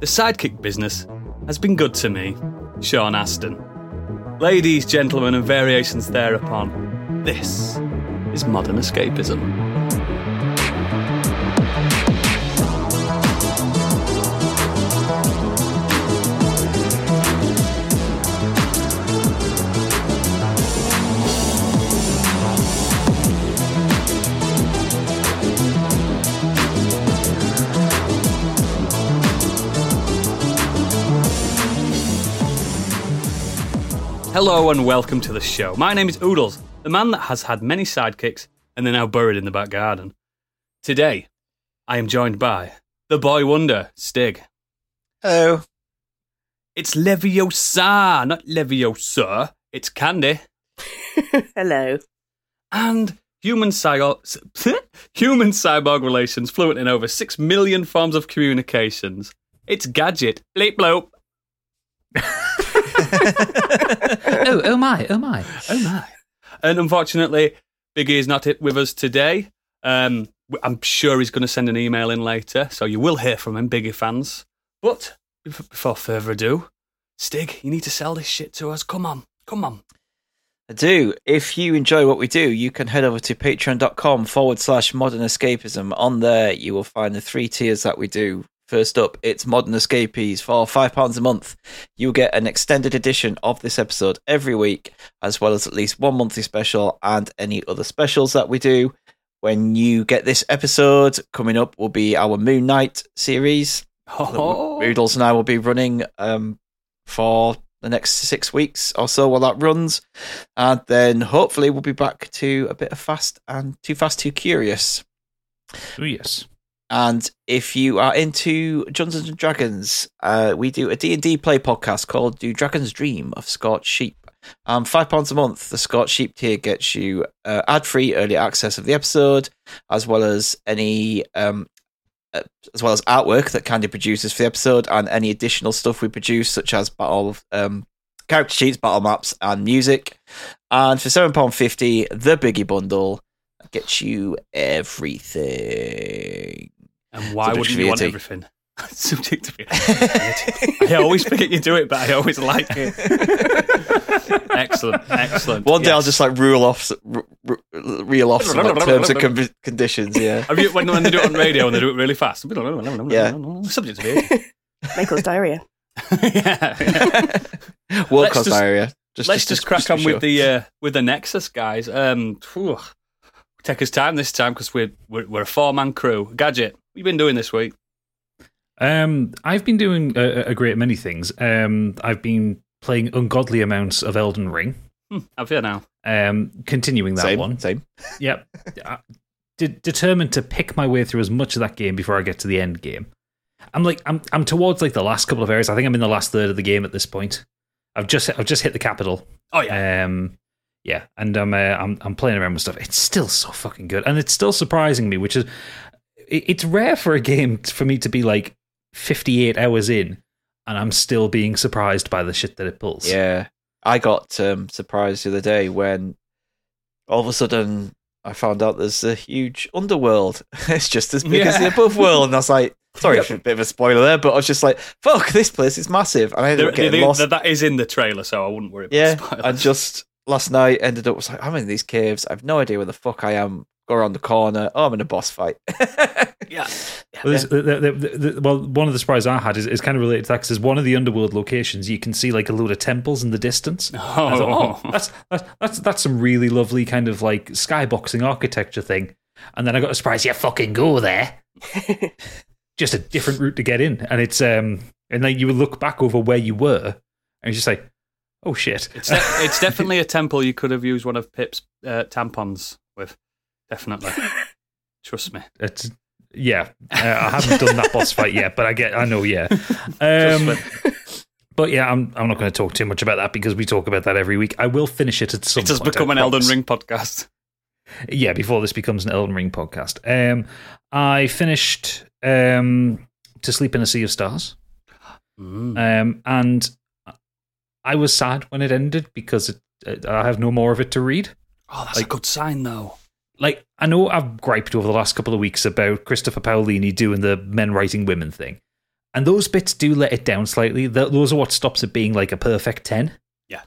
The sidekick business has been good to me, Sean Astin. Ladies, gentlemen, and variations thereupon, this is modern escapism. Hello and welcome to the show. My name is Oodles, the man that has had many sidekicks and they're now buried in the back garden. Today, I am joined by the boy wonder, Stig. Hello. It's Leviosa, not Leviosa. It's Candy. Hello. And human cyborg, human cyborg relations fluent in over six million forms of communications. It's Gadget. Bleep bloop. oh, oh my, oh my. Oh my. And unfortunately, Biggie is not with us today. Um, I'm sure he's going to send an email in later, so you will hear from him, Biggie fans. But before further ado, Stig, you need to sell this shit to us. Come on, come on. I do. If you enjoy what we do, you can head over to patreon.com forward slash modern escapism. On there, you will find the three tiers that we do. First up, it's Modern Escapees for £5 a month. You'll get an extended edition of this episode every week, as well as at least one monthly special and any other specials that we do. When you get this episode, coming up will be our Moon Knight series. Oh. Moodles and I will be running um, for the next six weeks or so while that runs. And then hopefully we'll be back to a bit of fast and too fast, too curious. Oh, yes. And if you are into Dungeons and Dragons, uh, we do a D&D play podcast called Do Dragons Dream of Scorched Sheep. Um, five pounds a month, the Scorched Sheep tier gets you uh, ad-free early access of the episode, as well as any um, uh, as well as artwork that Candy produces for the episode, and any additional stuff we produce, such as battle um, character sheets, battle maps, and music. And for seven pound fifty, the Biggie bundle gets you everything. And why wouldn't you want everything? Subject to VAT. I always forget you do it, but I always like it. excellent, excellent. One day I'll just like rule off, r- r- reel off some like, terms and con- conditions. Yeah, Have you, when, when they do it on radio and they do it really fast? Yeah. Subject to VAT. May cause diarrhea. yeah, yeah. world cause diarrhea. Just, Let's just, crack to on be with the uh, with the Nexus guys. Um, phew. take us time this time because we're, we're we're a four man crew. Gadget, what you been doing this week? Um, I've been doing a, a great many things. Um, I've been playing ungodly amounts of Elden Ring. Hmm, I've here now. Um, continuing that same one. Same. Yep. De- determined to pick my way through as much of that game before I get to the end game. I'm like I'm I'm towards like the last couple of areas. I think I'm in the last third of the game at this point. I've just I've just hit the capital. Oh yeah, Um, yeah, and I'm uh, I'm I'm playing around with stuff. It's still so fucking good, and it's still surprising me, which is it, it's rare for a game for me to be like 58 hours in, and I'm still being surprised by the shit that it pulls. Yeah, I got um, surprised the other day when all of a sudden I found out there's a huge underworld. it's just as big as the above world, and I was like, sorry for a bit of a spoiler there, but I was just like, fuck, this place is massive, and I ended There- up getting there- lost. that- that is in the trailer, so I wouldn't worry. About Yeah, spoilers. and just last night ended up was like I'm in these caves. I have no idea where the fuck I am. Go around the corner. Oh, I'm in a boss fight. yeah. Well, the- the- the- the- well, one of the surprises I had is, is kind of related to that because one of the underworld locations you can see like a load of temples in the distance. I thought, Oh, oh, that's, that's that's that's some really lovely kind of like skyboxing architecture thing. And then I got a surprise. Yeah, fucking go there. just a different route to get in, and it's um, and then you would look back over where you were, and you're just like, oh shit. it's de- it's definitely a temple you could have used one of Pip's uh, tampons with. Definitely, trust me. It's yeah. Uh, I haven't done that boss fight yet, but I get. I know. Yeah. Um, but yeah, I'm I'm not going to talk too much about that because we talk about that every week. I will finish it at some. It has point, become an Elden. Ring podcast. Yeah, before this becomes an Elden Ring podcast. Um, I finished um, To Sleep in a Sea of Stars. Mm. Um, and I was sad when it ended because it, uh, I have no more of it to read. Oh, that's like- a good sign, though. Like, I know I've griped over the last couple of weeks about Christopher Paolini doing the men writing women thing. and those bits do let it down slightly. Those are what stops it being like a perfect ten. Yeah.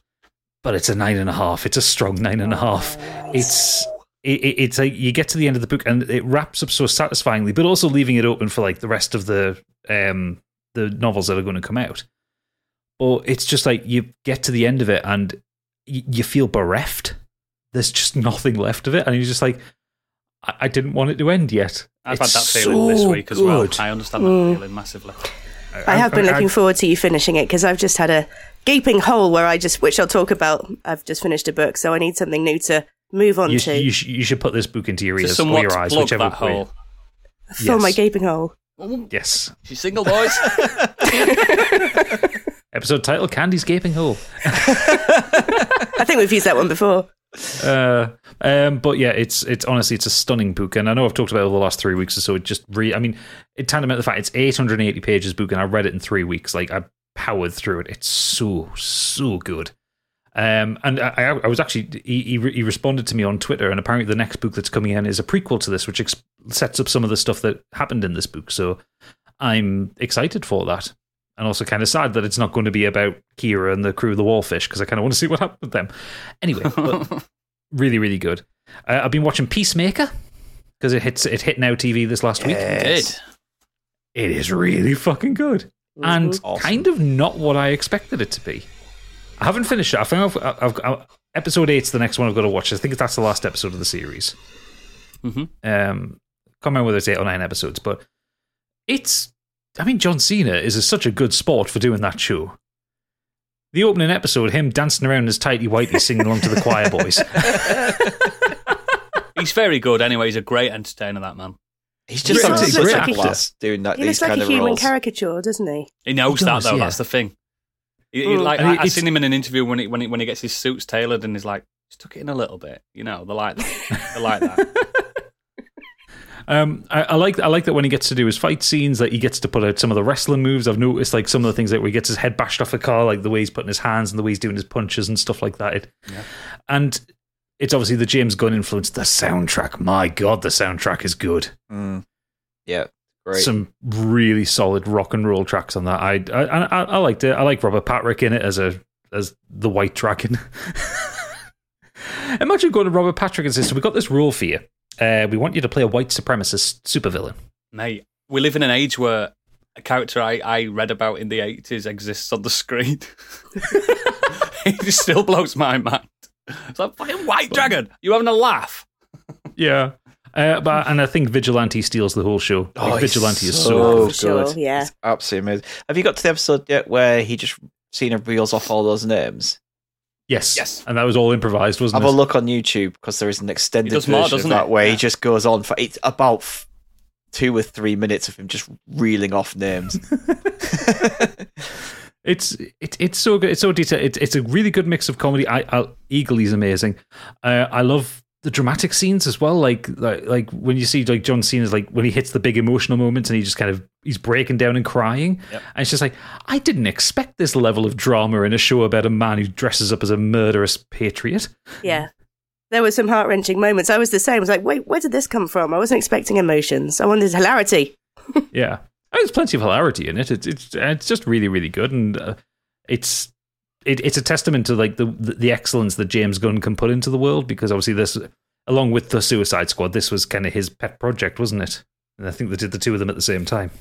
but it's a nine and a half. It's a strong nine and a half. It's it, it- it's like you get to the end of the book and it wraps up so satisfyingly, but also leaving it open for like the rest of the um the novels that are going to come out. Or it's just like you get to the end of it and y- you feel bereft. There's just nothing left of it, and you're just like, I, I didn't want it to end yet. I've It's had that feeling this week as well. I understand that Mm. feeling massively. I have been looking forward to you finishing it because I've just had a gaping hole where I just, which I'll talk about. I've just finished a book, so I need something new to move on You, to. you, sh- you should put this book into your To ears or your eyes, plug whichever that way. hole. Fill my gaping hole. Yes. She's single, boys. Episode title: Candy's gaping hole. I think we've used that one before. Uh, um, but yeah, it's it's honestly it's a stunning book, and I know I've talked about it over the last three weeks or so. It just re, I mean, it tandem the fact it's 880 pages book, and I read it in three weeks. Like I powered through it. It's so so good. Um, and I, I was actually he, he he responded to me on Twitter, and apparently the next book that's coming in is a prequel to this, which ex- sets up some of the stuff that happened in this book. So I'm excited for that. And also kind of sad that it's not going to be about Kira and the crew of the Wallfish because I kind of want to see what happened with them. Anyway, but really, really good. Uh, I've been watching Peacemaker because it hits it hit Now TV this last week. Did. It is really fucking good and Mhm. Awesome. kind of not what I expected it to be. I haven't finished it. I think I've, I've, I've, episode eight's the next one I've got to watch. I think that's the last episode of the series. Mhm. Um, can't remember whether it's eight or nine episodes, but it's. I mean, John Cena is a, such a good sport for doing that show. The opening episode, him dancing around as his tighty whitey, singing along to the choir boys. He's very good anyway. He's a great entertainer, that man. He's just He having looks such like a a- blast doing that. He looks like kind a of human roles. caricature, doesn't he? He knows He that though. yeah. That's the thing. He, he- Mm. like I, I've seen him in an interview when he when he when he gets his suits tailored and he's like, just took it in a little bit. You know, they like that. They like that. Um, I, I like I like that when he gets to do his fight scenes, that he gets to put out some of the wrestling moves. I've noticed like some of the things that where he gets his head bashed off a car, like the way he's putting his hands and the way he's doing his punches and stuff like that. It, Yeah. And it's obviously the James Gunn influence. The soundtrack, my god, the soundtrack is good. Mm. Yeah, great. Some really solid rock and roll tracks on that. I I, I I liked it. I like Robert Patrick in it as a as the White Dragon. Imagine going to Robert Patrick and says, "So we got this role for you. Uh, we want you to play a white supremacist supervillain." Mate, we live in an age where a character I, I read about in the 80s exists on the screen. it just still blows my mind. It's like, fucking White Dragon, you having a laugh? Yeah. Uh, but and I think Vigilante steals the whole show. Like, Oh, he's Vigilante is so so good. For good. yeah. It's absolutely amazing. Have you got to the episode yet where he just Cena reels off all those names? Yes, Yes. and that was all improvised, wasn't it? Have a look on YouTube because there is an extended does version more, of that it? where Yeah. he just goes on for it's about f- two or three minutes of him just reeling off names. It's it, it's so good. It's so detailed. It's it's a really good mix of comedy. I, I Eagly's amazing. Uh, I love the dramatic scenes as well. Like like like when you see like John Cena's like when he hits the big emotional moments and he just kind of he's breaking down and crying. Yep. And it's just like I didn't expect this level of drama in a show about a man who dresses up as a murderous patriot. Yeah. There were some heart wrenching moments. I was the same. I was like, wait, where did this come from? I wasn't expecting emotions. I wanted hilarity. Yeah, And there's plenty of hilarity in it. It's it's it's just really really good, and uh, it's it, it's a testament to like the the excellence that James Gunn can put into the world because obviously this, along with the Suicide Squad, this was kind of his pet project, wasn't it? And I think they did the two of them at the same time.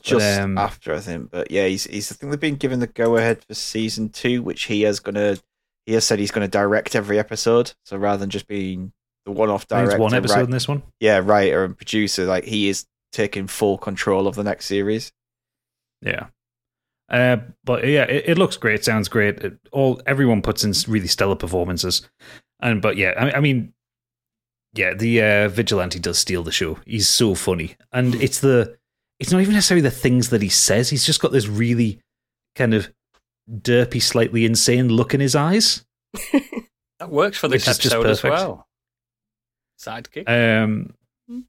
just um, after I think, but yeah, he's he's I think they've been given the go ahead for season two, which he has gonna he has said he's gonna direct every episode. So rather than just being the one off director, one episode in this one. yeah, writer and producer, like he is taking full control of the next series. Yeah. Uh, but yeah, it, it looks great. Sounds great. It, all everyone puts in really stellar performances, and but yeah, I, I mean, yeah, the uh, vigilante does steal the show. He's so funny, and it's the it's not even necessarily the things that he says. He's just got this really kind of derpy, slightly insane look in his eyes. That works for this episode as well. Sidekick. Um,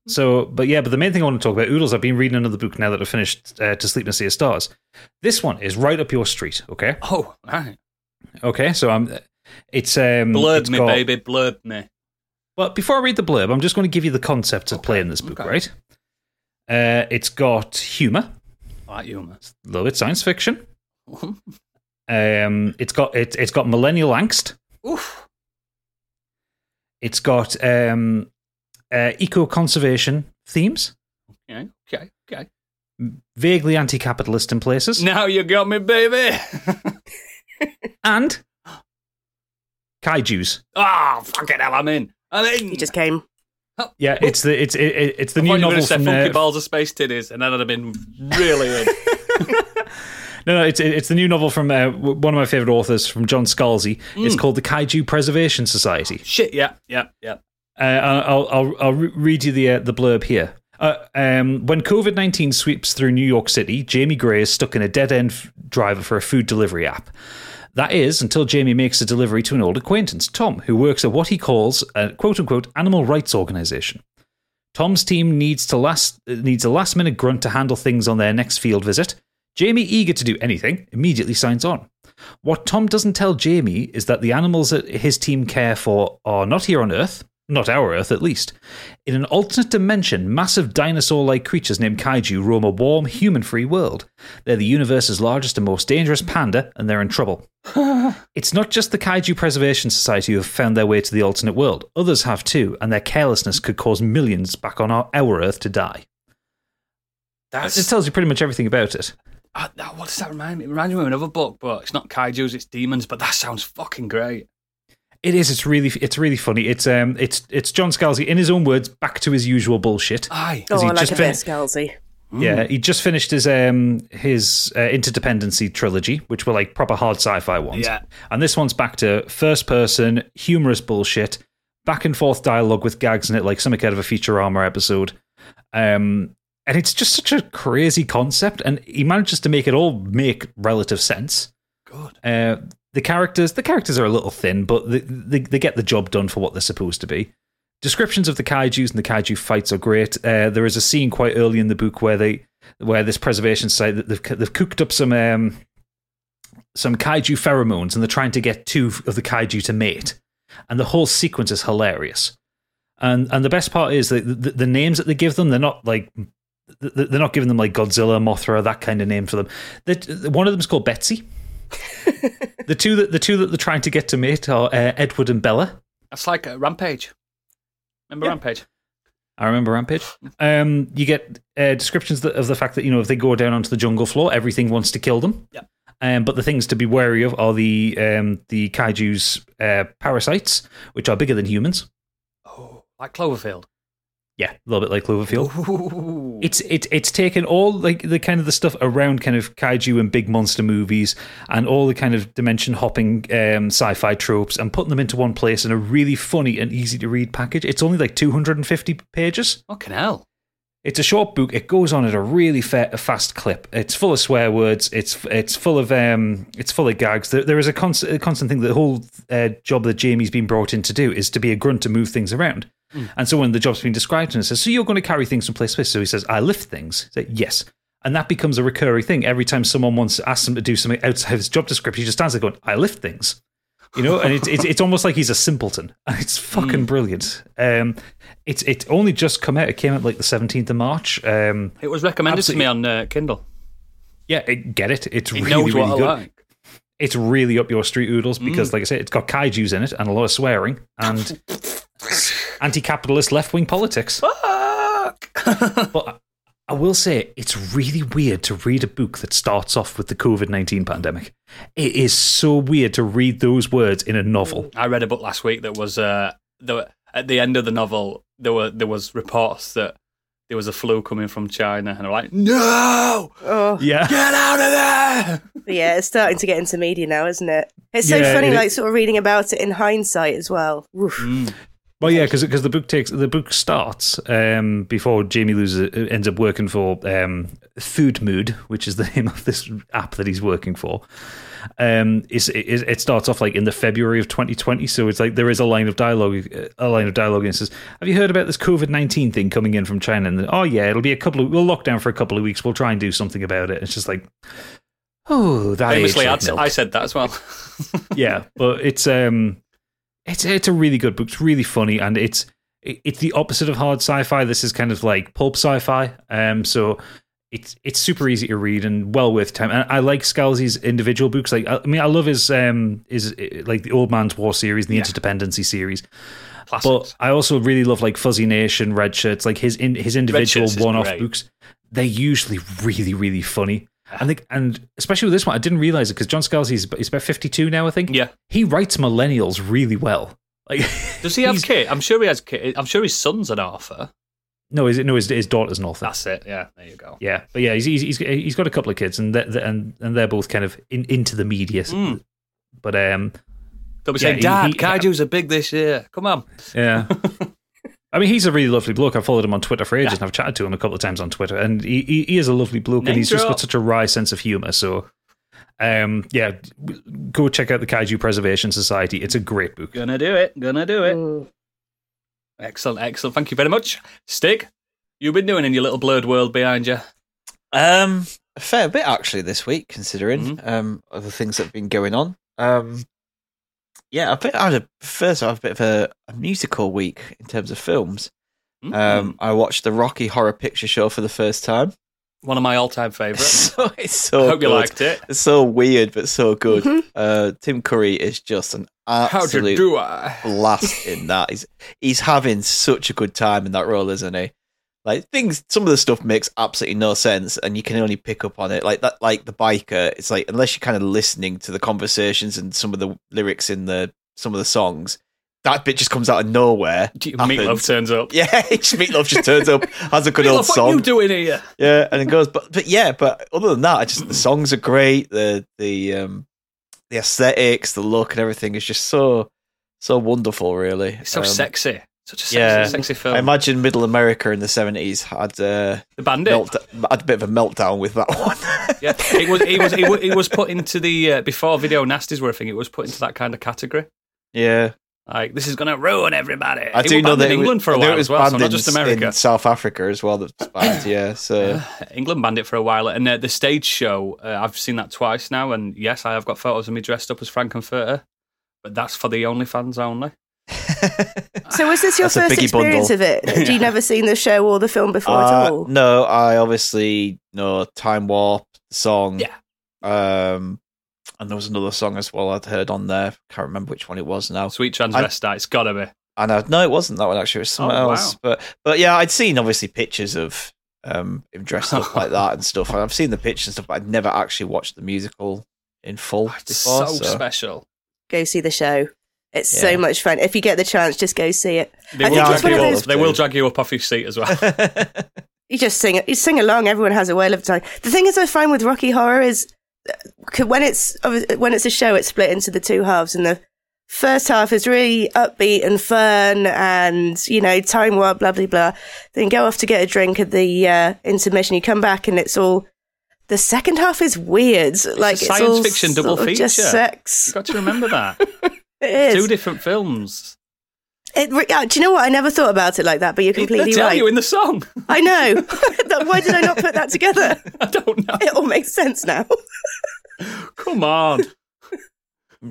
so, but yeah, but the main thing I want to talk about, Oodles, I've been reading another book now that I've finished uh, To Sleep in a Sea of Stars. This one is right up your street, okay? oh, right. Okay, so I'm. It's um. Blurb it's me, got- baby. Blurb me. Well, before I read the blurb, I'm just going to give you the concept of Okay, playing this book, okay. right? Uh, it's got humor. I like humour. A little bit science fiction. Um, it's got it, it's got millennial angst. Oof. It's got um, uh, eco conservation themes, Okay, okay, okay. vaguely anti capitalist in places, Now you got me, baby. and kaiju's. Ah, fucking hell, I'm in. I'm in. You just came. Yeah, it's the it's it, it's the I new thought you were novel going to say from Funky uh, Balls of Space Titties, and then I'd have been really in. no no it's it's the new novel from uh, one of my favorite authors from John Scalzi. It's Mm. called the Kaiju Preservation Society. Shit, yeah, yeah, yeah. Uh, I'll, I'll, I'll read you the, uh, the blurb here. Uh, um, when COVID 19 sweeps through New York City, Jamie Gray is stuck in a dead end f- driver for a food delivery app. That is until Jamie makes a delivery to an old acquaintance, Tom, who works at what he calls a quote unquote animal rights organization. Tom's team needs to last uh, needs a last minute grunt to handle things on their next field visit. Jamie, eager to do anything, immediately signs on. What Tom doesn't tell Jamie is that the animals that his team care for are not here on Earth, not our Earth at least. In an alternate dimension, massive dinosaur like creatures named kaiju roam a warm, human free world. They're the universe's largest and most dangerous panda, and they're in trouble. it's not just the Kaiju Preservation Society who have found their way to the alternate world, others have too, and their carelessness could cause millions back on our, our Earth to die. That's It tells you pretty much everything about it. Uh, what does that remind me? It reminds me of another book, but it's not kaiju's, it's demons. But that sounds fucking great. It is. It's really. It's really funny. It's um. It's it's John Scalzi in his own words, back to his usual bullshit. Aye. Oh, he I like just a bit, fin- Scalzi. Yeah, he just finished his um his uh, interdependency trilogy, which were like proper hard sci-fi ones. Yeah. and this one's back to first person humorous bullshit, back and forth dialogue with gags in it, like something out of a Futurama episode. Um, and it's just such a crazy concept, and he manages to make it all make relative sense. Good. Uh, the characters, the characters are a little thin, but they, they, they get the job done for what they're supposed to be. Descriptions of the kaiju's and the kaiju fights are great. Uh, there is a scene quite early in the book where they, where this preservation site they've they've cooked up some um, some kaiju pheromones and they're trying to get two of the kaiju to mate, and the whole sequence is hilarious. And and the best part is that the, the names that they give them, they're not like they're not giving them like Godzilla, Mothra, that kind of name for them. They're, one of them's called Betsy. The two that the two that they're trying to get to mate are uh, Edward and Bella. That's like a Rampage. Remember Yeah. Rampage? I remember Rampage. Um, you get uh, descriptions that, of the fact that you know if they go down onto the jungle floor, everything wants to kill them. Yep. Um, but the things to be wary of are the um, the kaiju's uh, parasites, which are bigger than humans. Oh, like Cloverfield. Yeah, a little bit like Cloverfield. Ooh. It's it's it's taken all like the kind of the stuff around kind of kaiju and big monster movies and all the kind of dimension hopping um, sci-fi tropes and putting them into one place in a really funny and easy to read package. It's only like 250 pages. Fucking hell. It's a short book. It goes on at a really fa- fast clip. It's full of swear words. It's it's full of um it's full of gags. There, there is a constant a constant thing. The whole uh, job that Jamie's been brought in to do is to be a grunt to move things around. And so when the job's been described to him, it says, "So you're going to carry things from place to place." So he says, "I lift things." Said, "Yes." And that becomes a recurring thing. Every time someone wants to ask him to do something outside his job description, he just stands there going, "I lift things." You know, and it's, it's it's almost like he's a simpleton. It's fucking brilliant. Um, it's it's only just come out. It came out like the seventeenth of March. Um, It was recommended Absolutely. to me on uh, Kindle. yeah, it, get it. It's It really really what good. Like. It's really up your street oodles because, like I said, it's got kaiju's in it and a lot of swearing and anti-capitalist left-wing politics. Fuck! But I will say it's really weird to read a book that starts off with the COVID nineteen pandemic. It is so weird to read those words in a novel. I read a book last week that was uh, there were, at the end of the novel. There were there was reports that there was a flu coming from China, and I'm like, no, Oh, Yeah, get out of there! yeah, it's starting to get into media now, isn't it? It's so Yeah, funny, it- like sort of reading about it in hindsight as well. Woof. Mm. Well, yeah, because because the book takes the book starts um, before Jamie loses ends up working for um, Food Mood, which is the name of this app that he's working for. Um, it, it starts off like in the February of 2020, so it's like there is a line of dialogue, a line of dialogue, and it says, "Have you heard about this COVID 19 thing coming in from China?" And oh yeah, it'll be a couple of we'll lock down for a couple of weeks. We'll try and do something about it. It's just like, oh, that Famously. I said that as well. yeah, but it's um, it's it's a really good book. It's really funny, and it's it's the opposite of hard sci-fi. This is kind of like pulp sci-fi. Um, so it's it's super easy to read and well worth time. And I like Scalzi's individual books. Like I mean, I love his um his uh, like the Old Man's War series, and the Yeah. Interdependency series. Classics. But I also really love like Fuzzy Nation, Red Shirts, like his in, his individual one-off books. They're usually really really funny. I think, and especially with this one, I didn't realize it because John Scalzi is he's about fifty-two now. I think. yeah. He writes millennials really well. Like, Does he have he's- kid? I'm sure he has kid. I'm sure his son's an author. No, his no his, his daughter's an author. That's it. Yeah. There you go. Yeah, but yeah, he's he's he's, he's got a couple of kids, and they're, and and they're both kind of in, into the media. Mm. But um, They'll be Yeah, saying, he- Dad, he- Kaiju's are big this year. Come on. yeah. I mean, he's a really lovely bloke. I've followed him on Twitter for ages, and I've chatted to him a couple of times on Twitter, and he he, he is a lovely bloke, Name and he's just got such a wry sense of humor. So, um, yeah, go check out the Kaiju Preservation Society. It's a great book. Gonna do it. Gonna do it. Mm. Excellent. Excellent. Thank you very much. Stig, you've been doing in your little blurred world behind you. Um, a fair bit actually this week, considering Mhm. um other things that have been going on. Um, yeah, I've I had a first I have a bit of a, a musical week in terms of films. Mm. Um, I watched the Rocky Horror Picture Show for the first time. One of my all-time favourites. so it's so I so hope you liked it. It's so weird but so good. Mhm. Uh, Tim Curry is just an How do absolute do I? blast in that. He's he's having such a good time in that role, isn't he? Like things, some of the stuff makes absolutely no sense, and you can only pick up on it. Like that, like the biker. It's like unless you're kind of listening to the conversations and some of the lyrics in the some of the songs, that bit just comes out of nowhere. Meatloaf turns up. Yeah, Meatloaf just turns up, has a good Meatloaf, old what song. you doing here? Yeah, and it goes, but but yeah, but other than that, I just the songs are great. The the um the aesthetics, the look, and everything is just so so wonderful. Really, It's so Um, sexy. Such a sexy, yeah. sexy film. I imagine Middle America in the seventies had uh, the bandit. melt, had a bit of a meltdown with that one. Yeah, it was. It was. It was, it was put into the uh, before video nasties were a thing. It was put into that kind of category. yeah. Like this is going to ruin everybody. I It do know that in England was, for a while it was as well, so not just America. in South Africa as well. That's banned, yeah. So Uh, England banned it for a while, and uh, the stage show. Uh, I've seen that twice now, and yes, I have got photos of me dressed up as Frankenfurter, but that's for the OnlyFans only. So was this your That's first experience bundle. of it? Had you never seen the show or the film before Uh, at all? No, I obviously know Time Warp song. Yeah. Um, and there was another song as well I'd heard on there. Can't remember which one it was now. Sweet transvestite. it's got to be. And I, no, it wasn't that one actually. It was someone Oh, else. wow. But but yeah, I'd seen obviously pictures of um him dressed up like that and stuff. And I've seen the pictures and stuff, but I'd never actually watched the musical in full It's before. so, so- special. Go see the show. It's Yeah. so much fun. If you get the chance, just go see it. They I will, think drag it's one you of up. those- they will drag you up off your seat as well. You just sing it. You sing along. Everyone has a whale of time. The thing is, I find with Rocky Horror is uh, when it's when it's a show, it's split into the two halves, and the first half is really upbeat and fun, and you know, time warp, blah blah blah. Then go off to get a drink at the uh, intermission. You come back, and it's all. The second half is weird. like it's science all fiction double sort of Just feature. sex. You've got to remember that. It is. Two different films. It, uh, do you know what? I never thought about it like that, but you're completely they tell right. you in the song. I know. Why did I not put that together? I don't know. It all makes sense now. Come on.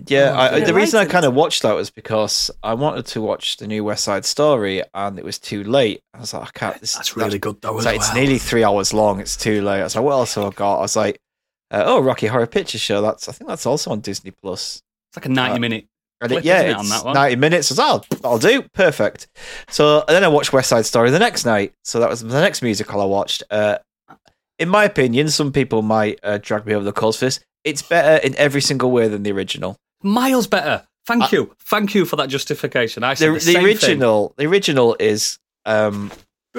Yeah, Oh, I, I- the reason I kind of watched that was because I wanted to watch the new West Side Story, and it was too late. I was like, I can't. This, That's really good though. It's, As like, it's nearly three hours long. It's too late. I was like, what else have I got? I was like, uh, oh, Rocky Horror Picture Show. That's I think that's also on Disney Plus. It's like a ninety-minute. And it, yeah, it, it's that one? ninety minutes. I was, oh, I'll do perfect. So and then I watched West Side Story the next night. So that was the next musical I watched. Uh, in my opinion, some people might uh, drag me over the coals for this. It's better in every single way than the original. Miles better. Thank Uh, you. Thank you for that justification. I The, said the, the thing. original, the original is um,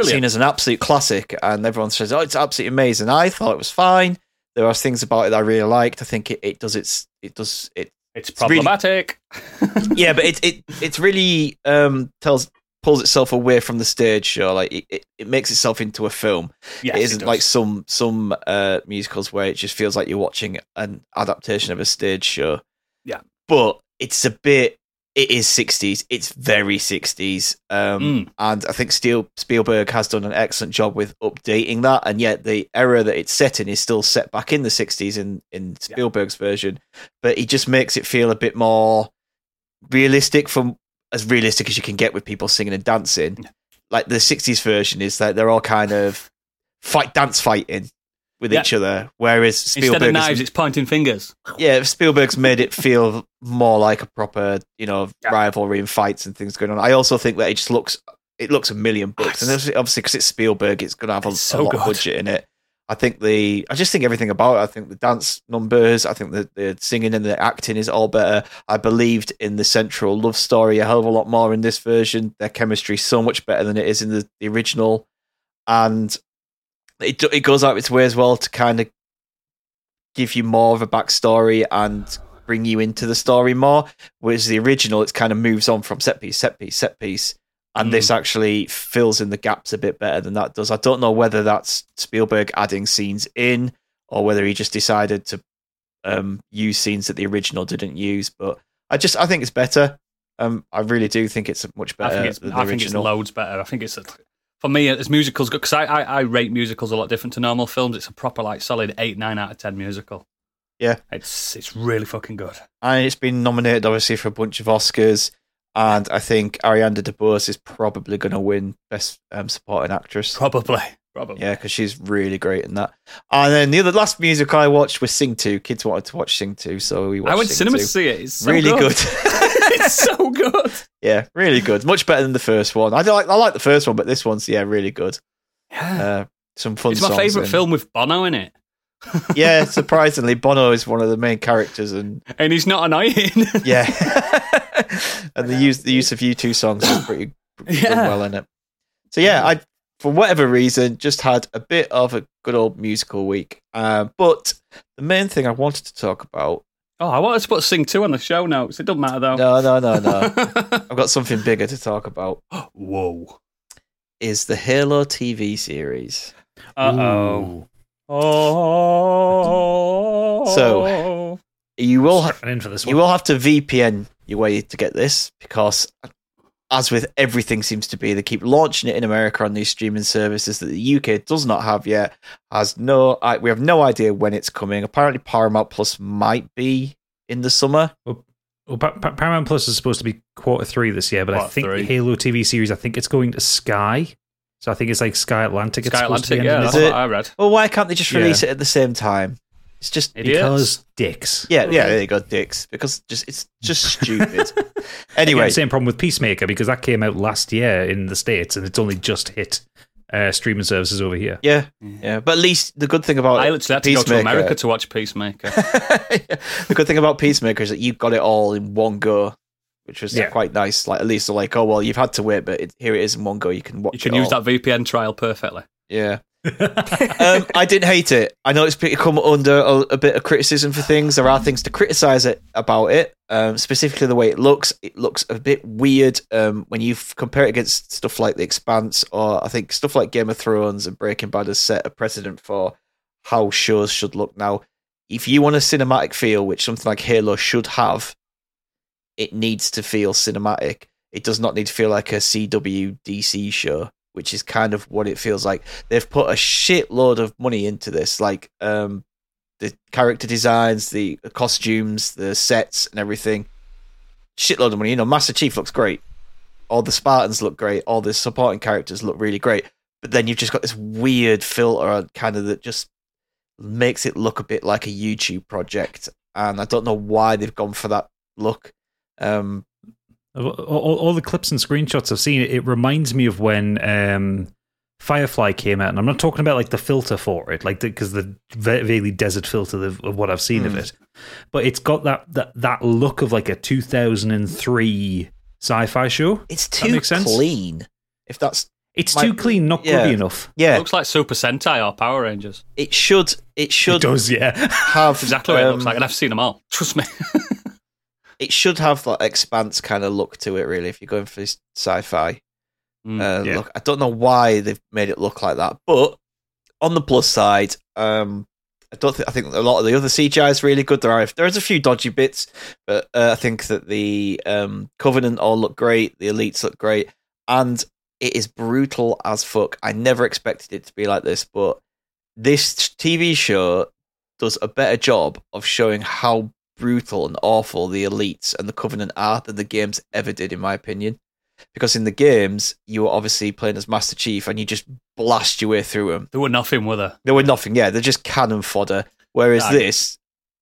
seen as an absolute classic, and everyone says, "Oh, it's absolutely amazing." I thought it was fine. There are things about it that I really liked. I think it, it does its it does it. It's really- problematic. Yeah, but it it it's really um tells pulls itself away from the stage show. Like it, it, it makes itself into a film. yes, it isn't does. like some some uh musicals where it just feels like you're watching an adaptation of a stage show. Yeah. but it's a bit. It is 60s. It's very 60s. Um, Mm. And I think Steel, Spielberg has done an excellent job with updating that. And yet the era that it's set in is still set back in the 60s in, in Spielberg's version. But he just makes it feel a bit more realistic from as realistic as you can get with people singing and dancing. Like the 60s version is that they're all kind of fight dance fighting with Yeah. each other. Whereas Instead Spielberg, of is- knives, it's pointing fingers. yeah, Spielberg's made it feel more like a proper, you know, Yeah. rivalry and fights and things going on. I also think that it just looks, it looks a million bucks, and obviously- obviously because it's Spielberg, it's going to have a, It's a so lot of budget in it. I think the, I just think everything about it. I think the dance numbers, I think the, the singing and the acting is all better. I believed in the central love story a hell of a lot more in this version. Their chemistry so much better than it is in the, the original, and it it goes out its way as well to kind of give you more of a backstory and bring you into the story more. Whereas the original, it kind of moves on from set piece, set piece, set piece. And Mm. this actually fills in the gaps a bit better than that does. I don't know whether that's Spielberg adding scenes in or whether he just decided to um, use scenes that the original didn't use. But I just I think it's better. Um, I really do think it's much better I think it's, I think it's loads better. I think it's a, for me as musicals because I, I I rate musicals a lot different to normal films. It's a proper like solid eight nine out of ten musical. Yeah. it's it's really fucking good. and it's been nominated obviously for a bunch of Oscars. And I think Ariana DeBose is probably going to win Best um, Supporting Actress. Probably, probably. Yeah, because she's really great in that. And then the other last music I watched was Sing 2. Kids wanted to watch Sing 2, so we watched I went to Sing cinema 2. to see it. It's so really good. so good. yeah, really good. Much better than the first one. I like I like the first one, but this one's yeah, really good. Yeah. Uh, some fun. it's my favorite in. film with Bono in it, Yeah, surprisingly, Bono is one of the main characters, and and he's not annoying. yeah, and the use the use of U two songs is pretty pretty Yeah. well in it. So yeah, I for whatever reason just had a bit of a good old musical week. Uh, but the main thing I wanted to talk about. Oh, I wanted to put Sing Two on the show notes. It doesn't matter though. No, no, no, no. I've got something bigger to talk about. Whoa. Is the Halo TV series? Uh oh. Oh. So- You will ha- in for this one. you will have to VPN your way to get this because, as with everything seems to be, they keep launching it in America on these streaming services that the UK does not have yet. Has no, I, we have no idea when it's coming. Apparently, Paramount Plus might be in the summer. Well, Pa- Pa- Paramount Plus is supposed to be quarter three this year, but I think three. the Halo TV series, I think it's going to Sky. So I think it's like Sky Atlantic. it's Sky to be Atlantic, yeah, that's Is what? I read. Well, why can't they just Yeah. release it at the same time? It's just Idiots. because dicks. yeah, yeah. they you go, dicks. Because just it's just stupid. anyway, Again, same problem with Peacemaker because that came out last year in the states and it's only just hit uh, streaming services over here. yeah, yeah. But at least the good thing about I literally had to go to America to watch Peacemaker. the good thing about Peacemaker is that you got it all in one go, which was Yeah. quite nice. Like at least they're like, oh well, you've had to wait, but it, here it is in one go. You can watch. You can it use all. that VPN trial perfectly. Yeah. Um, I didn't hate it. I know it's come under a, a bit of criticism for things. There are things to criticize it about it, um, specifically the way it looks. It looks a bit weird um, when you compare it against stuff like The Expanse, or I think stuff like Game of Thrones and Breaking Bad has set a precedent for how shows should look now. If you want a cinematic feel, which something like Halo should have, it needs to feel cinematic. It does not need to feel like a CW DC show, which is kind of what it feels like. They've put a shitload of money into this, like um, the character designs, the costumes, the sets, and everything. Shitload of money. You know, Master Chief looks great. All the Spartans look great. All the supporting characters look really great. But then you've just got this weird filter on kind of that just makes it look a bit like a YouTube project. And I don't know why they've gone for that look. Um, All, all, all the clips and screenshots I've seen, it reminds me of when um, Firefly came out, and I'm not talking about like the filter for it, like because the, ve- really desert filter of, of what I've seen of Mm. it, but it's got that, that that look of like a 2003 sci-fi show. it's too makes sense. clean. If that's It's My- too clean, not yeah. grubby enough. yeah, looks like Super Sentai or Power Rangers. it should it should. It should does, yeah. have Exactly what it looks um, like, and I've seen them all. Trust me. It should have that expanse kind of look to it. Really, if you're going for this sci-fi Mm, uh, yeah. look, I don't know why they've made it look like that. But on the plus side, um, I don't think I think a lot of the other CGI is really good. There are there's a few dodgy bits, but uh, I think that the um, Covenant all look great. The elites look great, and it is brutal as fuck. I never expected it to be like this, but this TV show does a better job of showing how brutal and awful the elites and the Covenant are than the games ever did, in my opinion. because in the games you were obviously playing as Master Chief and you just blast your way through them. There were nothing, were there? They were nothing, yeah, they're just cannon fodder. Whereas this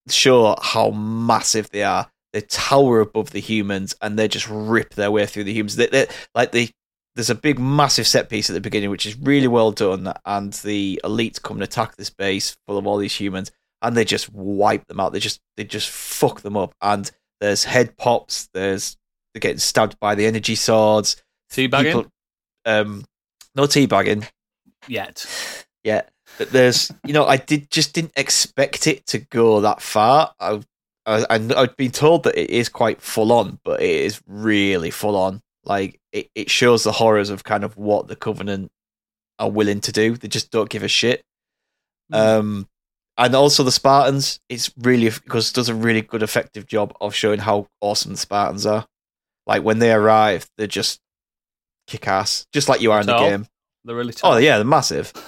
show how massive they are. They tower above the humans and they just rip their way through the humans. They, they, like they, there's a big massive set piece at the beginning which is really well done, and the elites come and attack this base full of all these humans, and they just wipe them out. They just they just fuck them up. And there's head pops. There's they're getting stabbed by the energy swords. Teabagging? People- um, no teabagging. Yet. Yeah, but there's you know I did just didn't expect it to go that far. I, I I- I've been told that it is quite full on, but it is really full on. Like it, it shows the horrors of kind of what the Covenant are willing to do. They just don't give a shit. Um, and also the Spartans. It's really because it does a really good, effective job of showing how awesome the Spartans are. Like when they arrive, they're just kick ass, just like you are in the game. They're really tough. Oh yeah, they're massive.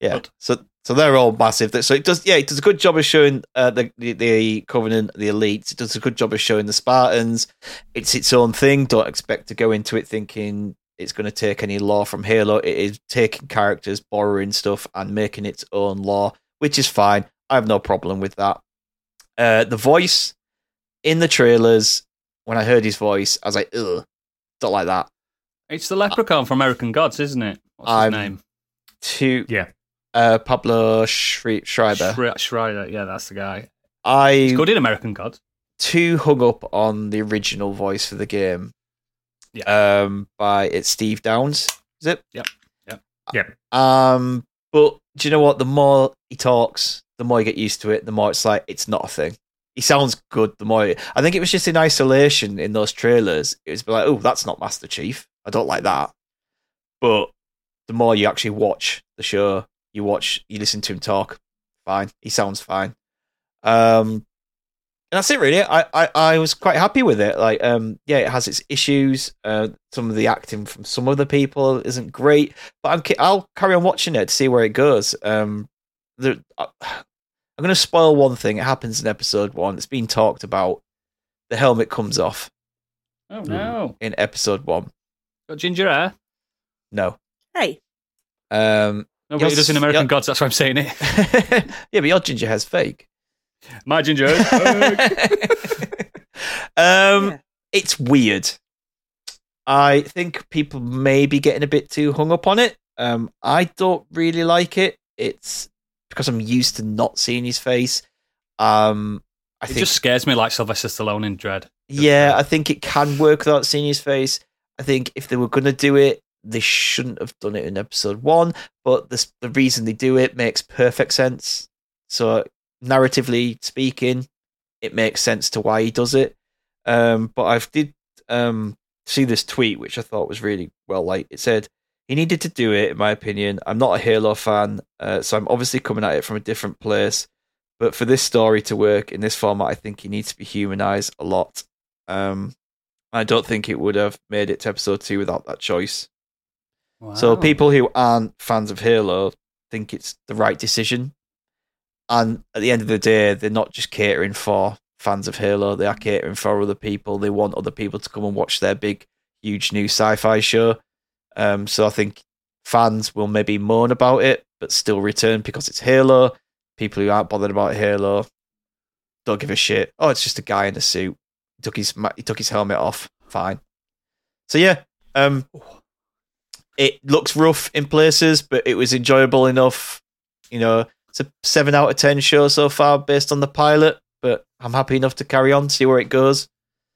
Yeah. So so they're all massive. So it does yeah, it does a good job of showing uh, the, the the Covenant, the elites. It does a good job of showing the Spartans. It's its own thing. Don't expect to go into it thinking it's going to take any lore from Halo. It is taking characters, borrowing stuff, and making its own lore, which is fine. I have no problem with that. Uh, the voice in the trailers, when I heard his voice, I was like, ugh, don't like that. It's the leprechaun from American Gods, isn't it? What's I'm- his name? To Yeah. uh, Pablo Schre- Schreiber. Schre- Schreiber. Yeah, that's the guy. I He's good in American Gods. too hung up on the original voice for the game. Yeah. Um, by it's Steve Downes. Is it? Yep. Yep. Yep. Um, but do you know what? The more he talks, the more you get used to it. The more it's like it's not a thing. He sounds good. The more I think it was just in isolation in those trailers. It was like, oh, that's not Master Chief. I don't like that. But the more you actually watch the show, you watch, you listen to him talk. Fine, he sounds fine. Um, and that's it really. I, I, I was quite happy with it. Like, um, yeah, it has its issues. Uh, some of the acting from some other people isn't great, but i'm i'll carry on watching it to see where it goes. Um, the, uh, I'm going to spoil one thing. It happens in episode one. It's been talked about. The helmet comes off Oh no! in episode one. Got ginger hair. No. Hey, Um, No, but Yours- he does in American yeah. Gods. That's why I'm saying it. yeah, but your ginger hair's fake. My ginger hair. is fake. um, Yeah. it's weird. I think people may be getting a bit too hung up on it. Um, I don't really like it. It's because I'm used to not seeing his face. Um, I it think, just scares me like Sylvester Stallone in Dredd. yeah, I think it can work without seeing his face. I think if they were going to do it, they shouldn't have done it in episode one. But the the reason they do it makes perfect sense. So narratively speaking, it makes sense to why he does it. Um, but I've did um, see this tweet which I thought was really well. Like it said, he needed to do it. In my opinion, I'm not a Halo fan, uh, so I'm obviously coming at it from a different place. But for this story to work in this format, I think he needs to be humanized a lot. Um, I don't think it would have made it to episode two without that choice. So people who aren't fans of Halo think it's the right decision. And at the end of the day, they're not just catering for fans of Halo, they are catering for other people. They want other people to come and watch their big, huge new sci fi show. Um, so I think fans will maybe moan about it, but still return because it's Halo. People who aren't bothered about Halo don't give a shit. Oh, it's just a guy in a suit. He took his he took his helmet off. Fine. So yeah, um, it looks rough in places, but it was enjoyable enough. You know, it's a seven out of ten show so far based on the pilot, but I'm happy enough to carry on, see where it goes.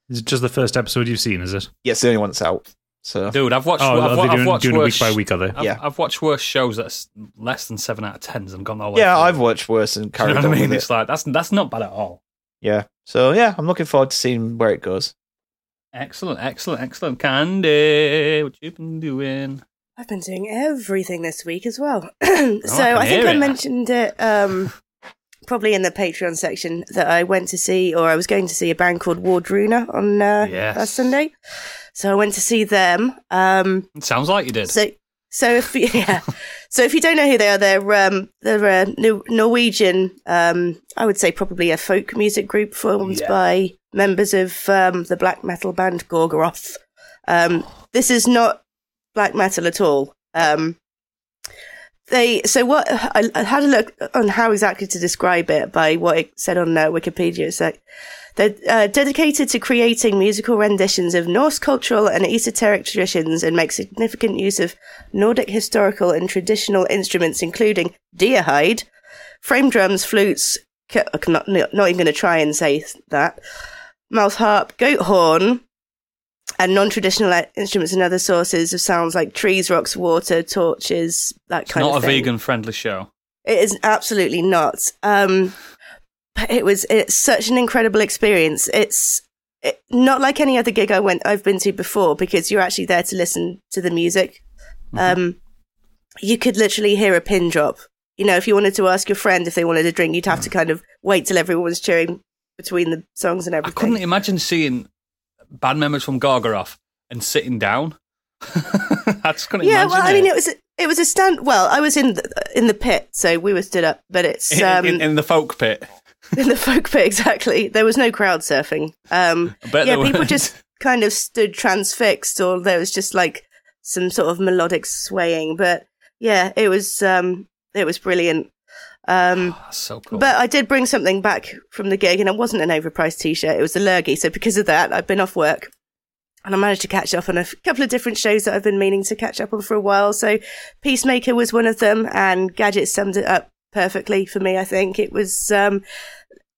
Is it just the first episode you've seen? Is it? Yeah, it's the only one that's out. So Dude, I've watched. Oh, I've, are wa- they I've doing, watched doing it week by week? Are they? I've, Yeah. I've watched worse shows that's less than seven out of tens and gone all the yeah, through. I've watched worse and Do you carried know what on I mean? with It's it. like that's that's not bad at all. Yeah, so yeah, I'm looking forward to seeing where it goes. Excellent, excellent, excellent. Candy, what you been doing? I've been doing everything this week as well. so can I think I mentioned it um, probably in the Patreon section that I went to see, or I was going to see a band called Wardruna on uh, Yes. last Sunday. So I went to see them. Um, sounds like you did. so, so if you, yeah, so if you don't know who they are, they're um, they're a Norwegian. Um, I would say probably a folk music group formed Yeah. by members of um, the black metal band Gorgoroth. Um, this is not black metal at all. Um, they so what I, I had a look on how exactly to describe it by what it said on uh, Wikipedia. like they're uh, dedicated to creating musical renditions of Norse cultural and esoteric traditions and make significant use of Nordic historical and traditional instruments, including deer hide, frame drums, flutes. I'm not, not even going to try and say that. Mouth harp, goat horn, and non-traditional instruments and other sources of sounds like trees, rocks, water, torches, that kind It's kind not a vegan friendly show. It is absolutely not. Um, but it was it's such an incredible experience. It's it, not like any other gig I went I've been to before because you're actually there to listen to the music. Um, you could literally hear a pin drop. You know, if you wanted to ask your friend if they wanted a drink, you'd have to kind of wait till everyone was cheering between the songs and everything. I couldn't imagine seeing band members from Gorgoroth and sitting down. I just couldn't yeah, imagine well, I mean, it was it was a stand. Well, I was in the, in the pit, so we were stood up, but it's in, um, in, in the folk pit. in the folk pit exactly. There was no crowd surfing. Um, yeah, people weren't. just kind of stood transfixed, or there was just like some sort of melodic swaying. But yeah, it was um, it was brilliant. Um, Oh, so cool. but I did bring something back from the gig, and it wasn't an overpriced T-shirt. It was a lurgy. So because of that, I've been off work, and I managed to catch up on a couple of different shows that I've been meaning to catch up on for a while. So Peacemaker was one of them, and Gadget summed it up perfectly for me. I think it was um,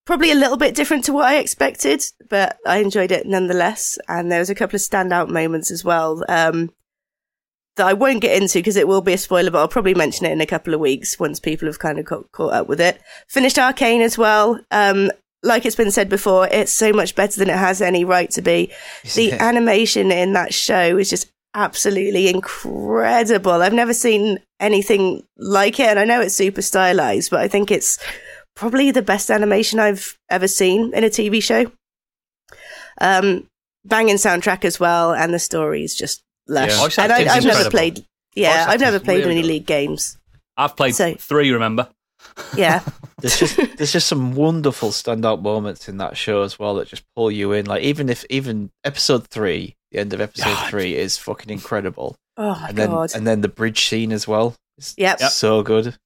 probably a little bit different to what I expected, but I enjoyed it nonetheless. And there was a couple of standout moments as well. Um, that I won't get into because it will be a spoiler, but I'll probably mention it in a couple of weeks once people have kind of got caught up with it. Finished Arcane as well. Um, like it's been said before, it's so much better than it has any right to be. The animation in that show is just absolutely incredible. I've never seen anything like it, and I know it's super stylized, but I think it's probably the best animation I've ever seen in a TV show. Um, banging soundtrack as well, and the story is just lush. Yeah. And I, I've never played. Yeah, Voice I've never played really any league games. I've played so- three, remember? Yeah, There's just there's just some wonderful standout moments in that show as well that just pull you in. Like even if even episode three, the end of episode God. three is fucking incredible, oh my and then god. and then the bridge scene as well. It's Yep. so good.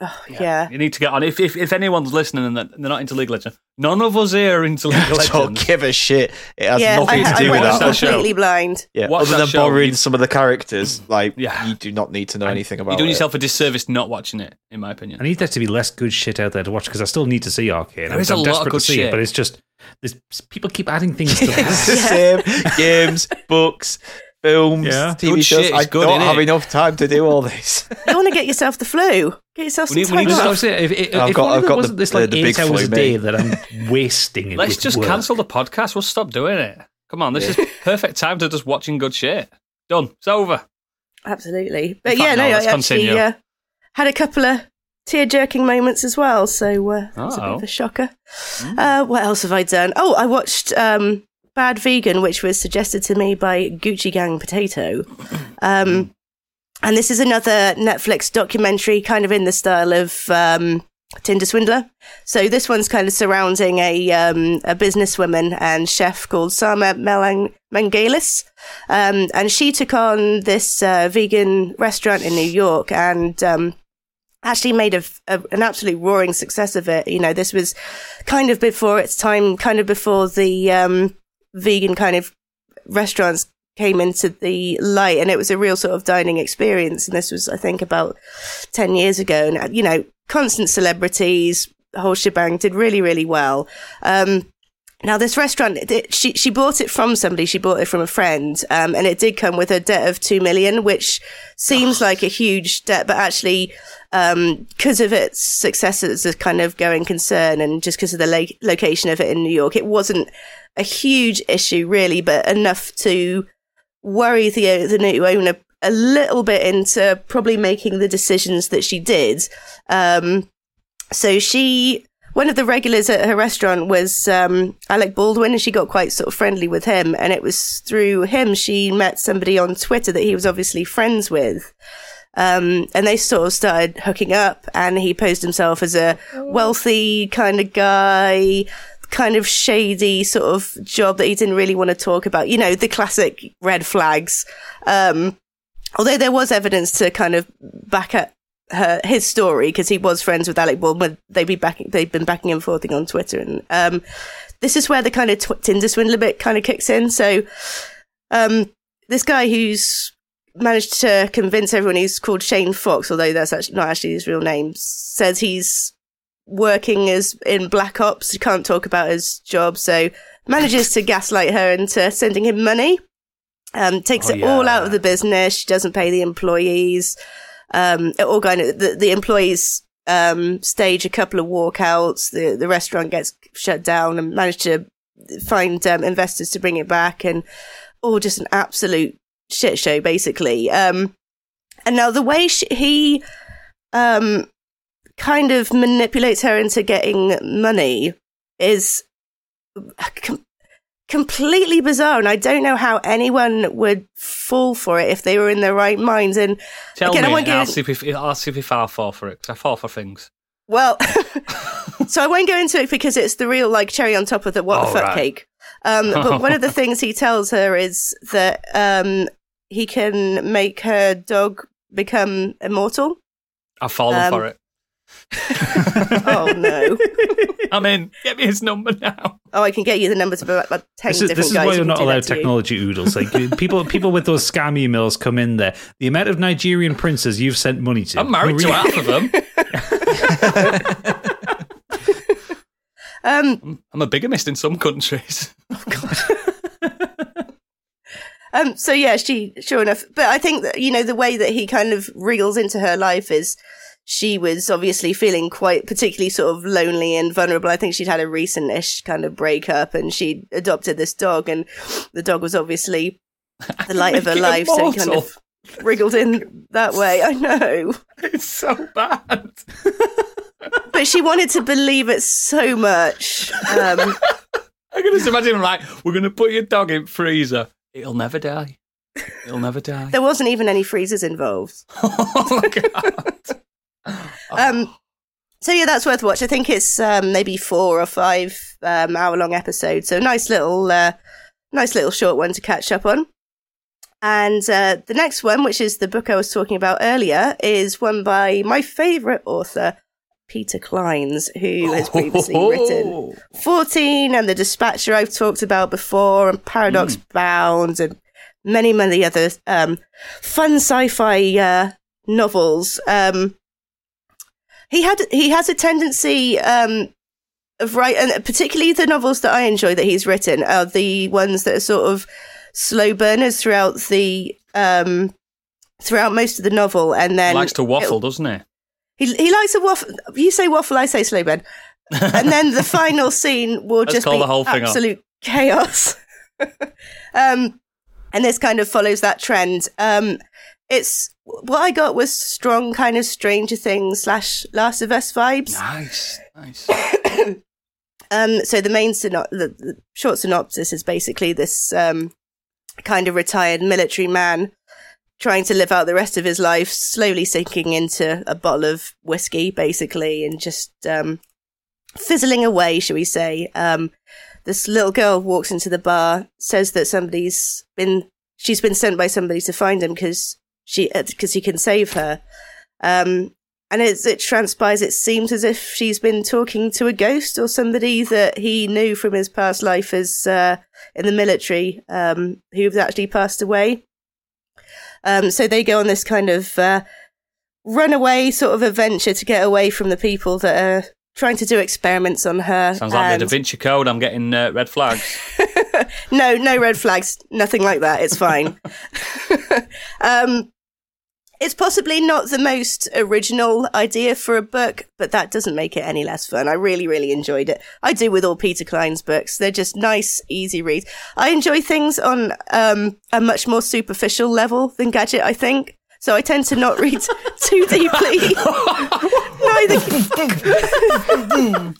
Oh, yeah. You need to get on. If, if, if anyone's listening and they're they're not into League of Legends, none of us here are into League of Don't give a shit. It has yeah, nothing I, to I do with went watch that. that show. completely blind. Yeah, Watch other than show. borrowing You- some of the characters, like Yeah. you do not need to know anything about You're doing it. yourself a disservice not watching it, in my opinion. I need there to be less good shit out there to watch because I still need to see Arcane. There I'm, is a I'm lot of desperate good to see shit. it, but it's just there's people keep adding things to it's that. the same games, books, films, Yeah. TV Good shows. shit I good, don't innit? have enough time to do all this. You want to get yourself the flu? Get yourself We some need- we time need to off. So if, if, I've if got- I've got wasn't the- this like the- the eight big hours a day that I'm wasting it. Let's just work. cancel the podcast. We'll stop doing it. Come on, this is perfect time to just watching good shit. Done. It's over. Absolutely. But In fact, yeah, no, no, let's I actually uh, had a couple of tear jerking moments as well. So uh, it's a bit of a shocker. Uh, what else have I done? Oh, I watched um, Bad Vegan, which was suggested to me by Gucci Gang Potato. Um, and this is another Netflix documentary, kind of in the style of um, Tinder Swindler. So this one's kind of surrounding a um, a businesswoman and chef called Sama Melang- Mangalis. Um, and she took on this uh, vegan restaurant in New York and um, actually made a, a, an absolute roaring success of it. You know, this was kind of before its time, kind of before the um, vegan kind of restaurants came into the light and it was a real sort of dining experience. And this was, I think, about 10 years ago. And, uh, you know, constant celebrities, whole shebang did really, really well. Um, now, this restaurant, it- she she bought it from somebody. She bought it from a friend, um, and it did come with a debt of two million, which seems like a huge debt, but actually, because of its success as a kind of going concern, and just because of the lo- location of it in New York, it wasn't a huge issue really, but enough to worry the the new owner a little bit into probably making the decisions that she did. Um, so she one of the regulars at her restaurant was um, Alec Baldwin, and she got quite sort of friendly with him. And it was through him she met somebody on Twitter that he was obviously friends with. Um, and they sort of started hooking up, and he posed himself as a wealthy kind of guy kind of shady sort of job that he didn't really want to talk about. You know, the classic red flags. Um, although there was evidence to kind of back up her his story because he was friends with Alec Baldwin. They'd be backing, they've been backing and forthing on Twitter, and um, this is where the kind of tw- Tinder swindler bit kind of kicks in. So, um, this guy who's managed to convince everyone he's called Shane Fox, although that's actually not actually his real name, says he's working as in Black Ops. He can't talk about his job, so manages to gaslight her into sending him money. Um, takes Oh, it all out of the business. She doesn't pay the employees. Um, it all of the, the employees um, stage a couple of walkouts. The the restaurant gets shut down and manage to find um, investors to bring it back, and all just an absolute shit show, basically. Um, and now the way she, he um, kind of manipulates her into getting money is com- completely bizarre, and I don't know how anyone would fall for it if they were in their right minds. And Tell Again, I me, won't and I'll see, if, I'll see if I fall for it, I fall for things. Well, so I won't go into it because it's the real like cherry on top of the what the Oh, fuck right. cake. Um, but one of the things he tells her is that um, he can make her dog become immortal. I've fallen Um, for it. Oh no! I'm in. Get me his number now. Oh, I can get you the numbers of about, about ten This is, different this is guys. why you're not allowed to you. technology oodles. Like people, people with those scam emails come in there. The amount of Nigerian princes you've sent money to. I'm married to half of them. Um, I'm a bigamist in some countries. Um, so yeah, she sure enough. But I think that you know the way that he kind of reels into her life is she was obviously feeling quite particularly sort of lonely and vulnerable. I think she'd had a recent-ish kind of breakup, and she adopted this dog, and the dog was obviously the light of her life. So he kind of wriggled in that way. I know, It's so bad. but she wanted to believe it so much. Um, I can just imagine, like, we're going to put your dog in freezer. It'll never die. It'll never die. there wasn't even any freezers involved. oh, my God. Um, so yeah, that's worth watch. I think it's um, maybe four or five um, hour long episodes. So nice little, uh, nice little short one to catch up on. And uh, the next one, which is the book I was talking about earlier, is one by my favourite author, Peter Clines, who has previously written 14 and The Dispatcher I've talked about before, and Paradox Bound, and many, many other um, fun sci fi uh, novels. Um, he had he has a tendency um, of write, and particularly the novels that I enjoy that he's written are the ones that are sort of slow burners throughout the um, throughout most of the novel, and then He likes to waffle, doesn't he? he he likes to waffle. You say waffle, I say slow burn. and then the final scene will just call be the whole thing absolute chaos. um, and this kind of follows that trend. Um, it's what I got was strong kind of Stranger Things slash Last of Us vibes. Nice, nice. Um, so the main syno- the, the short synopsis is basically this um, kind of retired military man trying to live out the rest of his life, slowly sinking into a bottle of whiskey, basically, and just um, fizzling away, shall we say. Um, this little girl walks into the bar, says that somebody's been she's been sent by somebody to find him because she because he can save her. Um, and as it transpires, it seems as if she's been talking to a ghost or somebody that he knew from his past life as uh, in the military, um, who've actually passed away. Um, so they go on this kind of uh, runaway sort of adventure to get away from the people that are trying to do experiments on her. Sounds like the and- Da Vinci Code. I'm getting uh, red flags. no, no red flags, nothing like that. It's fine. um, it's possibly not the most original idea for a book, but that doesn't make it any less fun. I really, really enjoyed it. I do with all Peter Clines' books. They're just nice, easy reads. I enjoy things on um, a much more superficial level than Gadget, I think. So I tend to not read too deeply. Neither.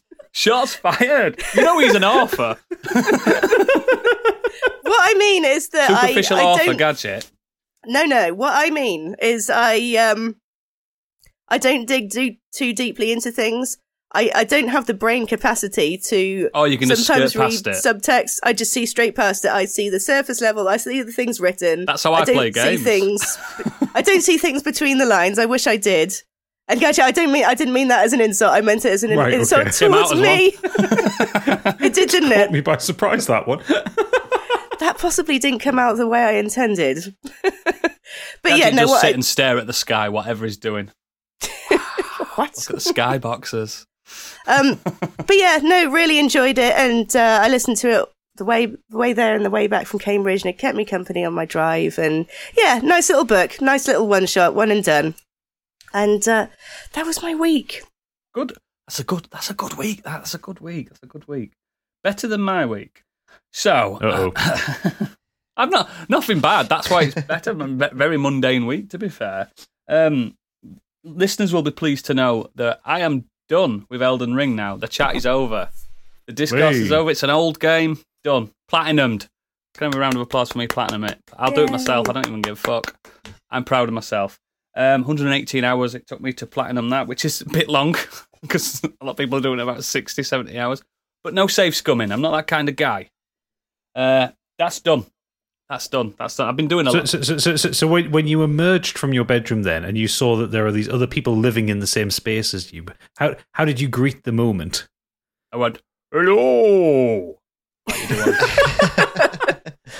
Shots fired. You know he's an author. What I mean is that I, Superficial I author don't gadget. No, no. What I mean is I um I don't dig too, too deeply into things. I, I don't have the brain capacity to Oh, you can just sometimes skirt read past it. subtext. I just see straight past it. I see the surface level. I see the things written. That's how I don't play see games. things. I don't see things between the lines. I wish I did. And actually, I don't mean I didn't mean that as an insult. I meant it as an Right, insult okay. Towards as me. it did, didn't Caught it? me by surprise, that one. That possibly didn't come out the way I intended. but Gadget yeah, no. just What sit I, and stare at the sky, whatever he's doing. what? Look at the sky boxes. Um, but yeah, no, really enjoyed it, and uh, I listened to it the way the way there and the way back from Cambridge, and it kept me company on my drive. And yeah, nice little book, nice little one shot, one and done. And uh, that was my week. Good. That's a good. That's a good week. That's a good week. That's a good week. Better than my week. So, Uh-oh. I'm not nothing bad. That's why it's better. Very mundane week, to be fair. Um, listeners will be pleased to know that I am done with Elden Ring now. The chat is over. The discourse is over. It's an old game. Done. Platinumed. Can I have a round of applause for me platinum it? I'll do it myself. I don't even give a fuck. I'm proud of myself. Um, 118 hours it took me to platinum that, which is a bit long because a lot of people are doing about 60, 70 hours. But no save scumming. I'm not that kind of guy. Uh, that's done. That's done. That's done. I've been doing a So, lot. so, so, so, so, so when, when you emerged from your bedroom then and you saw that there are these other people living in the same space as you, how, how did you greet the moment? I went, hello.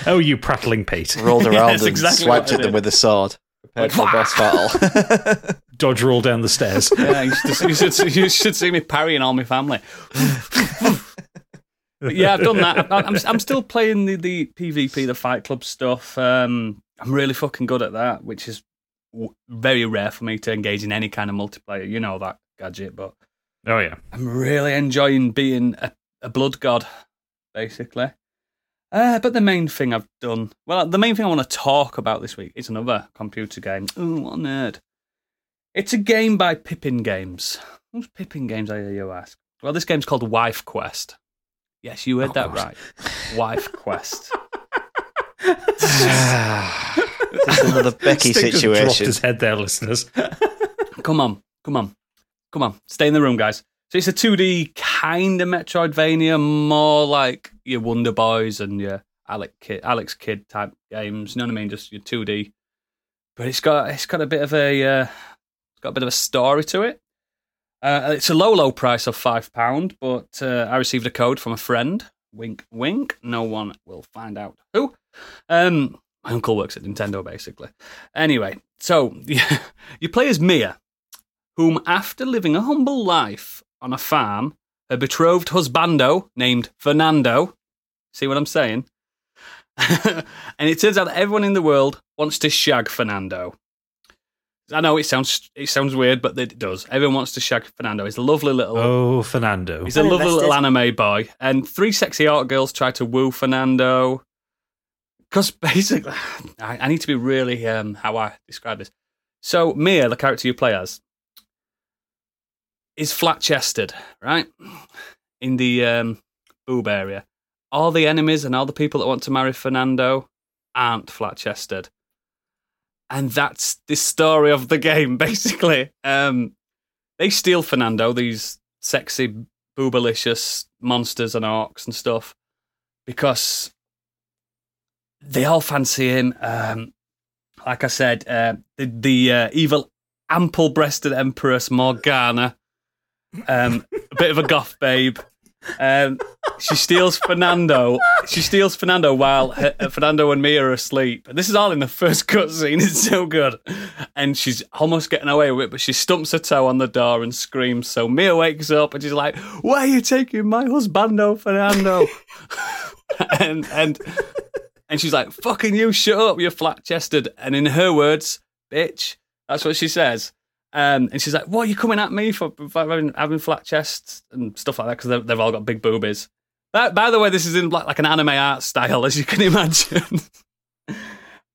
Oh, you prattling Pete. Rolled around that's and exactly swiped at them with a sword. Prepared for a boss battle. Dodge roll down the stairs. Yeah, you should, you, should, you should see me parrying all my family. But yeah, I've done that. I- I'm, I'm still playing the, the PvP, the Fight Club stuff. Um, I'm really fucking good at that, which is w- very rare for me to engage in any kind of multiplayer. You know that gadget, but Oh, yeah. I'm really enjoying being a, a blood god, basically. Uh, but the main thing I've done, well, the main thing I want to talk about this week is another computer game. Ooh, what a nerd. It's a game by Pippin Games. Who's Pippin Games, I hear you ask? Well, this game's called Wife Quest. Yes, you heard Oh, that God. right. Wife Quest. It's another Becky Stig just dropped situation. his head there, listeners. Come on, come on, come on. Stay in the room, guys. So it's a 2D kind of Metroidvania, more like your Wonder Boys and your Alex Kidd, Alex Kidd type games. You know what I mean? Just your 2D. But it's got it's got a bit of a uh, it's got a bit of a story to it. Uh, it's a low low price of five pound, but uh, I received a code from a friend. Wink, wink. No one will find out who. Um, my uncle works at Nintendo, basically. Anyway, so you play as Mia, whom, after living a humble life on a farm, her betrothed husbando named Fernando. See what I'm saying? and it turns out that everyone in the world wants to shag Fernando. I know it sounds it sounds weird, but it does. Everyone wants to shag Fernando. He's a lovely little Oh, Fernando. He's a I'm lovely little anime boy, and three sexy art girls try to woo Fernando. Because basically, I, I need to be really um, how I describe this. So Mia, the character you play as, is flat chested, right? In the um, boob area. All the enemies and all the people that want to marry Fernando aren't flat chested. And that's the story of the game, basically. Um, they steal Fernando, these sexy, boobalicious monsters and orcs and stuff, because they all fancy him. Um, like I said, uh, the, the uh, evil, ample breasted Empress Morgana, um, a bit of a goth babe. Um, she steals Fernando. She steals Fernando while her, uh, Fernando and Mia are asleep. This is all in the first cutscene. It's so good, and she's almost getting away with it, but she stumps her toe on the door and screams. So Mia wakes up and she's like, "Why are you taking my husbando, Fernando?" and and and she's like, "Fucking you, shut up, you're flat chested." And in her words, "Bitch," that's what she says. Um, and she's like, "What are you coming at me for, for having, having flat chests and stuff like that?" Because they've, all got big boobies. By the way, this is in like, like an anime art style, as you can imagine.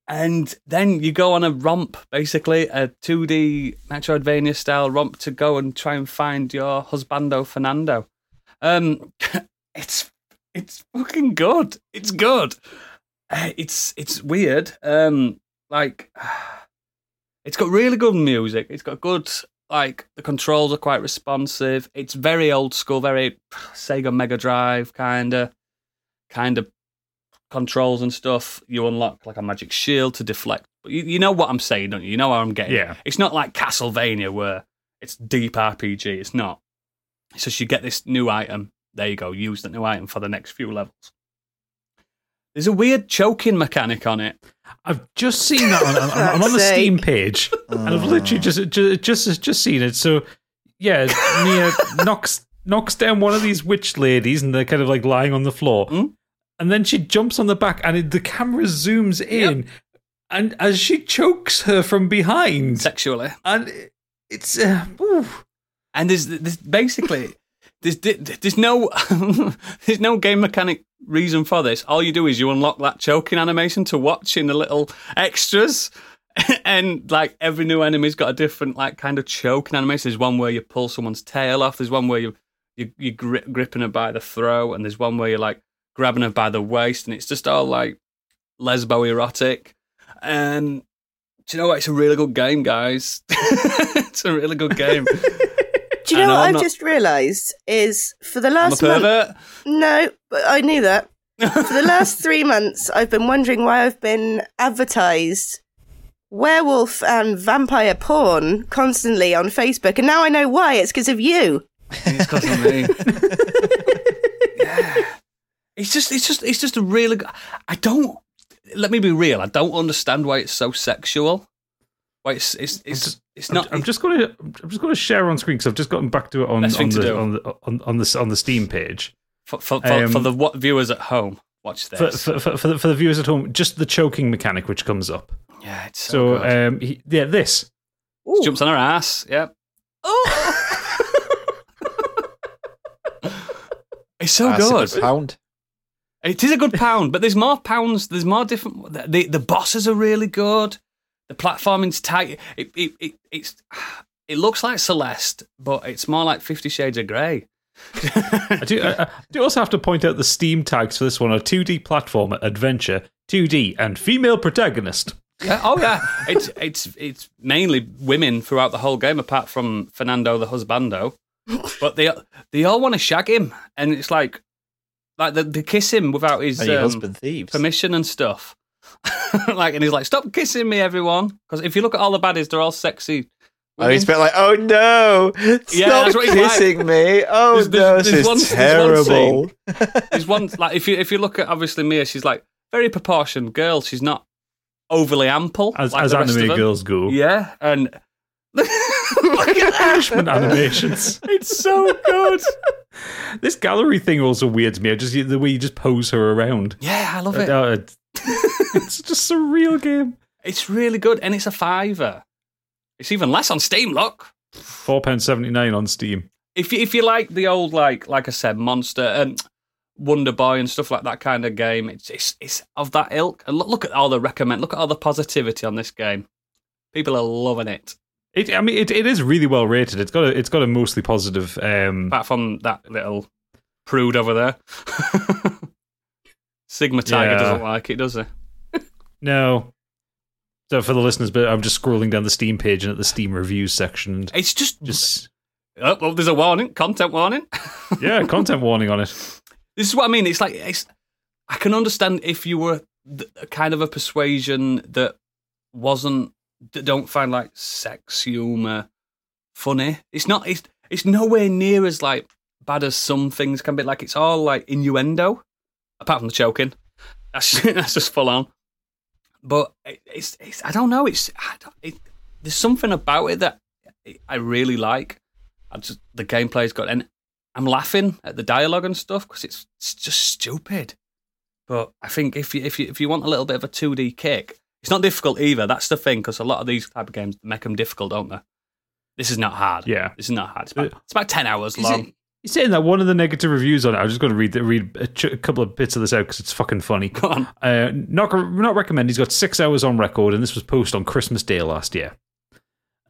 and then you go on a romp, basically a 2D Metroidvania style romp to go and try and find your husbando Fernando. Um, it's it's fucking good. It's good. Uh, It's it's weird. Um, like it's got really good music. It's got good like the controls are quite responsive. It's very old school, very Sega Mega Drive kind of kind of controls and stuff. You unlock like a magic shield to deflect. But you, you know what I'm saying, don't you? You know how I'm getting. Yeah. It's not like Castlevania where it's deep RPG. It's not. It's just you get this new item. There you go. Use that new item for the next few levels. There's a weird choking mechanic on it. I've just seen that. On, I'm, I'm on the Fuck's Steam sake. page, and I've literally just just just just seen it. So yeah, Mia knocks knocks down one of these witch ladies, and they're kind of like lying on the floor. Hmm? And then she jumps on the back, and it, the camera zooms in, and as she chokes her from behind, Sexually. and it's uh, ooh. and there's, there's basically there's there's no there's no game mechanic reason for this. All you do is you unlock that choking animation to watch in the little extras, and like every new enemy's got a different like kind of choking animation. There's one where you pull someone's tail off. There's one where you you you grip, gripping her by the throat, and there's one where you're like grabbing her by the waist, and it's just all like lesbo erotic. And do you know what? It's a really good game, guys. it's a really good game. Do you know know, what I'm I've not- just realised is for the I'm a last month. No, but I knew that. For the last three months, I've been wondering why I've been advertised werewolf and vampire porn constantly on Facebook, and now I know why. It's because of you. It's because of me. yeah. It's just, it's just, it's just a really. I don't. Let me be real. I don't understand why it's so sexual. Why it's, it's, it's, just- it's I'm, not. I'm just gonna I'm just gonna share on screen because I've just gotten back to it on on the, do. on the on, on the on the Steam page. for, for, for, for um, the what viewers at home. Watch this. for, for, for, the, for the viewers at home, just the choking mechanic which comes up. yeah, it's so. So, good. um, he, yeah, this. Ooh. Jumps on her ass. Yep. it's so That's a good. good pound. It is a good pound, but there's more pounds. There's more different. The the bosses are really good. The platforming's tight. It it, it it's it looks like Celeste, but it's more like Fifty Shades of Grey. I do, I, I do also have to point out the Steam tags for this one are 2D platformer, adventure, 2D, and female protagonist. Yeah, oh yeah. It's it's it's mainly women throughout the whole game, apart from Fernando the husbando. But they they all want to shag him, and it's like like they, they kiss him without his um, husband thieves. permission and stuff. like, and he's like, "Stop kissing me, everyone!" Because if you look at all the baddies, they're all sexy. Oh, he's a women. bit like, oh no, stop that's what he's like. kissing me. Oh There's- no, there's- this there's is one- there's one terrible. There's one like if you if you look at obviously Mia, she's like very proportioned girl. She's not overly ample As, like as the rest of anime girls go. Yeah, and look at the Punishment animations. it's so good. This gallery thing also weirds me. I Just the way you just pose her around. Yeah, I love it. Uh, it- it's just a real game. It's really good, and it's a fiver. It's even less on Steam. Look, Four pound seventy nine on Steam. if you, if you like the old like like I said, Monster and Wonder Boy and stuff like that kind of game, it's it's, it's of that ilk. And look, look at all the recommend. Look at all the positivity on this game. People are loving it. It, I mean, it, it is really well rated. It's got a, it's got a mostly positive. Um, Apart from that little prude over there. Sigma Tiger Yeah. doesn't like it, does he? no. So for the listeners, but I'm just scrolling down the Steam page and at the Steam reviews section, It's just, just oh, well, there's a warning, content warning. yeah, content warning on it. This is what I mean. It's like it's. I can understand if you were th- kind of a persuasion that wasn't that don't find like sex humor funny. It's not. It's it's nowhere near as like bad as some things can be. Like it's all like innuendo, apart from the choking. That's that's just full on. But it, it's it's I don't know. It's I don't, it, there's something about it that I really like. I just the gameplay's got and I'm laughing at the dialogue and stuff because it's it's just stupid. But I think if you if you if you want a little bit of a 2D kick, it's not difficult either. That's the thing because a lot of these type of games make them difficult, don't they? This is not hard. Yeah. this is not hard. It's about, uh, it's about ten hours Is long. it- You're saying that one of the negative reviews on it. I'm just going to read the, read a, ch- a couple of bits of this out because it's fucking funny. Go on. Uh, not not recommend. He's got six hours on record, and this was posted on Christmas Day last year.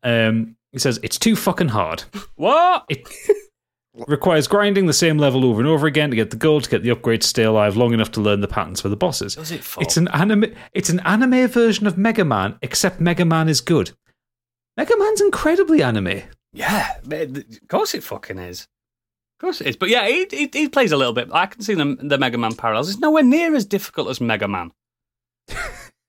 Um, he says it's too fucking hard. What? It requires grinding the same level over and over again to get the gold, to get the upgrades, to stay alive long enough to learn the patterns for the bosses. Does it fall? It's an anime. It's an anime version of Mega Man, except Mega Man is good. Mega Man's incredibly anime. Yeah, of course it fucking is. Of course it is. But yeah, he, he, he plays a little bit. I can see the, the Mega Man parallels. It's nowhere near as difficult as Mega Man.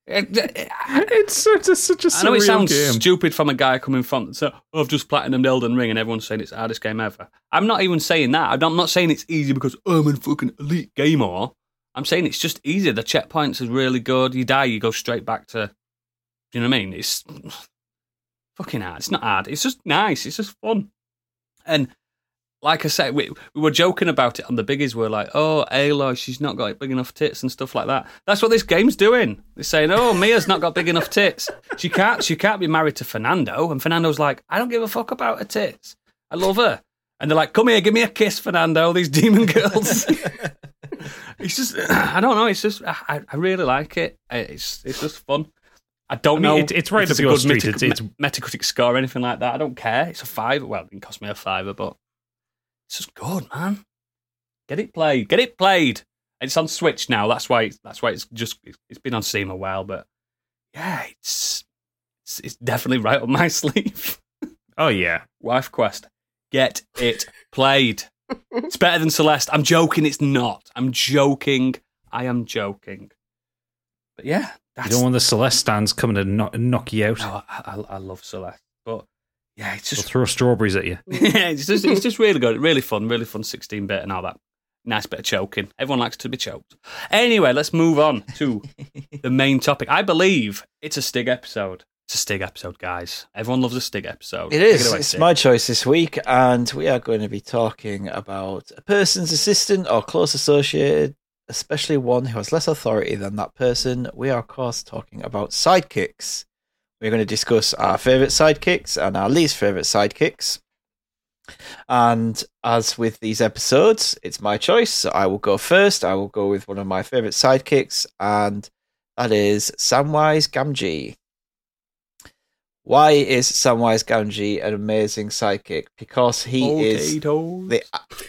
It's such a such a I know it sounds game. stupid from a guy coming from, so, oh, I've just platinumed Elden Ring and everyone's saying it's the hardest game ever. I'm not even saying that. I'm not- I'm not saying it's easy because oh, I'm a fucking elite gamer. I'm saying it's just easy. The checkpoints are really good. You die, you go straight back to. Do you know what I mean? It's fucking hard. It's not hard. It's just nice. It's just fun. And like I said, we, we were joking about it on the biggies. We're like, oh, Aloy, she's not got big enough tits and stuff like that. That's what this game's doing. They're saying, oh, Mia's not got big enough tits. She can't. She can't be married to Fernando. And Fernando's like, I don't give a fuck about her tits. I love her. And they're like, come here, give me a kiss, Fernando. These demon girls. it's just, I don't know. It's just, I, I really like it. It's it's just fun. I don't I mean, know. it's- it's right up a your good street. It's- it's- Metacritic score or anything like that. I don't care. It's a five. Well, it didn't cost me a fiver, but it's just good, man. Get it played. Get it played. It's on Switch now. That's why. It's, that's why it's just. It's been on Steam a while, but yeah, it's it's, it's definitely right up my sleeve. Oh yeah. Wife Quest. Get it played. It's better than Celeste. I'm joking. It's not. I'm joking. I am joking. But yeah, You don't want the Celeste stands coming to knock, knock you out. No, I, I, I love Celeste, yeah, it's They'll just throw strawberries at you. yeah, it's just it's just really good, really fun, really fun. Sixteen bit and all that. Nice bit of choking. Everyone likes to be choked. Anyway, let's move on to the main topic. I believe it's a Stig episode. It's a Stig episode, guys. Everyone loves a Stig episode. It away, it's Stig. my choice this week, and we are going to be talking about a person's assistant or close associated, especially one who has less authority than that person. We are, of course, talking about sidekicks. We're going to discuss our favourite sidekicks and our least favourite sidekicks. And as with these episodes, it's my choice. So I will go first. I will go with one of my favourite sidekicks, and that is Samwise Gamgee. Why is Samwise Gamgee an amazing sidekick? Because he is the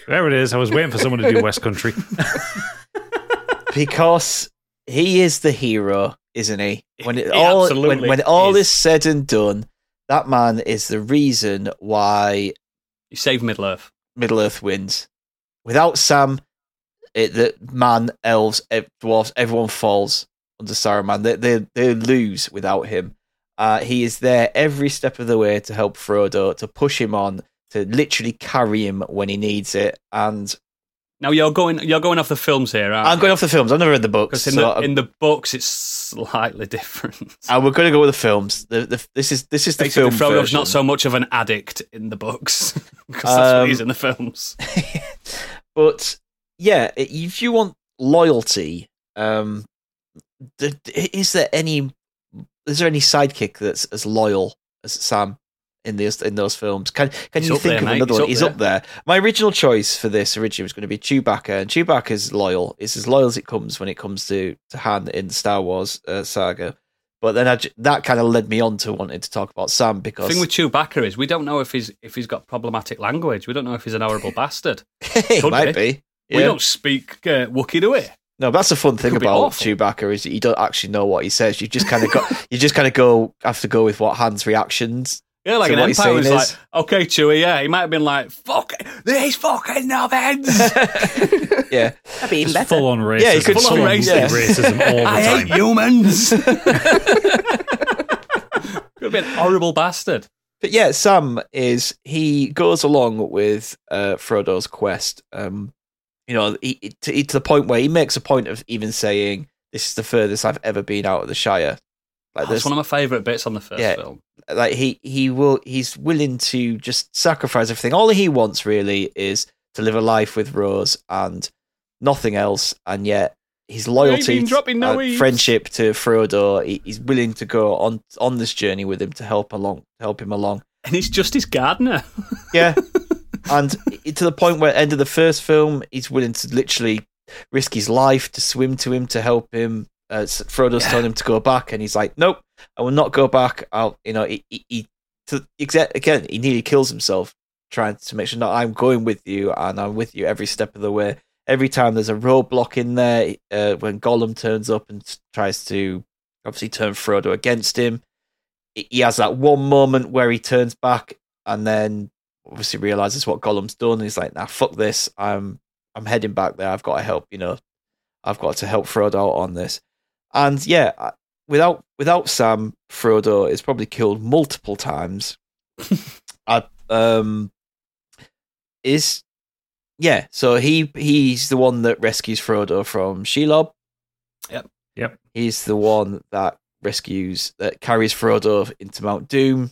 There it is. I was waiting for someone to do West Country. because he is the hero, isn't he? When it all when, when all is. is said and done, that man is the reason why You save Middle Earth. Middle Earth wins. Without Sam, it, the man, elves, dwarves, everyone falls under Saruman. They they, they lose without him. Uh, he is there every step of the way to help Frodo, to push him on, to literally carry him when he needs it. And Now you're going you're going off the films here, aren't I'm going off the films. I've never read the books, because in so the in the books it's slightly different. and we're going to go with the films. The, the, this is this is the Basically, film Frodo's version. not so much of an addict in the books because that's what Um, he's in the films. but yeah, if you want loyalty, um, is there any is there any sidekick that's as loyal as Sam in those in those films? Can can He's you think there, of mate. another He's one? up He's there. up there. My original choice for this originally was going to be Chewbacca, and Chewbacca's loyal. It's as loyal as it comes when it comes to to Han in the Star Wars uh, saga. But then I that kind of led me on to wanting to talk about Sam because The thing with Chewbacca is we don't know if he's if he's got problematic language. We don't know if he's an horrible bastard. it could might be. We Yeah. don't speak uh, Wookiee, do we? No, that's the fun thing about. Chewbacca is that you don't actually know what he says. You just kind of got you just kind of go have to go with what Han's reactions. Yeah, like So an Empire was saying like, okay, Chewie, yeah, he might have been like, fuck these fucking knobheads. Yeah, That'd be even Just better. full on racism. Yeah, you could Full on racism, racist. racism all the I time. hate humans. Could have been a horrible bastard. but yeah, Sam is he goes along with uh, Frodo's quest. Um, you know, he, to, to the point where he makes a point of even saying, "This is the furthest I've ever been out of the Shire." Like That's one of my favourite bits on the first Yeah. film. like he he will he's willing to just sacrifice everything. All he wants really is to live a life with Rose and nothing else. And yet his loyalty, no uh, and eaves. friendship to Frodo, he, he's willing to go on on this journey with him to help along, help him along. And he's just his gardener. Yeah, and to the point where end of the first film, he's willing to literally risk his life to swim to him to help him. Uh, Frodo's Yeah. telling him to go back, and he's like, "Nope, I will not go back." I'll, you know, he, he, he to, again, he nearly kills himself trying to make sure, that I'm going with you, and I'm with you every step of the way." Every time there's a roadblock in there, uh, when Gollum turns up and tries to obviously turn Frodo against him, he has that one moment where he turns back and then obviously realizes what Gollum's done. And He's like, "Nah, fuck this. I'm I'm heading back there. I've got to help. You know, I've got to help Frodo out on this." And yeah, without without Sam, Frodo is probably killed multiple times. I, um, is yeah. So he he's the one that rescues Frodo from Shelob. Yep. Yep. He's the one that rescues that carries Frodo into Mount Doom.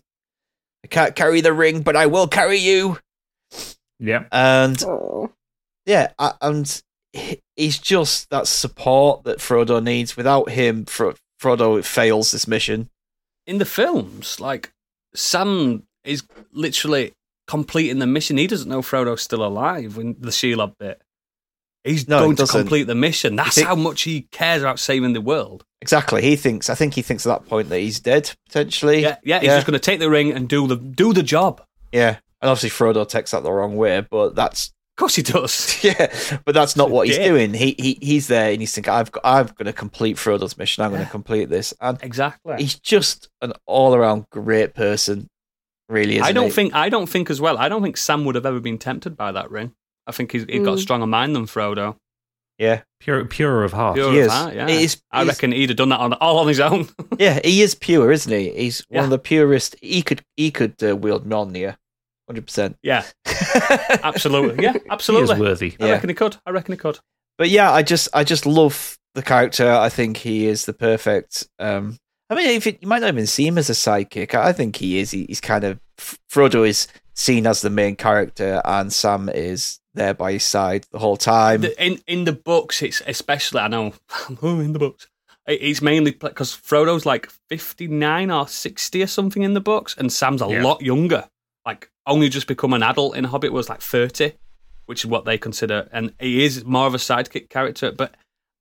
I can't carry the ring, but I will carry you. Yeah. And Oh. yeah, a- and he- he's just that support that Frodo needs. Without him, Fro- Frodo fails this mission. In the films, like Sam is literally completing the mission. He doesn't know Frodo's still alive when the Shelob bit. He's No, he going to complete the mission. That's think- how much he cares about saving the world. Exactly. He thinks. I think he thinks at that point that he's dead potentially. Yeah, yeah. He's Yeah. just going to take the ring and do the do the job. Yeah. And obviously Frodo takes that the wrong way, but that's course he does. yeah, but that's not what he's dick. doing. He he he's there and he's thinking, I've got, I'm going to complete Frodo's mission. I'm going to complete this, and Exactly. he's just an all around great person. Really, isn't I don't he? think I don't think as well. I don't think Sam would have ever been tempted by that ring. I think he's, he's got a Mm. stronger mind than Frodo. Yeah, Pure, pure of heart. Pure he of is. heart, yeah. He is- I reckon he'd have done that on all on his own. yeah, he is pure, isn't he? He's one Yeah. of the purest. He could he could uh, wield Mjolnir, hundred percent. yeah, absolutely. Yeah, He absolutely. worthy. I Yeah. reckon he could. I reckon he could. But yeah, I just I just love the character. I think he is the perfect. Um, I mean, if it, you might not even see him as a sidekick, I think he is. He, he's kind of Frodo is seen as the main character, and Sam is there by his side the whole time. In in the books, it's especially I know. in the books, it's mainly because Frodo's like fifty nine or sixty or something in the books, and Sam's a Yeah. lot younger. Like only just become an adult in Hobbit was like thirty, which is what they consider, and he is more of a sidekick character. But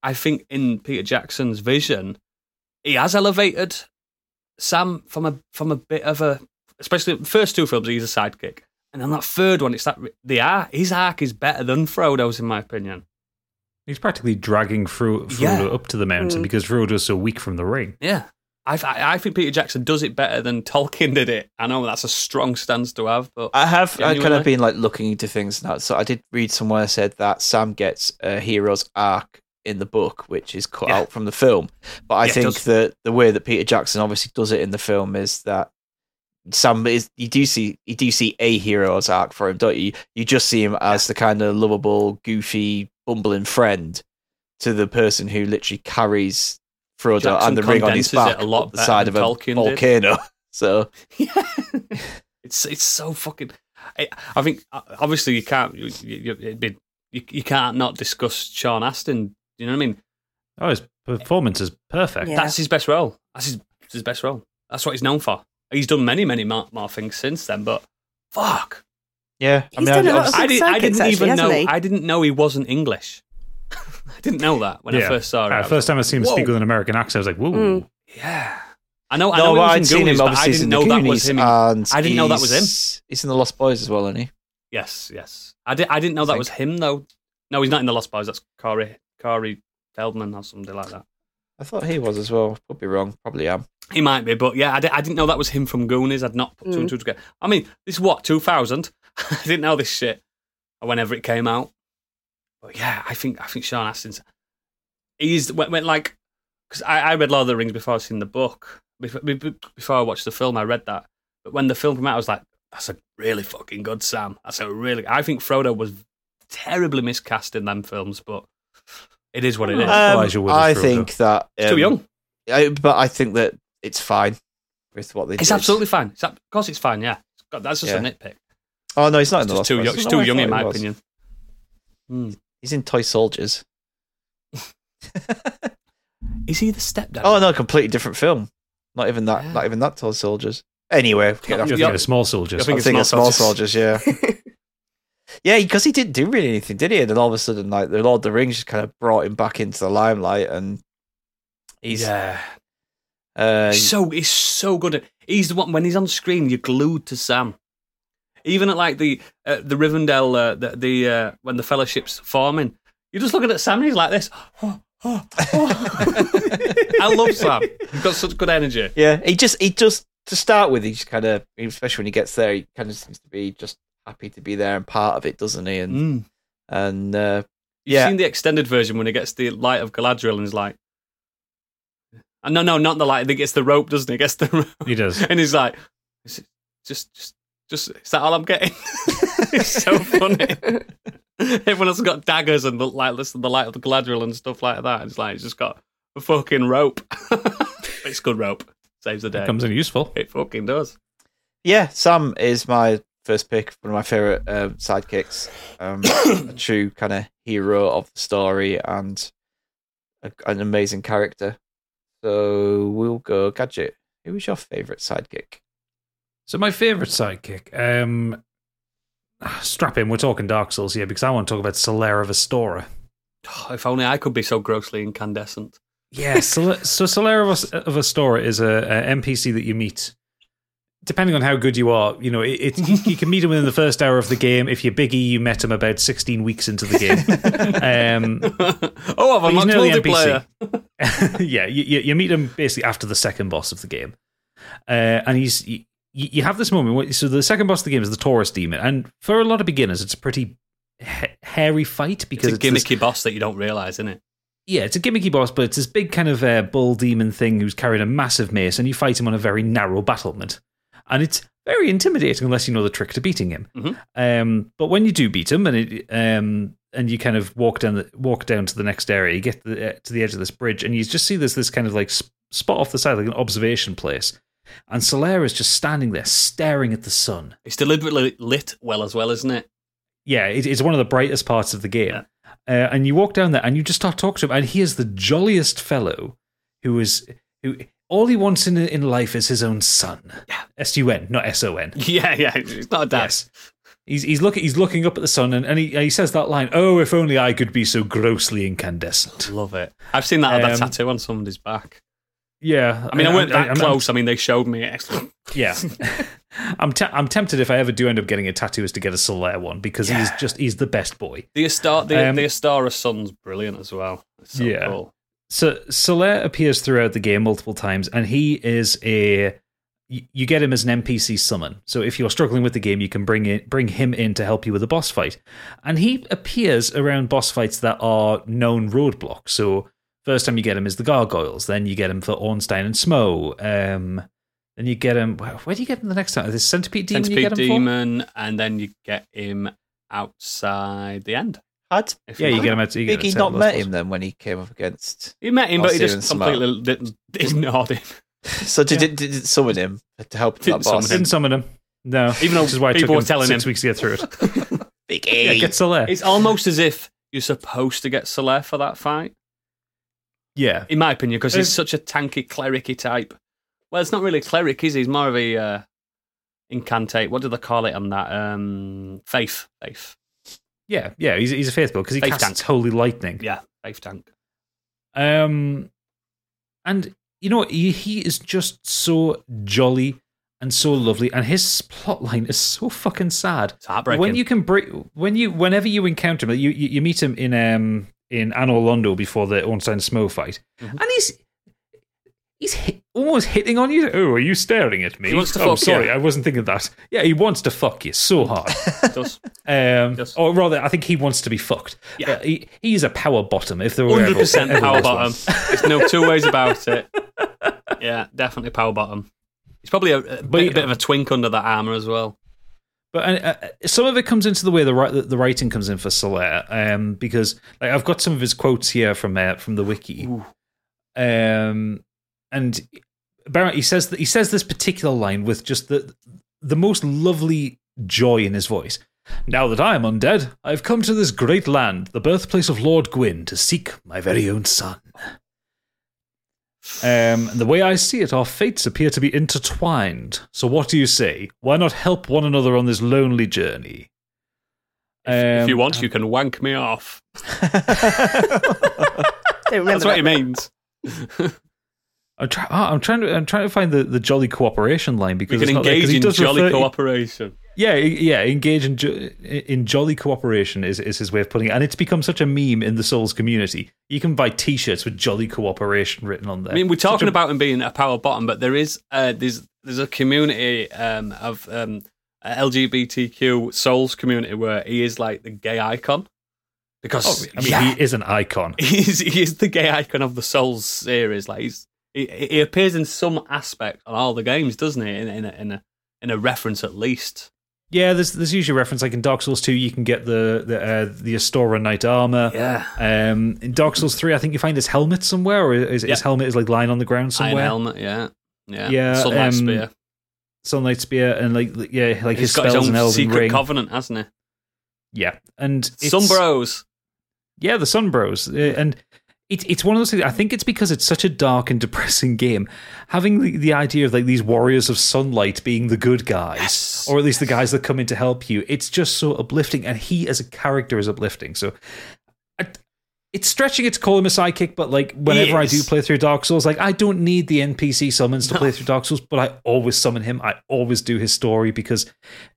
I think in Peter Jackson's vision, he has elevated Sam from a from a bit of a, especially the first two films, he's a sidekick. And then that third one, it's that the arc. His arc is better than Frodo's, in my opinion. He's practically dragging Fro- Frodo Yeah. up to the mountain Mm. because Frodo's so weak from the ring. Yeah, I, I think Peter Jackson does it better than Tolkien did it. I know that's a strong stance to have, but I have I kind of been like looking into things now. So I did read somewhere said that Sam gets a hero's arc in the book, which is cut Yeah. out from the film. But I Yeah, think that the way that Peter Jackson obviously does it in the film is that Sam is you do see you do see a hero's arc for him, don't you? You just see him as the kind of lovable, goofy, bumbling friend to the person who literally carries Frodo Jackson and the ring on his back a lot the side of than a Tolkien did. volcano. So yeah, it's it's so fucking. I, I think uh, obviously you can't you, you, it'd be- you, you can't not discuss Sean Astin. You know what I mean? Oh, his performance is perfect. Yeah. That's his best role. That's his, his best role. That's what he's known for. He's done many many more, more things since then, but fuck. yeah, I mean, done a I, lot of I, did, I didn't even hasn't know. he? I didn't know he wasn't English. I didn't know that when I first saw it. Uh, first time I seen him Whoa. speak with an American accent, I was like, "Whoa!" Mm. Yeah. I know. I no, know but he I'd was seen Goonies, him but I obviously didn't in know that was Goonies, him. I didn't know that was him. he's- He's in the Lost Boys as well, isn't he? Yes, yes. I, did, I didn't know that Think. was him though. No, he's not in the Lost Boys. That's Corey Corey Feldman or something like that. I thought he was as well. Could be wrong. Probably am. He might be, but yeah, I, di- I didn't know that was him from Goonies. I'd not put two and Mm. two together. I mean, this is what two thousand. I didn't know this shit whenever it came out. But yeah, I think I think Sean Astin's he's when, when like because I, I read Lord of the Rings before I seen the book. Before, before I watched the film, I read that. But when the film came out, I was like, "That's a really fucking good Sam. That's a really." I think Frodo was terribly miscast in them films, but it is what it is. Elijah Wood as I think that He's um, too young. I, but I think that it's fine with what they. It's did. absolutely fine. It's, of course, it's fine. Yeah, God, that's just a nitpick. Oh no, he's not in It's the just too Boys. young. It's No, too young, in my opinion. Hmm. He's in Toy Soldiers. Is he the stepdad? Oh no, completely different film. Not even that. Yeah. Not even that Toy Soldiers. Anyway, get Not- off You're Yeah. thinking of small soldiers. I think I'm thinking of Small Small Soldiers. Soldiers, yeah. yeah, because he didn't do really anything, did he? And then all of a sudden, like the Lord of the Rings just kind of brought him back into the limelight, and he's yeah. uh, so he's so good. At, he's the one when he's on screen. You're glued to Sam. Even at like the uh, the Rivendell, uh, the, the uh, when the Fellowship's forming, you're just looking at Sam. and He's like this. I love Sam. He's got such good energy. yeah, he just he just to start with, he's kind of, especially when he gets there, he kind of seems to be just happy to be there and part of it, doesn't he? And Mm. and uh, You've Yeah. seen the extended version when he gets the light of Galadriel and he's like, no, no, not the light. I gets the rope, doesn't he? He gets the rope. He does. and he's like, just, just, just, is that all I'm getting? it's so funny. Everyone else has got daggers and the light, listen, the light of the Galadriel and stuff like that. It's like, it's just got a fucking rope. it's good rope. Saves the day. Comes in useful. It fucking does. yeah, Sam is my first pick, one of my favorite uh, sidekicks, um, a true kind of hero of the story and a, an amazing character. So we'll go gadget. Who was your favorite sidekick? So my favorite sidekick, um, strap in. We're talking Dark Souls here because I want to talk about Solaire of Astora. Oh, if only I could be so grossly incandescent. Yeah, Sol- so Solera Vestora is a, a NPC that you meet. Depending on how good you are, you know, it, it, you, can meet him within the first hour of the game. If you're biggie, you met him about 16 weeks into the game. um, oh, I've But he's unlocked nearly multiplayer. yeah, you, you you meet him basically after the second boss of the game, uh, and he's you, you have this moment. Where, so the second boss of the game is the Taurus demon, and for a lot of beginners, it's a pretty ha- hairy fight It's because a it's this- gimmicky boss that you don't realise, isn't it? yeah, it's a gimmicky boss, but it's this big kind of uh, bull demon thing who's carrying a massive mace, and you fight him on a very narrow battlement, and it's very intimidating unless you know the trick to beating him. Mhm. Um, but when you do beat him, and it, um, and you kind of walk down the walk down to the next area, you get the, uh, to the edge of this bridge, and you just see this this kind of like sp- spot off the side, like an observation place, and Solaire is just standing there staring at the sun. It's deliberately lit well as well, isn't it? Yeah, it, it's one of the brightest parts of the game. Uh, and you walk down there and you just start talking to him, and he is the jolliest fellow who is who all he wants in in life is his own son. S U N, not S O N. Yeah, yeah. It's not a dad. Yes. He's he's looking he's looking up at the sun and, and he he says that line, Oh, if only I could be so grossly incandescent. Love it. I've seen that, that Um, tattoo on somebody's back. Yeah. I mean, I, weren't that I'm- close. I mean, they showed me it. Yeah. I'm te- I'm tempted if I ever do end up getting a tattoo is to get a Solaire one because he's just he's the best boy. The Astar, the, Um, the Astora sun's brilliant as well. So Yeah. cool. So Solaire appears throughout the game multiple times, and he is a. You you get him as an NPC summon. So if you're struggling with the game, you can bring it, bring him in to help you with a boss fight, and he appears around boss fights that are known roadblocks. So first time you get him is the gargoyles, then you get him for Ornstein and Smough, um, then you get him. Where, where do you get him the next time? This centipede demon. you Centipede get him for? Demon, and then you get him outside the end. Had Yeah, you like. get him. At, you get him Biggie not met him then when he came up against? You met him, but he just completely didn't, ignored him. So did it did it summon him to help that Didn't boss? summon Didn't summon him. No, Even though which is why it people were telling six him. weeks to get through it. Biggie. yeah, get Solaire. It's almost as if you're supposed to get Solaire for that fight, Yeah, in my opinion, because he's such a tanky, clericy type. Well, it's not really a cleric, is he? He's more of a uh, incantate. What do they call it on that? Um, faith. Faith. Yeah, yeah, he's he's a faith build because he Faith casts tank. holy lightning. Yeah, faith tank. Um, and you know? He, he is just so jolly and so lovely, and his plot line is so fucking sad. It's heartbreaking. When you can bring when you whenever you encounter him, you you, you meet him in um in Anor Londo before the Ornstein Smough fight, Mhm. and he's. He's hit, almost hitting on you. Oh, are you staring at me? He wants to oh, fuck sorry, you. I wasn't thinking that. Yeah, he wants to fuck you so hard. does. Um, Yes. Or rather, I think he wants to be fucked. Yeah. Uh, he, he's a power bottom. If there were 100% ever power bottom. There's no two ways about it. Yeah, definitely power bottom. He's probably a, a, bit, a bit of a twink under that armor as well. But uh, some of it comes into the way the the writing comes in for Solaire, um, because like I've got some of his quotes here from uh, from the wiki, Ooh. um, and apparently he says that he says this particular line with just the the most lovely joy in his voice. Now that I am undead, I have come to this great land, the birthplace of Lord Gwyn, to seek my very own son. Um, and the way I see it, our fates appear to be intertwined. So, what do you say? Why not help one another on this lonely journey? If, if you Um, want, you can wank me off. That's what he means. I'm, try- oh, I'm trying to I'm trying to find the, the jolly cooperation line We because can it's not there, he in does jolly refer- cooperation. Yeah, yeah. Engage in jo- in jolly cooperation is, is his way of putting it, and it's become such a meme in the Souls community. You can buy T-shirts with jolly cooperation written on there. I mean, we're talking a- about him being a power bottom, but there is uh, there's there's a community um, of um, LGBTQ souls community where he is like the gay icon because Oh, I mean, yeah, he is an icon. he's he is the gay icon of the Souls series. Like he's he, he appears in some aspect on all the games, doesn't he? In, in a in a in a reference at least. Yeah, there's there's usually a reference like in Dark Souls two, you can get the the uh, the Astora Knight armor. Yeah, Um, in Dark Souls three, I think you find his helmet somewhere, or his, his helmet is like lying on the ground iron somewhere. helmet. Yeah, yeah, Yeah, Sunlight um, spear. Sunlight spear, and like yeah, like He's his his spells own and Elden secret Ring. covenant, hasn't he? Yeah, and Some bros. Yeah, the Sun Bros, Uh, and it's it's one of those things. I think it's because it's such a dark and depressing game. Having the, the idea of like these warriors of sunlight being the good guys, Yes. or at least the guys that come in to help you, it's just so uplifting. And he as a character is uplifting. So. I, it's stretching it to call him a sidekick, but like whenever I do play through Dark Souls, like I don't need the NPC summons to play through Dark Souls, but I always summon him. I always do his story because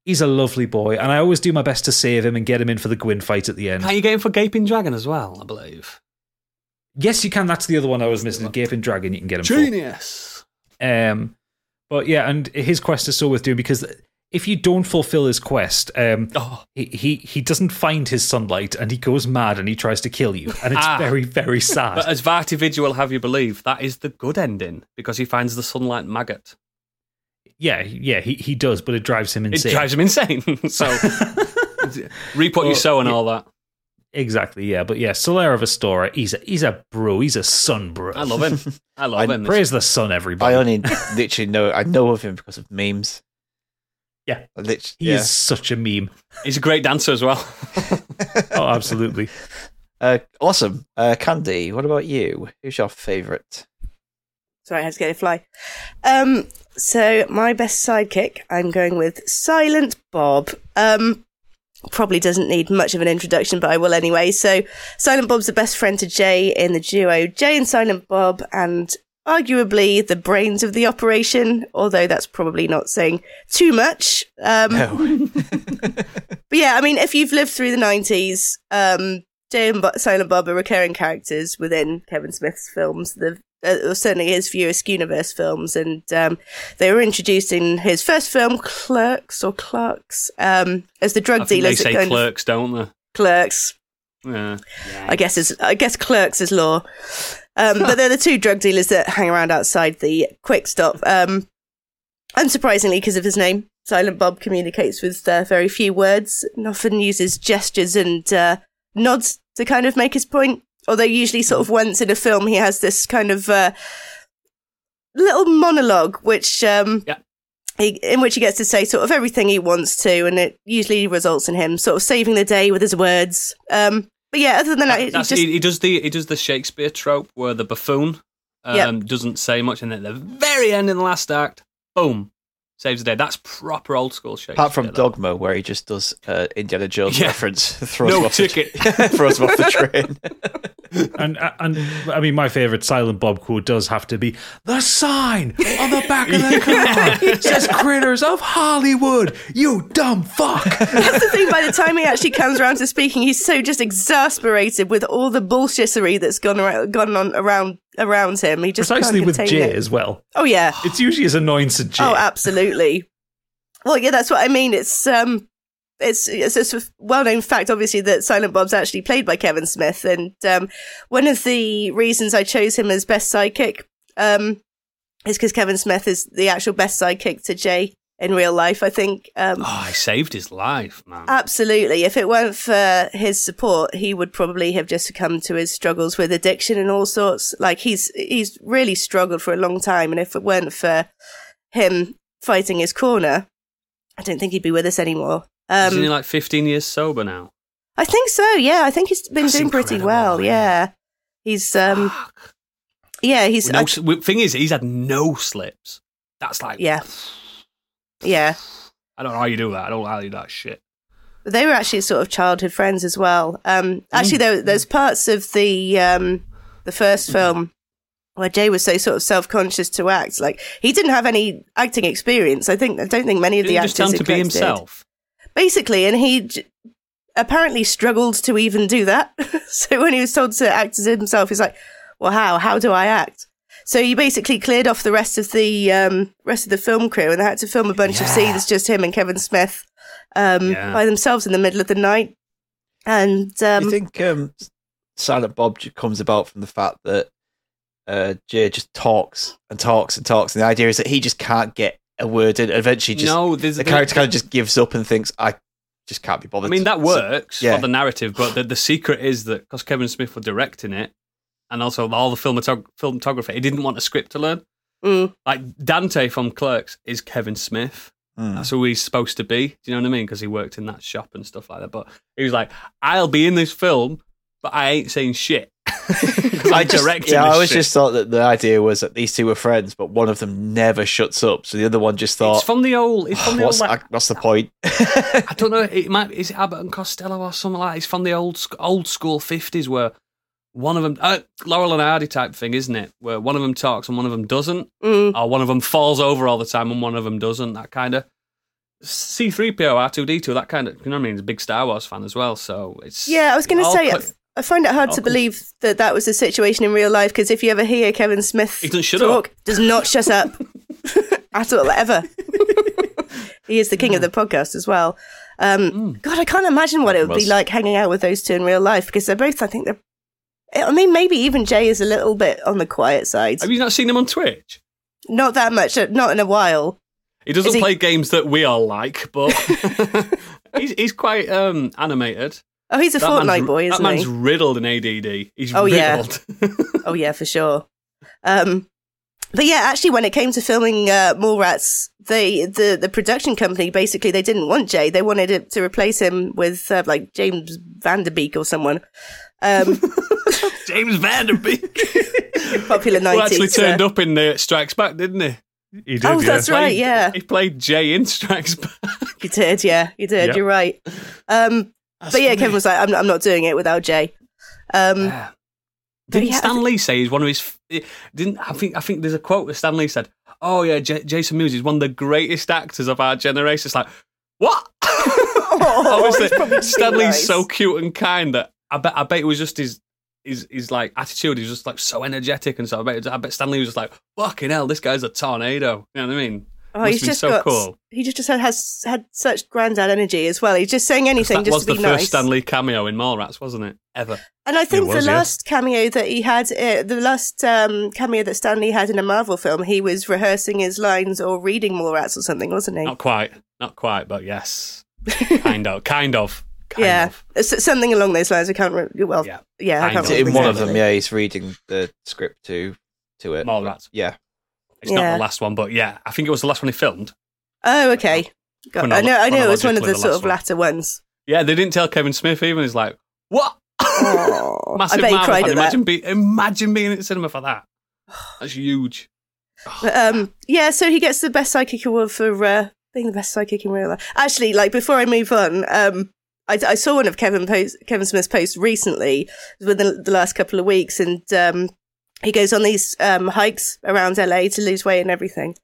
he's a lovely boy, and I always do my best to save him and get him in for the Gwyn fight at the end. Can't you get him for Gaping Dragon as well? I believe. Yes, you can. That's the other one I was missing. Gaping Dragon, you can get him Genius. for. Um, but yeah, and his quest is so worth doing because if you don't fulfill his quest, um, Oh, he, he he doesn't find his sunlight and he goes mad and he tries to kill you, and it's Ah. very very sad. but as VaatiVidya will have you believe, that is the good ending because he finds the sunlight maggot. yeah, yeah, he he does, but it drives him insane. It drives him insane. so reap what you sow and all that. Exactly, yeah, but yeah, Solaire of Astora, he's a he's a bro, he's a sun bro. I love him. I love I him. Praise the sun, everybody. I only literally know I know of him because of memes. Yeah. I lit- he yeah. is such a meme. He's a great dancer as well. Oh, absolutely. Uh, awesome. Uh, Candy, what about you? Who's your favourite? Sorry, I had to get a fly. Um, so my best sidekick, I'm going with Silent Bob. Um, probably doesn't need much of an introduction, but I will anyway. So Silent Bob's the best friend to Jay in the duo Jay and Silent Bob, and arguably the brains of the operation. Although that's probably not saying too much. Um, No. but yeah, I mean, if you've lived through the 90s, um, Jay and Bo- Silent Bob are recurring characters within Kevin Smith's films, the, uh, or certainly his View Askewniverse films. And um, they were introduced in his first film, Clerks or Clerks, um, as the drug they dealers. that say clerks, don't they? Clerks. Yeah. I guess is I guess clerks is law. Um, but they're the two drug dealers that hang around outside the quick stop. Um, unsurprisingly, because of his name, Silent Bob communicates with uh, very few words and often uses gestures and uh, nods to kind of make his point. Although usually, sort of once in a film, he has this kind of uh, little monologue, which um, Yeah. he, in which he gets to say sort of everything he wants to, and it usually results in him sort of saving the day with his words. Um, but yeah, other than that, it That's, just he, he does the he does the Shakespeare trope where the buffoon um, Yep. doesn't say much, and at the very end in the last act, boom, saves the day. That's proper old school Shakespeare. Apart from that. Dogma, where he just does uh, Indiana Jones Yeah. reference, throws No him off ticket. The, throws him off the train. and and I mean, my favorite Silent Bob quote does have to be the sign on the back of the car says "Critters of Hollywood." You dumb fuck. that's the thing. By the time he actually comes around to speaking, he's so just exasperated with all the bullshittery that's gone around, gone on around around him. He just Precisely with Jay it. as well. Oh yeah. It's usually his annoyance at Jay. Oh, absolutely. Well, yeah, that's what I mean. It's um, it's it's a sort of well-known fact, obviously, that Silent Bob's actually played by Kevin Smith, and um, one of the reasons I chose him as best sidekick um is because Kevin Smith is the actual best sidekick to Jay in real life. I think um, Oh, he saved his life, man. Absolutely. If it weren't for his support, he would probably have just succumbed to his struggles with addiction and all sorts. Like he's he's really struggled for a long time, and if it weren't for him fighting his corner, I don't think he'd be with us anymore. Isn't he Um, like 15 years sober now? I think so. Yeah, I think he's been That's doing pretty well. man. Yeah, he's um, Fuck. yeah, he's no, I- thing is, he's had no slips. That's like, yeah, yeah. I don't know how you do that. I don't know how you do that shit. But they were actually sort of childhood friends as well. Um, Mm. actually, there, there's parts of the um, the first film where Jay was so sort of self conscious to act. Like he didn't have any acting experience. I think I don't think many of the he just actors tell to be did. himself? basically, and he j- apparently struggled to even do that. so when he was told to act as himself, he's like, "Well, how? How do I act?" So he basically cleared off the rest of the um, rest of the film crew, and they had to film a bunch of scenes just him and Kevin Smith um, Yeah. by themselves in the middle of the night. And um, you think um, Silent Bob comes about from the fact that uh, Jay just talks and talks and talks, and the idea is that he just can't get a word in. Eventually, just no, the character kind of just gives up and thinks, "I just can't be bothered." I mean, that So- works yeah. for the narrative, but the, the secret is that because Kevin Smith was directing it, and also all the filmatog- filmography, he didn't want a script to learn. mm, Like Dante from Clerks is Kevin Smith. Hmm. That's who he's supposed to be. Do you know what I mean? Because he worked in that shop and stuff like that. But he was like, "I'll be in this film, but I ain't saying shit." 'Cause I I'm yeah, this I always shit. just thought that the idea was that these two were friends, but one of them never shuts up, so the other one just thought, It's from the old. It's from the "What's old. Like, I- what's the point?" I don't know. It might is it Abbott and Costello or something like. that? It's from the old old school fifties where one of them uh, Laurel and Hardy type thing, isn't it? Where one of them talks and one of them doesn't, mm. or one of them falls over all the time and one of them doesn't. That kind of C three PO R two D two. That kind of you know what I mean. He's a big Star Wars fan as well, so it's Yeah, I was going to say, I find it hard to believe that that was the situation in real life because if you ever hear Kevin Smith He doesn't shut talk, up. does not shut up at all, ever. he is the king of the podcast as well. Um, Mm. God, I can't imagine what it would be like hanging out with those two in real life because they're both, I think they're. I mean, maybe even Jay is a little bit on the quiet side. Have you not seen him on Twitch? Not that much, uh, not in a while. He doesn't Is he- play games that we all like, but he's he's quite um, animated. Oh, he's a That Fortnite boy, isn't that man's he? riddled in ADD. He's Oh, yeah. Oh yeah, for sure. Um, but yeah, actually, when it came to filming uh, Mallrats, they the the production company basically they didn't want Jay. They wanted it to replace him with uh, like James Van Der Beek or someone. Um, James Van Der Beek. popular Who nineties. actually turned up in uh, Strikes Back, didn't he? He did, Oh, yeah. that's right. Yeah, He played Jay in Strikes Back. you did. Yeah, you did. Yeah. You're right. Um, but yeah, Kevin was like, I'm, I'm not doing it without Jay. Um, Yeah. Didn't yeah, Stan Lee say he's one of his? Didn't I think? I think there's a quote that Stan Lee said. Oh yeah, J- Jason Mewes is one of the greatest actors of our generation. It's like what? Oh, he's probably Obviously, being Stan Lee's nice. so cute and kind that I bet. I bet it was just his. His, his like attitude He's just like so energetic and so I bet, I bet Stan Lee was just like fucking hell this guy's a tornado you know what I mean oh, Must he's just so got. cool. He just, just had, has had such granddad energy as well. He's just saying anything that just was to the be first nice. Stan Lee cameo in Mallrats wasn't it ever And I think was, the last cameo that he had, uh, the last um, cameo that Stan Lee had in a Marvel film, he was rehearsing his lines or reading Mallrats or something, wasn't he? not quite not quite but yes kind of kind of yeah, of. S- something along those lines. I can't. Re- well, Yeah. yeah, I can't. of. remember in one of them, yeah, he's reading the script to to it. Mallrats. Yeah, It's not the last one, but yeah, I think it was the last one he filmed. Oh, okay. God, Chronolo- I know. I know. It was one of the the sort last of one. latter ones. Yeah, they didn't tell Kevin Smith even. He's like, what? Oh, I Massive bet he cried fan. at that. Imagine, be- imagine being in the cinema for that. That's huge. But, um, yeah, so he gets the best psychic award for uh, being the best psychic in real life. Actually, like before I move on, um, I, I saw one of Kevin post, Kevin Smith's posts recently within the last couple of weeks, and um, he goes on these um, hikes around LA to lose weight and everything.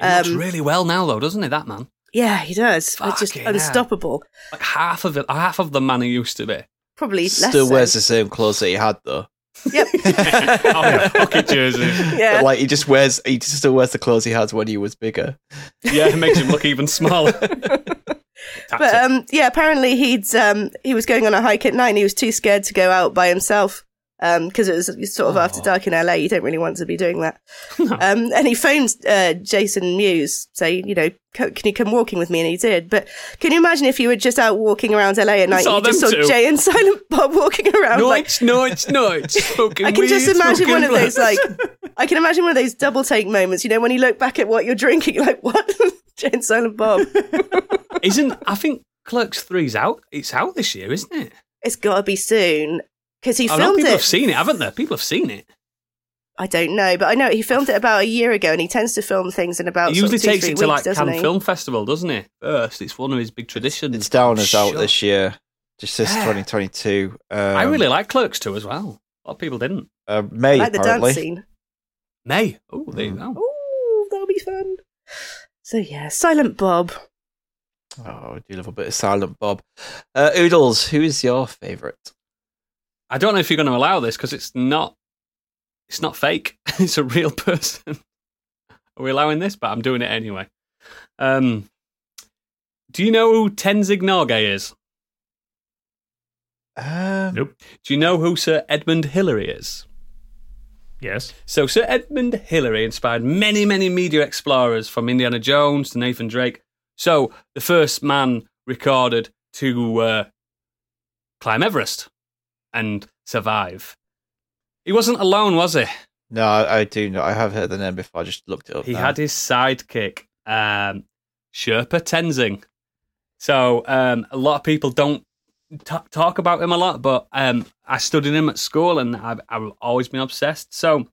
He looks Um, really well now, though, doesn't he? That man, Yeah, he does. It's just Fucking hell. unstoppable. like half of it, half of the man he used to be. Probably less still so. wears the same clothes that he had though. Yep. oh yeah, pocket jersey. Yeah. But, like he just wears, he just still wears the clothes he had when he was bigger. Yeah, it makes him look even smaller. But um, yeah, apparently he'd um, he was going on a hike at night. and He was too scared to go out by himself because it was sort of after Oh. dark in LA. You don't really want to be doing that. Um, and he phoned uh, Jason Mewes, saying, you know, "Co- can you come walking with me? And he did. But can you imagine if you were just out walking around LA at night? Saw and you just saw two. Jay and Silent Bob walking around. like, Nights, nights, nights. Smoking I can just imagine one of those like I can imagine one of those double take moments. You know, when you look back at what you're drinking, you're like what? Jay and Silent Bob. Isn't I think Clerks Three's out. It's out this year, isn't it? it's got to be soon because he I know filmed people it. have seen it, haven't they? People have seen it. I don't know, but I know he filmed it about a year ago, and he tends to film things in about He usually sort of two, takes three it to weeks, like doesn't Cannes he? Film Festival, doesn't he? First, it's one of his big traditions. It's down as out this year. Just this Yeah. 2022. Um, I really like Clerks 2 as well. A lot of people didn't. uh, May like the apparently. dance scene. May. Oh, there you Mm. go. Ooh, that'll be fun. So yeah, Silent Bob. Oh, I do love a bit of Silent Bob. Uh, Oodles, who is your favourite? I don't know if you're going to allow this because it's not. It's not fake. it's a real person. Are we allowing this? But I'm doing it anyway. Um, do you know who Tenzing Norgay is? Um, Nope. Do you know who Sir Edmund Hillary is? Yes. So Sir Edmund Hillary inspired many, many media explorers from Indiana Jones to Nathan Drake. So the first man recorded to uh, climb Everest and survive. He wasn't alone, was he? No, I, I do know. I have heard the name before. I just looked it up. He now. had his sidekick, um, Sherpa Tenzing. So um, a lot of people don't t- talk about him a lot, but um, I studied him at school and I've, I've always been obsessed. So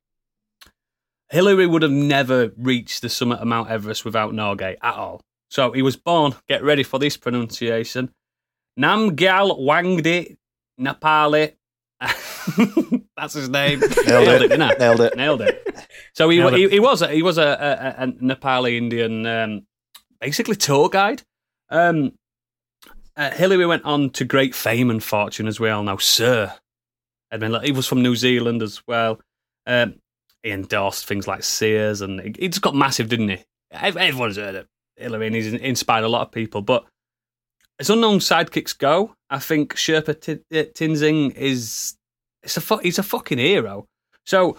Hillary would have never reached the summit of Mount Everest without Norgay at all. So he was born, get ready for this pronunciation, Namgyal Wangdi Nepali. That's his name. Nailed it. didn't I? Nailed it. Nailed it. So he, Nailed he, it. he was a, he was a, a, a Nepali Indian, um, basically tour guide. Um, uh, Hillary went on to great fame and fortune, as we all know. Sir Edmund, he was from New Zealand as well. Um, he endorsed things like Sears, and he, he just got massive, didn't he? Everyone's heard of Hillary, and he's inspired a lot of people. But as unknown sidekicks go, I think Sherpa T- uh, Tenzing is it's a fu- he's a fucking hero. So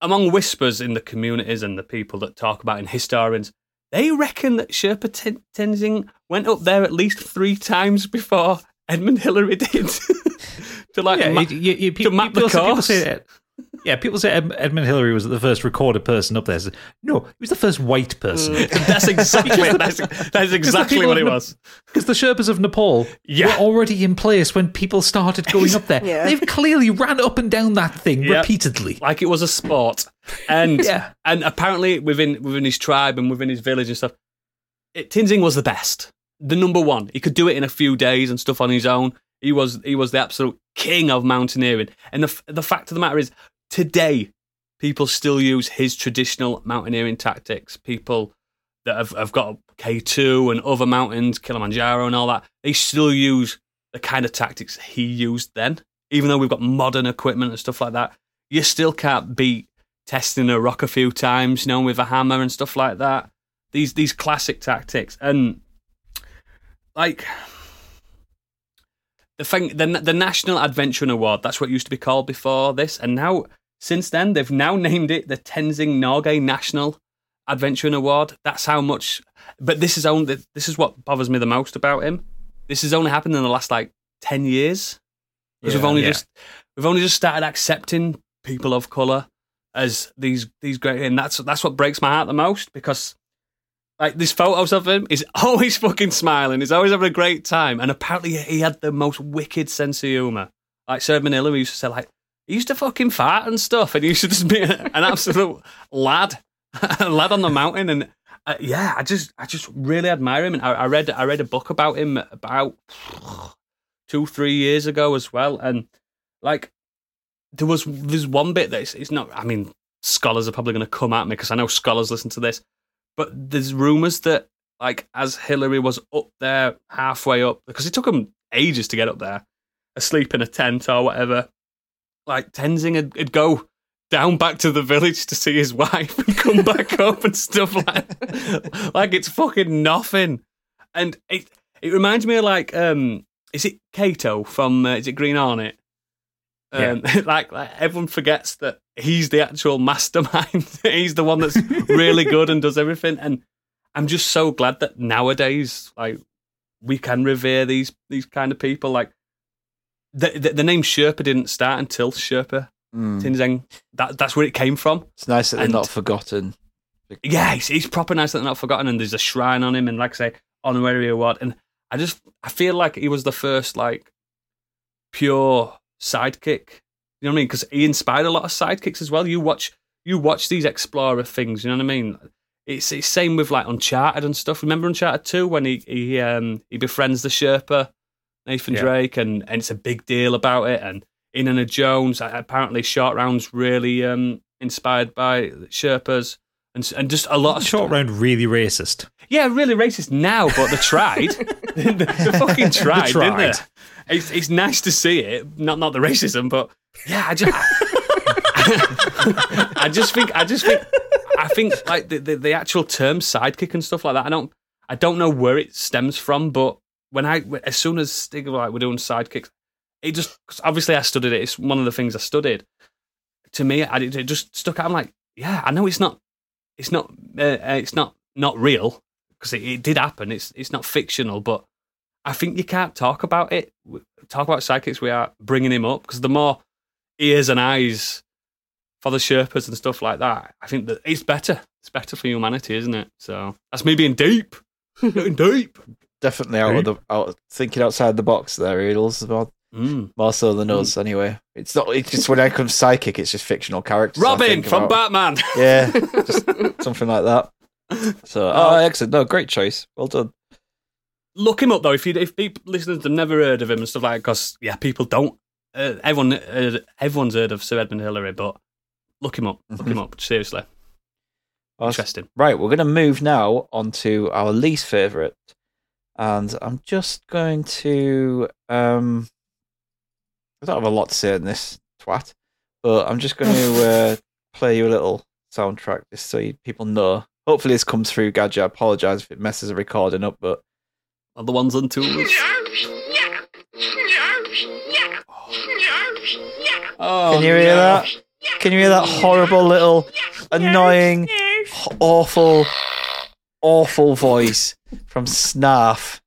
among whispers in the communities and the people that talk about in historians, they reckon that Sherpa Ten- Tenzing went up there at least three times before Edmund Hillary did. to like, Yeah, ma- you, you, you, to map the people, say- people course. say yeah, people say Ed- Edmund Hillary was the first recorded person up there. No, he was the first white person. Mm. that's exactly that's, that's exactly what it was. Because the Sherpas of Nepal Yeah. were already in place when people started going up there. Yeah. They've clearly ran up and down that thing Yeah. repeatedly. Like it was a sport, and Yeah. and apparently within within his tribe and within his village and stuff, it, Tenzing was the best, the number one. He could do it in a few days and stuff on his own. He was he was the absolute king of mountaineering. And the the fact of the matter is, today people still use his traditional mountaineering tactics. People that have, have got K2 and other mountains, Kilimanjaro and all that, they still use the kind of tactics he used then. Even though we've got modern equipment and stuff like that, you still can't beat testing a rock a few times, you know, with a hammer and stuff like that. These these classic tactics and like the thing, the the National Adventuring Award. That's what it used to be called before this, and now since then they've now named it the Tenzing Norgay National Adventuring Award. That's how much. But this is only this is what bothers me the most about him. This has only happened in the last like ten years because we've only Yeah. just we've only just started accepting people of color as these these great, and that's that's what breaks my heart the most because like these photos of him, he's always fucking smiling, he's always having a great time, and apparently he had the most wicked sense of humor. Like Sir Manila used to say, like he used to fucking fart and stuff, and he used to just be an absolute lad, a lad on the mountain, and uh, yeah, I just I just really admire him, and I, I read I read a book about him about two three years ago as well, and like there was there's one bit that it's, it's not. I mean, scholars are probably going to come at me because I know scholars listen to this, but there's rumors that like as Hillary was up there halfway up because it took him ages to get up there, asleep in a tent or whatever. Like Tenzing would would go down back to the village to see his wife and come back up and stuff like like it's fucking nothing. And it it reminds me of like um is it Kato from uh, is it Green Hornet? Um, like, like everyone forgets that he's the actual mastermind. he's the one that's really good and does everything. And I'm just so glad that nowadays, like, we can revere these these kind of people. Like, the the, the name Sherpa didn't start until Sherpa Mm. Tenzing. That that's where it came from. It's nice that they're not forgotten. Yeah, he's, he's proper nice that they're not forgotten, and there's a shrine on him, and like I say, honorary award. And I just I feel like he was the first like pure sidekick. You know what I mean? Because he inspired a lot of sidekicks as well. You watch you watch these explorer things. You know what I mean? It's it's same with like Uncharted and stuff. Remember Uncharted two when he he um he befriends the Sherpa Nathan Yeah. Drake, and and it's a big deal about it. And Indiana Jones apparently short rounds really um inspired by Sherpas and and just a lot of Short stuff. round really racist. Yeah, really racist now, but they tried. they, they fucking tried, didn't they? It's, it's nice to see it. Not not the racism, but yeah, I just, I just think, I just think, I think like the, the the actual term sidekick and stuff like that. I don't, I don't know where it stems from, but when I, as soon as Stig like we're doing sidekicks, it just obviously I studied it. It's one of the things I studied. To me, I, it just stuck out. I'm like, yeah, I know it's not, it's not, uh, uh, it's not not real because it, it did happen. It's it's not fictional, but I think you can't talk about it. Talk about sidekicks without bringing him up because the more ears and eyes for the Sherpas and stuff like that, I think that it's better. It's better for humanity, isn't it? So that's me being deep, getting deep. Definitely out of the out thinking outside the box there, Eagles. More, Mm. more so than us, anyway. It's not. It's just when I come psychic, it's just fictional characters. Robin from about. Batman. Yeah, just something like that. So, oh, excellent! No, great choice. Well done. Look him up though. If you if people listeners have never heard of him and stuff like, because yeah, people don't. Uh, everyone uh, everyone's heard of Sir Edmund Hillary, but look him up. Look him up. Seriously, Well, interesting. Right, we're going to move now on to our least favourite. And I'm just going to. Um, I don't have a lot to say in this twat, but I'm just going to uh, play you a little soundtrack just so you, people know. Hopefully, this comes through, Gadget. I apologise if it messes the recording up, but Other ones and tools. Oh, can you hear no. that? Can you hear that horrible little, annoying, awful, awful voice from Snarf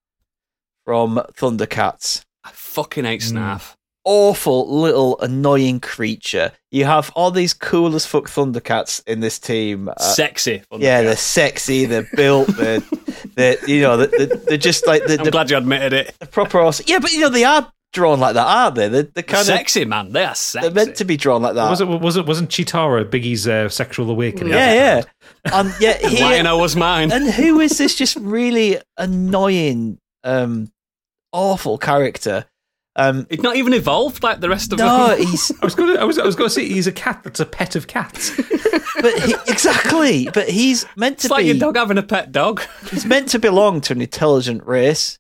from Thundercats? I fucking hate Snarf. Awful little annoying creature. You have all these cool as fuck Thundercats in this team. Uh, Sexy. yeah, they're sexy, they're built, they're, they're you know, they're, they're just like the, I'm the, glad you admitted it. the proper. awesome- Yeah, but you know they are drawn like that, aren't they? They're, they're kind of sexy, man. They are sexy. they're meant to be drawn like that. Was it? Was it? Wasn't Cheetara Biggie's uh, sexual awakening? yeah, yeah. And yet here, Lion-O was mine. and who is this just really annoying, um, awful character? Um, It's not even evolved like the rest of no, them. he's I was going. To, I was. I was going to say he's a cat that's a pet of cats. but he, exactly, but he's meant to It's like be. your dog having a pet dog. He's meant to belong to an intelligent race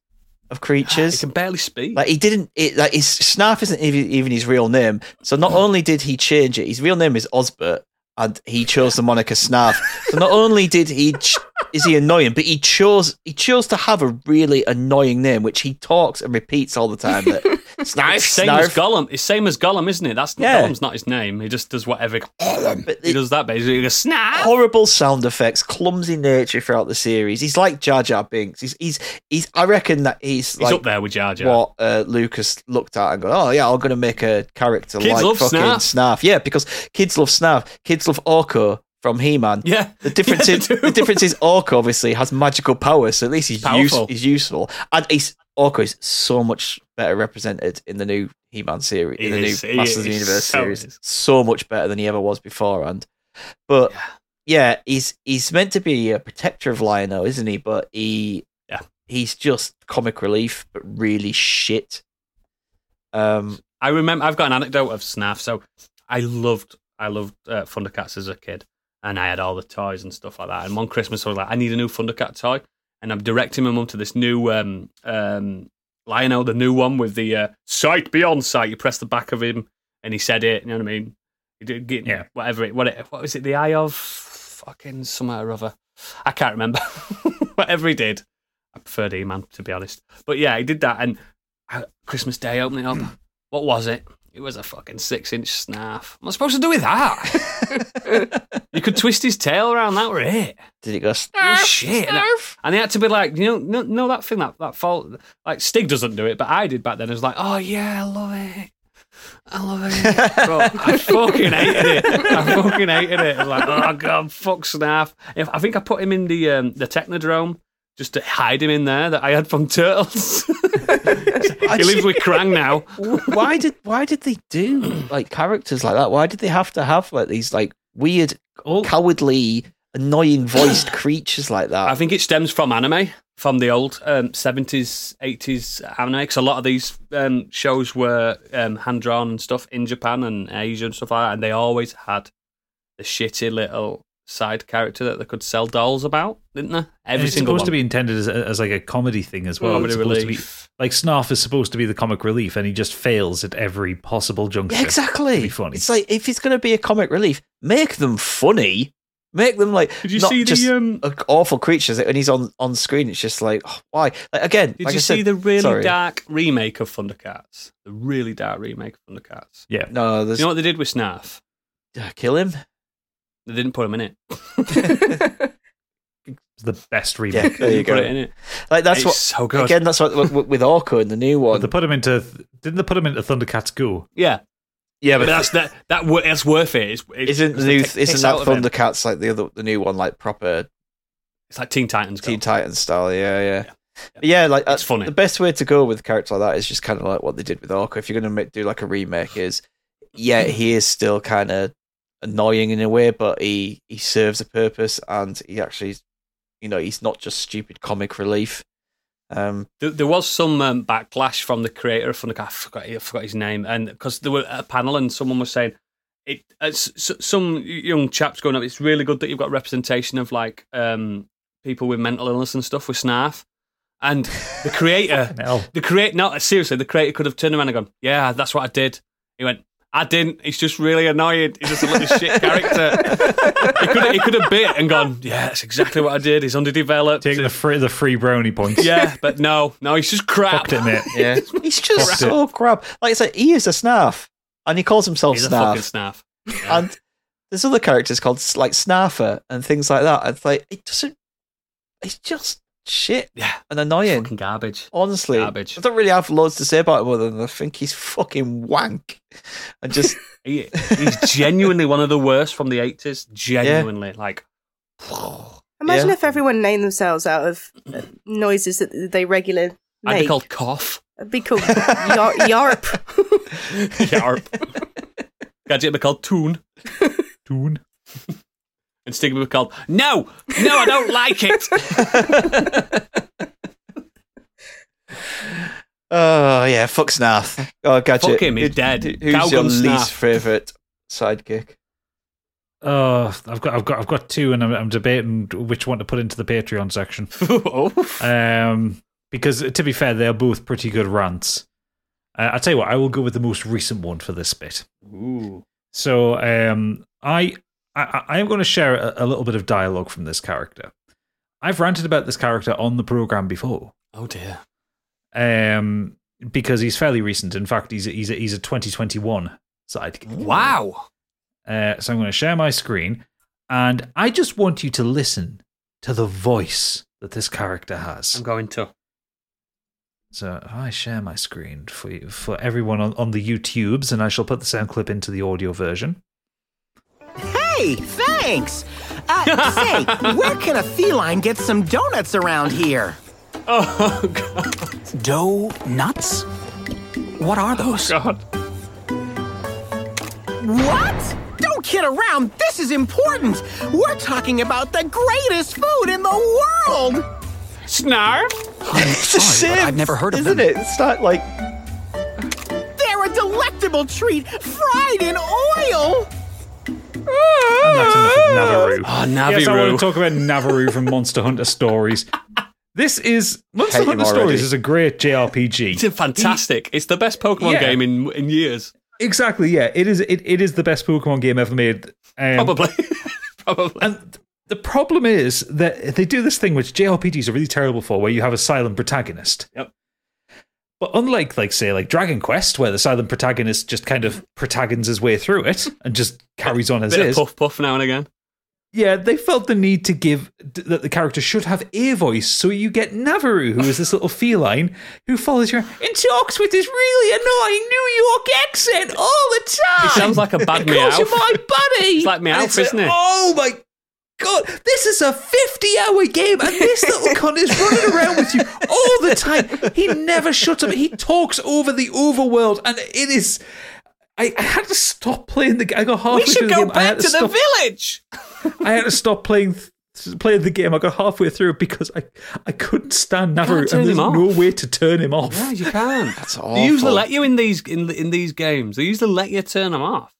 of creatures. He can barely speak. Like he didn't. It, like his Snarf isn't even, even his real name. So not only did he change it, his real name is Osbert, and he chose the moniker Snarf. So not only did he ch- is he annoying, but he chose he chose to have a really annoying name, which he talks and repeats all the time. That Snarf, same as. Gollum. It's same as Gollum, isn't it? That's Yeah. Gollum's not his name. He just does whatever. But He does that basically. He goes, snap. horrible sound effects, clumsy nature throughout the series. He's like Jar Jar Binks. He's he's he's. I reckon that he's He's like up there with Jar Jar. what uh, Lucas looked at and go, oh yeah, I'm going to make a character Kids like fucking Snarf. Snarf. Yeah, because kids love Snarf. Kids love Orko from He-Man. Yeah. The difference Yeah, is the difference is Orko obviously has magical powers, so at least he's use, he's useful. And he's Orko is so much better represented in the new He-Man series, He in the is, new he Masters of the Universe so series. is. So much better than he ever was beforehand. But Yeah. yeah, he's he's meant to be a protector of Lion-O, isn't he? But he Yeah. he's just comic relief, but really shit. Um, I remember. I've got an anecdote of Snarf. So I loved, I loved uh, Thundercats as a kid, and I had all the toys and stuff like that. And one Christmas, I was like, I need a new Thundercat toy, and I'm directing my mum to this new um, um, Lion-O, the new one with the uh, sight beyond sight. You press the back of him, and he said it. You know what I mean? He did get Yeah. whatever it. What it? What was it? The eye of fucking somewhere or other. I can't remember. whatever he did. I preferred E-Man to be honest, but yeah, he did that. And uh, Christmas Day opening up. What was it? It was a fucking six inch snarf. What am I supposed to do with that? you could twist his tail around, that were it. did it go? It was shit. And, and they had to be like, you know, no, no that thing, that, that fault. Like, Stig doesn't do it, but I did back then. It was like, oh, yeah, I love it. I love it. But I fucking hated it. I fucking hated it. I was like, oh, God, fuck Snarf. If, I think I put him in the um, the Technodrome just to hide him in there that I had from Turtles. he lives with Krang now. why did why did they do like characters like that? Why did they have to have like these like weird, All, cowardly, annoying voiced creatures like that? I think it stems from anime, from the old um, 70s, 80s anime, because a lot of these um, shows were um, hand drawn and stuff in Japan and Asia and stuff like that, and they always had the shitty little side character that they could sell dolls about, didn't they? Every it's single supposed one. to be intended as, as like a comedy thing as well. Comedy supposed relief. to be like Snarf is supposed to be the comic relief, and he just fails at every possible juncture. Yeah, exactly. To be funny. It's like if it's going to be a comic relief, make them funny. Make them like Did you not see just the um? uh, awful creatures. When he's on on screen, it's just like oh, why? Like, again, Did like you I said, see the really sorry. dark remake of Thundercats? The really dark remake of Thundercats. yeah. No, there's you know what they did with Snarf? uh, kill him. They didn't put him in it. It's the best Yeah, remake. there you didn't put go. it in it. Like that's It's what so good. again. That's what with, with Orko in the new But one. they put him into. Didn't they put him into Thundercats Go? yeah, yeah, but that's that that that's worth it. It's, it's, isn't the new isn't that out of. Thundercats like the other the new one like proper It's like Teen Titans. Teen Go. Titans style? Yeah, yeah. But yeah, like uh, It's funny. The best way to go with a character like that is just kind of like what they did with Orko. If you're going to do like a remake, is yeah, he is still kind of annoying in a way, but he he serves a purpose, and he actually, you know, he's not just stupid comic relief. Um, There, there was some um, backlash from the creator of Thundercat. I forgot, I forgot his name, and because there were a panel and someone was saying it. Uh, s- s- some young chaps going up. It's really good that you've got representation of like um, people with mental illness and stuff with Snarf. And the creator, Hell. the create no seriously, the creator could have turned around and gone, "Yeah, that's what I did." He went, "I didn't. He's just really annoying. He's just a little shit character." he could he could have bit and gone, "Yeah, that's exactly what I did. He's underdeveloped." Take the free, the free brownie points. yeah, but no, no, he's just crap. Fucked it, mate. yeah, he's just Fucked so crap. Like I said, he is a snarf, and he calls himself He's a fucking Snarf. snaff. And there's other characters called like Snarfer and things like that. It's like it doesn't. It's just shit Yeah, and annoying. fucking garbage. Honestly, Garbage. I don't really have loads to say about him other than I think he's fucking wank and just He, he's genuinely one of the worst from the eighties. Genuinely, like Imagine Yeah. if everyone named themselves out of uh, noises that they regular I'd be called cough. It'd be called yar- yarp. Yarp. Gadget would be called Toon. Toon. And Stig would be called No, no, I don't like it. oh yeah, fuck Snarf. Oh, gadget. Fuck him, he's Who- dead. Who's Calgon your Snarf. least favorite sidekick? Oh, I've got, I've got, I've got two, and I'm, I'm debating which one to put into the Patreon section. oh, Um, because to be fair, they're both pretty good rants. Uh, I'll tell you what, I will go with the most recent one for this bit. Ooh. So, um, I, I, I am going to share a, a little bit of dialogue from this character. I've ranted about this character on the program before, oh dear. um, because he's fairly recent. In fact, he's a, he's a, he's a 2021 sidekick. Wow. Uh, so I'm going to share my screen, and I just want you to listen to the voice that this character has. I'm going to. So I share my screen for you, for everyone on, on the YouTubes, and I shall put the sound clip into the audio version. Hey, thanks! Uh, say, where can a feline get some donuts around here? Oh god. Dough nuts? What are those? God. What? Don't kid around, this is important! We're talking about the greatest food in the world! Snarf. It's the sorry, but I've never heard of isn't them. it? It's not like They're a delectable treat, fried in oil! And that's enough of Navirou. Oh, Yes, I want to talk about Navirou from Monster Hunter Stories. This is Monster Hate Hunter already. Stories is a great JRPG. It's fantastic. It's the best Pokemon Yeah. game in in years. Exactly, yeah. It is it, it is the best Pokemon game ever made. Um, Probably. Probably. And the problem is that they do this thing which JRPGs are really terrible for, where you have a silent protagonist. Yep. But unlike, like, say, like Dragon Quest, where the silent protagonist just kind of protagons his way through it and just carries on as Bit is, of puff puff now and again. yeah, they felt the need to give that the character should have a voice. So you get Navirou, who is this little feline who follows you around and talks with this really annoying New York accent all the time. He sounds like a bad He calls you Meowth. my buddy. It's like And Meowth, it's a- isn't it? Oh my god, this is a 50 hour game and this little cunt is running around with you all the time. He never shuts up. He talks over the overworld and it is. I, I had to stop playing the game. I got halfway We through should the go game. I had back to the stop, village. I had to stop playing playing the game. I got halfway through because I, I couldn't stand Navirou turn and there's him no off. way to turn him off. Yeah, you can't. that's all. They usually awful. let you in these in in these games. They usually let you turn them off.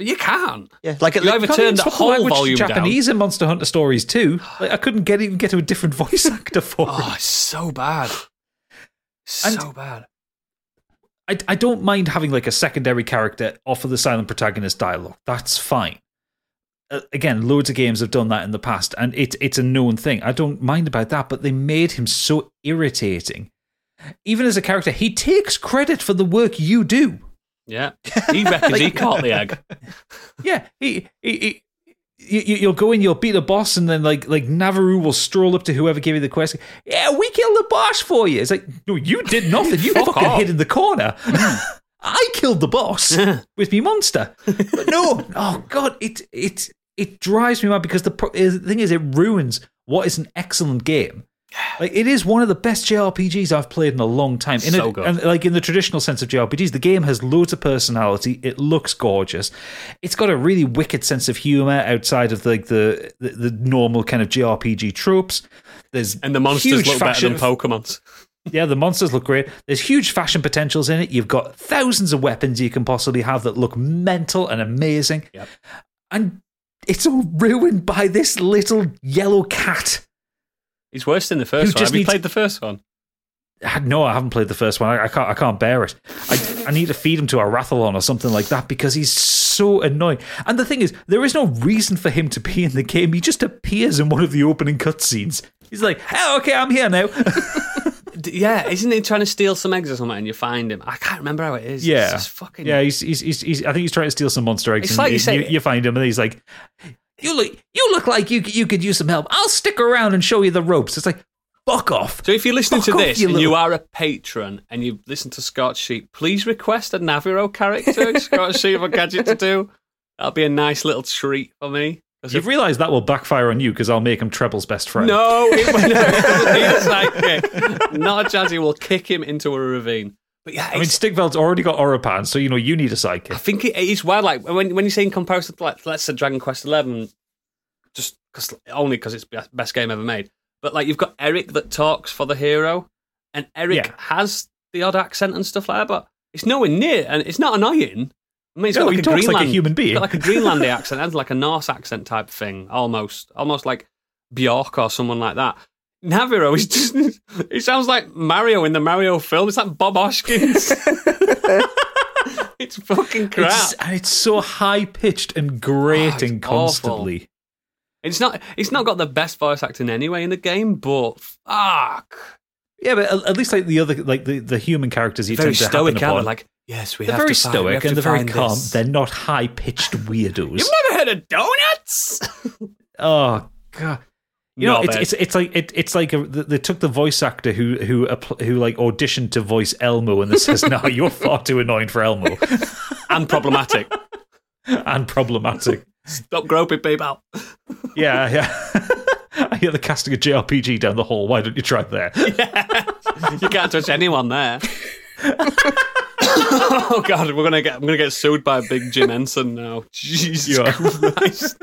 But you can't. Yeah, like You either Can't the whole language to volume down. Japanese in Monster Hunter Stories too. Like I couldn't get even get to a different voice actor for. Oh, it's so bad. So And- bad. I, I don't mind having like a secondary character offer the silent protagonist dialogue. That's fine. Uh, again, loads of games have done that in the past, and it's it's a known thing. I don't mind about that, but they made him so irritating. Even as a character, he takes credit for the work you do. Yeah. He reckons he caught the egg. Yeah, he, he, he you, you'll go in, you'll beat the boss, and then like like Navirou will stroll up to whoever gave you the quest. Yeah, we killed the boss for you. It's like no, you did nothing. You Fuck fucking off. hid in the corner. Mm. I killed the boss with me monster. But no, oh god, it it it drives me mad because the, pro- the thing is, it ruins what is an excellent game. Like it is one of the best JRPGs I've played in a long time. In So a, good. And like in the traditional sense of JRPGs, the game has loads of personality. It looks gorgeous. It's got a really wicked sense of humor outside of like the the, the normal kind of JRPG tropes. There's And the monsters look fashion, better than Pokemon's. yeah, the monsters look great. There's huge fashion potentials in it. You've got thousands of weapons you can possibly have that look mental and amazing. Yep. And it's all ruined by this little yellow cat. He's worse than the first one. just Have you played the first one? No, I haven't played the first one. I, I can't. I can't bear it. I, I need to feed him to a Rathalos or something like that because he's so annoying. And the thing is, there is no reason for him to be in the game. He just appears in one of the opening cutscenes. He's like, "Oh, okay, I'm here now." Yeah, isn't he trying to steal some eggs or something and you find him? I can't remember how it is. yeah, fucking. yeah. He's, he's, he's, he's. I think he's trying to steal some monster eggs. It's and like you you, say- you, you find him, and he's like, "You look, you look like you you could use some help. I'll stick around and show you the ropes." It's like, fuck off. So if you're listening Fuck to off, this you and you are a patron and you listen to Scorched Sheep, please request a Navirou character Scorched Sheep or Gadget to do. That'll be a nice little treat for me. 'Cause You've if- realised that will backfire on you because I'll make him Treble's best friend. no, it, no, it doesn't need a sidekick. Not a Jazzy will kick him into a ravine. But yeah, I mean, Stigveld's already got Orapan, so you know you need a sidekick. I think it is wild. Like when when you say in comparison to like let's say Dragon Quest Eleven, just cause, only because it's best, best game ever made. But like you've got Eric that talks for the hero, and Eric Yeah. has the odd accent and stuff like that. But it's nowhere near, and it's not annoying. I mean, it's No, got like he a talks like a human being. like a Greenlandy accent and like a Norse accent type thing, almost, almost like Bjork or someone like that. Navirou is just, it sounds like Mario in the Mario film. It's like Bob Hoskins. it's fucking crap. It's, and it's so high pitched and grating Oh, it's awful. constantly. It's not. It's not got the best voice acting anyway in the game, but fuck, Yeah, but at, least like the other, like the, the human characters you very tend to stoic. happen upon. Like yes, we they're have very to find, stoic and they're very calm. this. They're not high pitched weirdos. You've never heard of donuts? oh god. You know, it's, it's it's like it, it's like a, they took the voice actor who who who like auditioned to voice Elmo, and this says, "No, you're far too annoying for Elmo and problematic. and problematic." Stop groping people. Yeah, yeah. I hear the casting a JRPG down the hall. Why don't you try there? You can't touch anyone there. oh god, we're gonna get. I'm gonna get sued by Big Jim Henson now. Jesus. Christ,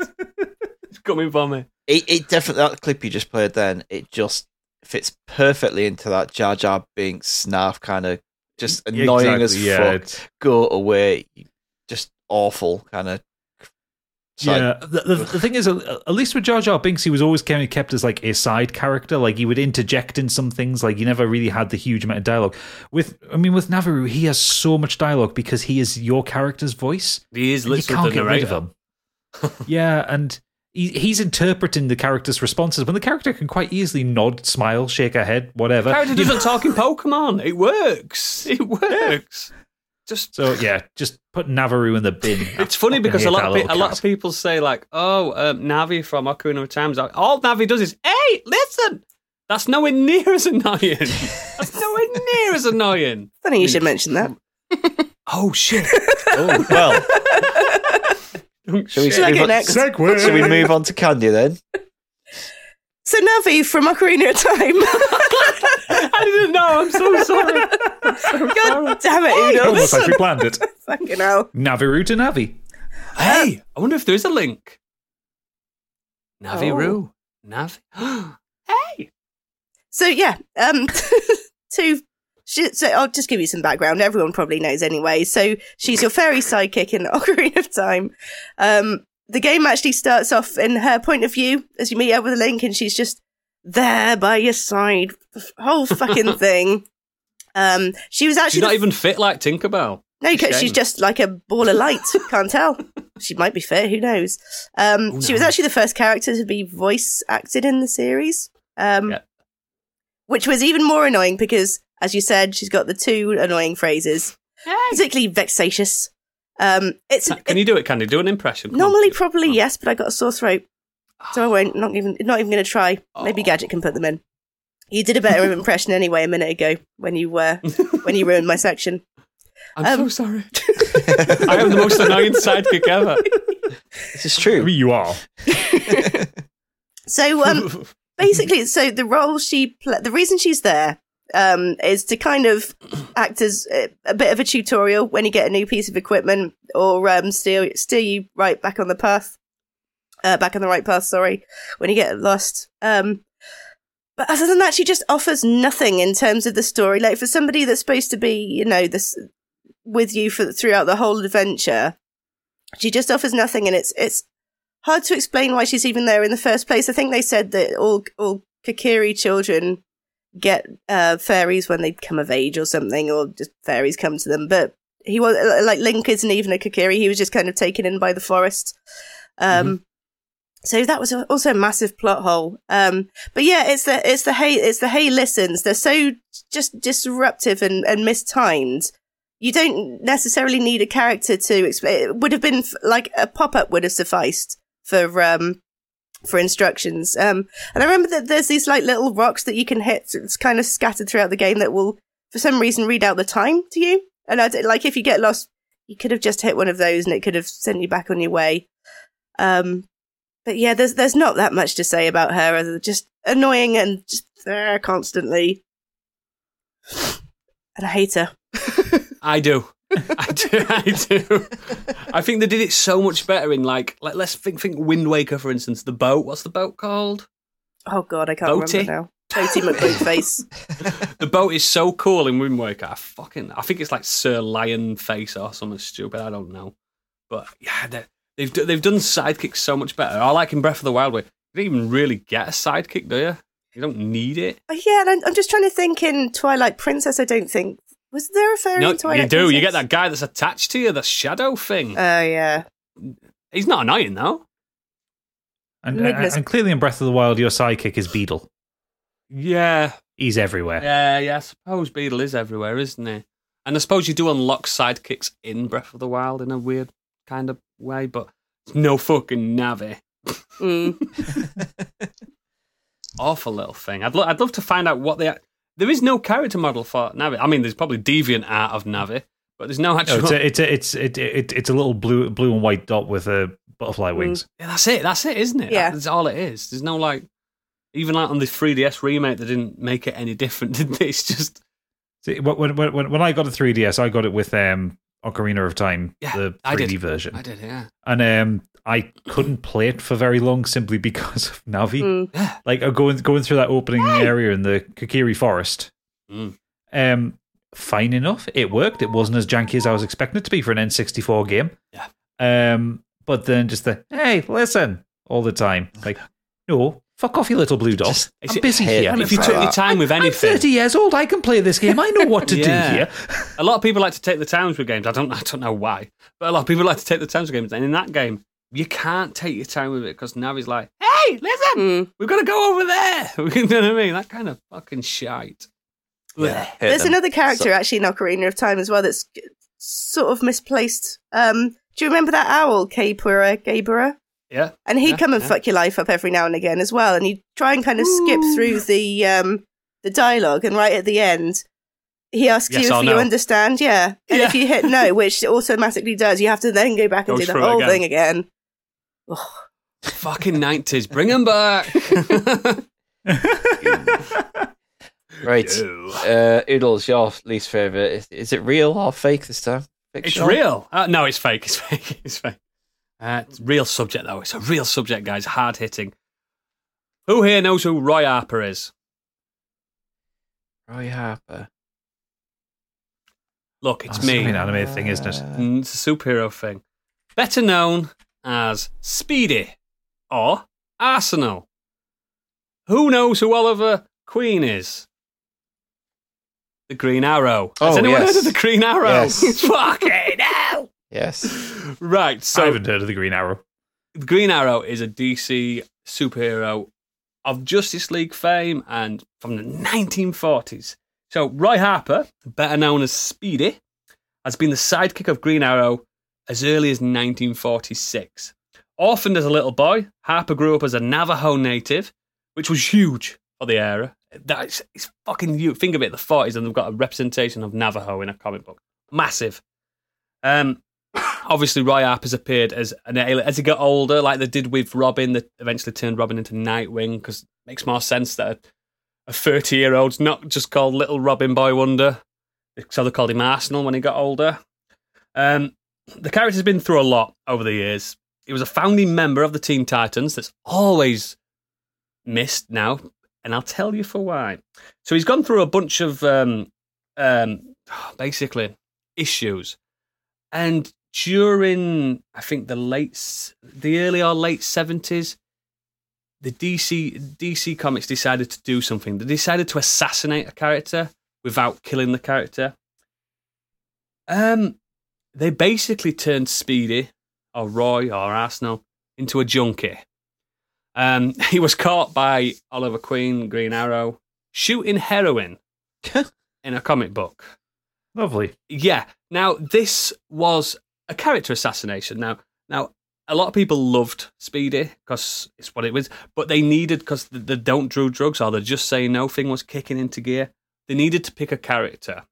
coming for me. It, it definitely that clip you just played then. It just fits perfectly into that Jar Jar Binks snarf kind of just annoying as Exactly, yeah, fuck. it's- Go away, just awful kind of. Yeah, the, the, the thing is, at least with Jar Jar Binks, he was always kind of kept as like a side character. Like he would interject in some things. Like he never really had the huge amount of dialogue. With, I mean, with Navirou, he has so much dialogue because he is your character's voice. He is And you literally can't the get rid of him. yeah, and he, he's interpreting the character's responses when the character can quite easily nod, smile, shake her head, whatever. Character You know? doesn't talk in Pokemon. It works. It works. Just So yeah, just put Navirou in the bin. it's funny because a lot of pe- a lot of people say like, "Oh, um, Navi from Ocarina of Time." is like, All Navi does is, "Hey, listen." That's nowhere near as annoying. That's nowhere near as annoying. Funny you should mention that. Oh shit! Oh, well, shall we, Should move go on, next? shall we move on to Candy then? So Navi from Ocarina of Time. I didn't know. I'm so sorry. I'm so God damn it, Udo. Almost like we planned it. Fucking hell. Navirou to Navi. Hey, I wonder if there is a link. Navi Oh. Roo. Navi. hey. So yeah, um, two she, so I'll just give you some background. Everyone probably knows anyway. So she's your fairy sidekick in Ocarina of Time. Um, the game actually starts off in her point of view as you meet up with Link, and she's just there by your side, whole fucking thing. Um, she was actually She's not the- even fit like Tinkerbell. no, she's just like a ball of light. Can't tell. She might be fit. Who knows? Um, Who She was actually the first character to be voice acted in the series, um, Yeah. which was even more annoying because, as you said, she's got the two annoying phrases, particularly vexatious. Um, it's Can you do it, Candy? Do an impression. Come on. normally probably yes, but I got a sore throat, so I won't. Not even not even going to try. Maybe Oh. Gadget can put them in. You did a better impression anyway a minute ago when you were when you ruined my section. I'm Um, so sorry. I am the most annoying sidekick ever. This is I true. mean, you are. So um, basically, so the role she pla the reason she's there um, is to kind of act as a, a bit of a tutorial when you get a new piece of equipment or um, steer steer you right back on the path, uh, back on the right path. Sorry, when you get lost. Um, but other than that, she just offers nothing in terms of the story. Like for somebody that's supposed to be, you know, this with you for throughout the whole adventure, she just offers nothing, and it's it's hard to explain why she's even there in the first place. I think they said that all all Kokiri children get uh, fairies when they come of age or something, or just fairies come to them. But he was like Link isn't even a Kokiri; he was just kind of taken in by the forest. Um, So that was also a massive plot hole. Um, but yeah, it's the it's the hey it's the hey listens. They're so just disruptive and, and mistimed. You don't necessarily need a character to explain. It would have been f- like a pop up would have sufficed for um for instructions. Um, and I remember that there's these like little rocks that you can hit. It's kind of scattered throughout the game that will, for some reason, read out the time to you. And I like if you get lost, you could have just hit one of those and it could have sent you back on your way. Um, but yeah, there's there's not that much to say about her other than just annoying and just there constantly. And I hate her. I do. I do. I do. I think they did it so much better in like, like let's think, think Wind Waker for instance. The boat. What's the boat called? Oh god, I can't Boaty? remember now. Boaty McBoatface. The boat is so cool in Wind Waker. I fucking. I think it's like Sir Lion Face or something stupid. I don't know. But yeah, they- they've they've done sidekicks so much better. I like in Breath of the Wild where you don't even really get a sidekick, do you? You don't need it. Oh, yeah, I'm just trying to think in Twilight Princess. I don't think was there a fairy No, in Twilight you do. You get that guy that's attached to you, the shadow thing. Oh yeah. He's not annoying though. And, Midna. and clearly in Breath of the Wild, your sidekick is Beedle. Yeah, He's everywhere. Yeah, yeah, I suppose Beedle is everywhere, isn't he? And I suppose you do unlock sidekicks in Breath of the Wild in a weird kind of way, but it's no fucking Navi. Mm. Awful little thing. I'd, lo- I'd love to find out what they. Are. There is no character model for Navi. I mean, there's probably deviant art of Navi, but there's no actual. No, it's a, it's a, it's it, it, it's a little blue blue and white dot with a butterfly wings. Yeah, that's it. That's it, isn't it? Yeah. That's all it is. There's no like. Even like on the 3DS remake, they didn't make it any different, did they? It's just See, when, when, when, when I got a 3DS, I got it with um, Ocarina of Time, Yeah, the 3D did. version. I did, yeah. and um, I couldn't play it for very long simply because of Navi. Mm. Yeah. Like uh, going going through that opening area in the Kokiri Forest. Mm. Um, fine enough, it worked. It wasn't as janky as I was expecting it to be for an N64 game. Yeah. Um, but then just the hey, listen, all the time. Like, no, fuck off, you little blue dot. Just I'm busy here. I'm If you took your time with I'm anything, 30 years old. I can play this game. I know what to Yeah. do here. A lot of people like to take the times with games. I don't, I don't know why, but a lot of people like to take the times with games. And in that game, you can't take your time with it because Navi's like, "Hey, listen, Mm. we've got to go over there." you know what I mean? That kind of fucking shite. Yeah, There's them. another character So- actually in Ocarina of Time as well that's sort of misplaced. Um, do you remember that owl, Kaepora Gaebora? Yeah, And he'd Yeah, come and yeah. fuck your life up every now and again as well. And he'd try and kind of skip through the um, the dialogue, and right at the end, he asks Yes you or if you no. understand. Yeah, and if you hit no, which it automatically does, you have to then go back and Goes do the whole again. thing again. fucking nineties, bring them back. Right. Uh, Oodles, your least favourite. Is, is it real or fake this time? It's real. Uh, no, it's fake. It's fake. It's fake. Uh, it's real subject though. It's a real subject, guys. Hard hitting. Who here knows who Roy Harper is? Roy Harper. Look, it's That's me. an animated thing, isn't it? Mm, It's a superhero thing. Better known as Speedy or Arsenal. Who knows who Oliver Queen is? The Green Arrow. Has Oh, anyone yes. heard of the Green Arrow? Yes. Fucking hell! Yes. Right, So I so haven't heard of the Green Arrow. the Green Arrow is a DC superhero of Justice League fame and from the 1940s. So Roy Harper, better known as Speedy, has been the sidekick of Green Arrow as early as 1946. Orphaned as a little boy, Harper grew up as a Navajo native, which was huge for the era. That's it's fucking huge. Think of it, the 40s, and they've got a representation of Navajo in a comic book. Massive. Um, obviously Roy Harper's appeared as an alien as he got older, like they did with Robin, that eventually turned Robin into Nightwing because it makes more sense that a thirty-year-old's not just called Little Robin Boy Wonder, so they called him Arsenal when he got older. Um, the character's been through a lot over the years. He was a founding member of the Teen Titans. That's always missed now, and I'll tell you for why. So he's gone through a bunch of um, um, basically issues and during I think the late, the early or late seventies, the DC DC Comics decided to do something. They decided to assassinate a character without killing the character. Um, they basically turned Speedy or Roy or Arsenal into a junkie. Um, he was caught by Oliver Queen, Green Arrow, shooting heroin in a comic book. Lovely. Yeah. Now this was a character assassination. Now, now a lot of people loved Speedy because it's what it was, but they needed because the, the don't do drugs or the just say no thing was kicking into gear. They needed to pick a character,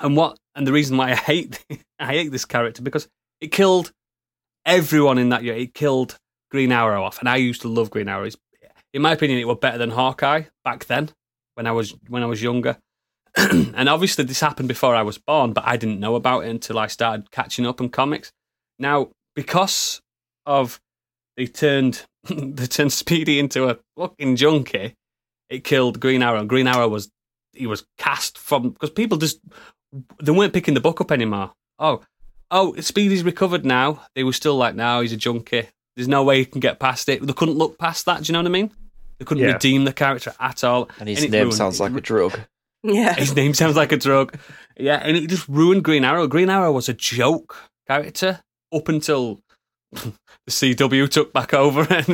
and what and the reason why I hate I hate this character because it killed everyone in that year. It killed Green Arrow off, and I used to love Green Arrow. In my opinion, it was better than Hawkeye back then when I was when I was younger. and obviously this happened before I was born, but I didn't know about it until I started catching up on comics. Now, because of they turned they turned Speedy into a fucking junkie, it killed Green Arrow. Green Arrow was he was cast from because people just they weren't picking the book up anymore. Oh, oh, Speedy's recovered now. They were still like, no, he's a junkie. There's no way he can get past it. They couldn't look past that. Do you know what I mean? They couldn't Yeah. redeem the character at all. And his it name ruined- sounds like a drug. Yeah. his name sounds like a drug. Yeah, and it just ruined Green Arrow. Green Arrow was a joke character up until the CW took back over, and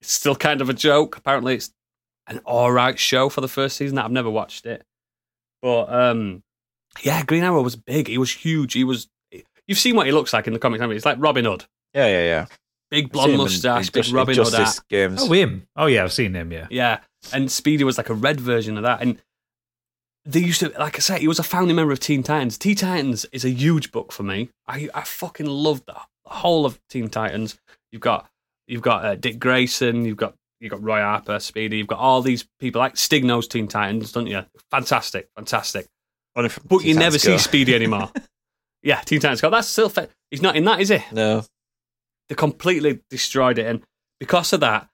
it's still kind of a joke. Apparently, it's an all right show for the first season. I've never watched it, but um, yeah, Green Arrow was big. He was huge. He was. You've seen what he looks like in the comics. haven't you? It's like Robin Hood, Yeah, yeah, yeah. big I've blonde him in- mustache, in big Just- Robin Hood hat. Justice games. Oh, him. Oh, yeah, I've seen him, yeah. Yeah, and Speedy was like a red version of that. And they used to, like I said, he was a founding member of Teen Titans. Teen Titans is a huge book for me. I I fucking love the whole of Teen Titans. You've got you've got uh, Dick Grayson, you've got you've got Roy Harper, Speedy, you've got all these people like Stig knows Teen Titans, don't you? Fantastic, fantastic. But you Teen never Titans see Speedy anymore. yeah, Teen Titans Go. That's still fa- he's not in that, is he? No. they completely destroyed it, and because of that,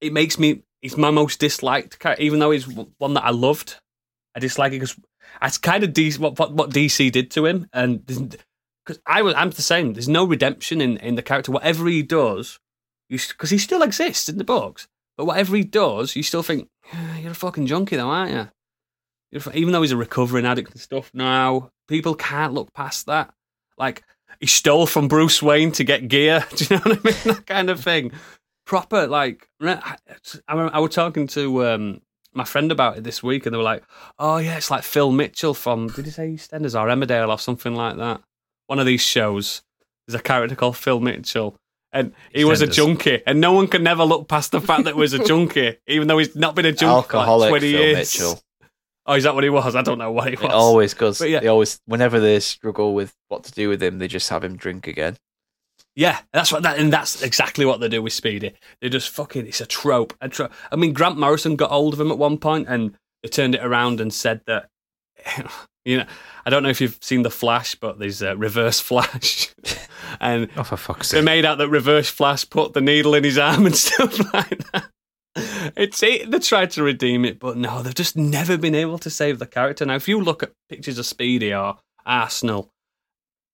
it makes me. He's my most disliked character, even though he's one that I loved. I dislike it because it's kind of DC, what, what what DC did to him, and because I was, I'm the same. There's no redemption in in the character. Whatever he does, because he still exists in the books, but whatever he does, you still think you're a fucking junkie, though, aren't you? You're, even though he's a recovering addict and stuff, now people can't look past that. Like he stole from Bruce Wayne to get gear. Do you know what I mean? That kind of thing. Proper like I, I, I was talking to um, my friend about it this week, and they were like, "Oh yeah, it's like Phil Mitchell from did he say EastEnders or Emmerdale or something like that? One of these shows. There's a character called Phil Mitchell." And he was a junkie, and no one can never look past the fact that he was a junkie, even though he's not been a junkie Alcoholic for like 20 Phil years. Mitchell. Oh, is that what he was? I don't know what he It was. always goes. But yeah. They always, whenever they struggle with what to do with him, they just have him drink again. Yeah, that's what that, and that's exactly what they do with Speedy. They just fucking, it's a trope. A tro- I mean, Grant Morrison got hold of him at one point, and they turned it around and said that, you know, I don't know if you've seen the Flash, but there's a Reverse Flash, and Oh, for fuck's they made out that Reverse Flash put the needle in his arm and stuff like that. It's it, they tried to redeem it, but no, they've just never been able to save the character. Now, if you look at pictures of Speedy or Arsenal.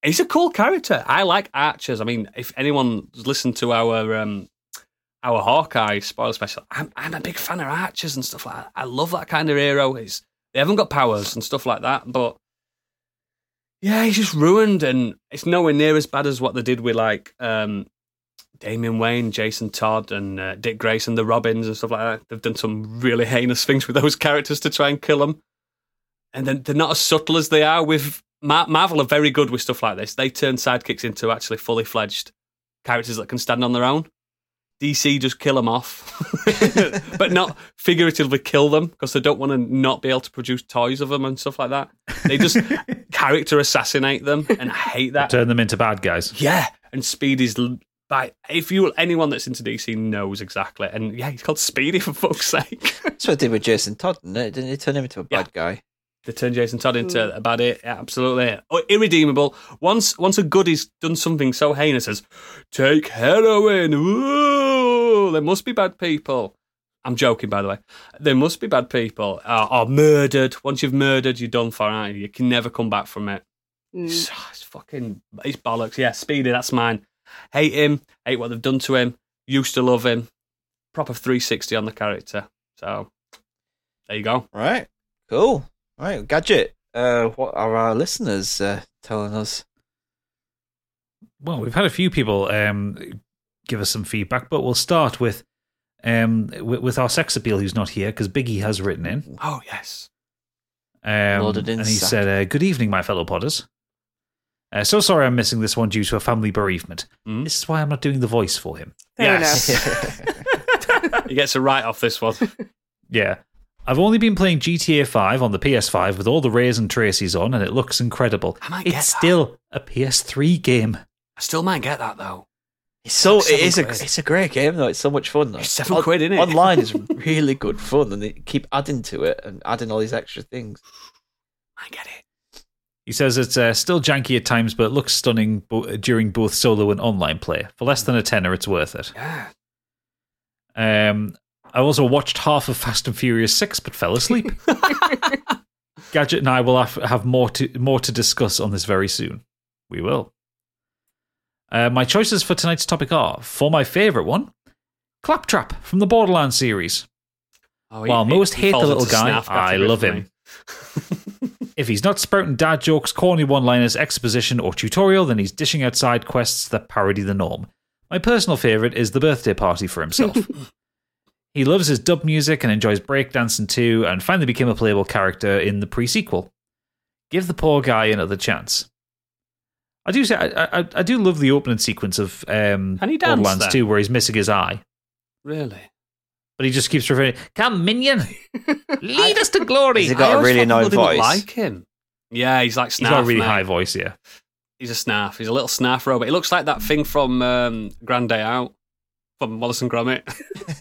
He's a cool character. I like archers. I mean, if anyone's listened to our um, our Hawkeye spoiler special, I'm I'm a big fan of archers and stuff like that. I love that kind of hero. He's, they haven't got powers and stuff like that, but yeah, he's just ruined, and it's nowhere near as bad as what they did with like um, Damian Wayne, Jason Todd, and uh, Dick Grayson, the Robins, and stuff like that. They've done some really heinous things with those characters to try and kill them. And then they're not as subtle as they are with Mar- Marvel. Are very good with stuff like this. They turn sidekicks into actually fully fledged characters that can stand on their own. DC just kill them off, but not figuratively kill them because they don't want to not be able to produce toys of them and stuff like that. They just character assassinate them, and I hate that. Turn them into bad guys. Yeah, and Speed is l- by if you anyone that's into DC knows exactly. And yeah, he's called Speedy for fuck's sake. That's what they did with Jason Todd, didn't it? Didn't they turn him into a bad guy? They turn Jason Todd into a bad it. Yeah, absolutely oh, irredeemable. Once once a goodie's done something so heinous as take heroin, ooh, there must be bad people. I'm joking, by the way. There must be bad people. Or, or murdered. Once you've murdered, you're done for. Aren't you? you can never come back from it. Mm. It's, it's fucking. It's bollocks. Yeah, Speedy. That's mine. Hate him. Hate what they've done to him. Used to love him. Proper 360 on the character. So there you go. Right. Cool. Right. Gadget. Uh, what are our listeners uh, telling us? Well, we've had a few people um, give us some feedback, but we'll start with um, with, with our sex appeal who's not here because Biggie has written in. Oh yes. Um, Loaded in and he sack. said, uh, Good evening, my fellow podders. Uh, so sorry I'm missing this one due to a family bereavement. Hmm? This is why I'm not doing the voice for him. Fair Yes. he gets a write off this one. Yeah. I've only been playing GTA 5 on the PS5 with all the Rays and Tracy's on, and it looks incredible. I might get It's that. still a PS3 game. I still might get that though. It's so Seven it is a it's a great game though. It's so much fun. Though. It's seven quid, innit? Online is really good fun, and they keep adding to it and adding all these extra things. I get it. He says it's uh, still janky at times, but it looks stunning bo- during both solo and online play. For less than a tenner, it's worth it. Yeah. Um, I also watched half of Fast and Furious 6, but fell asleep. Gadget and I will have, more to more to discuss on this very soon. We will. Uh, my choices for tonight's topic are for my favourite one, Claptrap from the Borderlands series. Oh, While most hate the little guy, I love him. If he's not sprouting dad jokes, corny one liners, exposition, or tutorial, then he's dishing out side quests that parody the norm. My personal favourite is the birthday party for himself. he loves his dub music and enjoys breakdancing too, and finally became a playable character in the pre sequel. Give the poor guy another chance. I do say I, I, I do love the opening sequence of um, Can he dance Borderlands then? 2 where he's missing his eye, Really? but he just keeps referring, "Come minion, lead us to glory." He's got I a really thought annoying voice? Like him. Yeah, he's like He's Snarf. got a really mate. high voice, yeah. He's a Snarf. He's a little Snarf robot. He looks like that thing from um, Grand Day Out from Wallace and Gromit.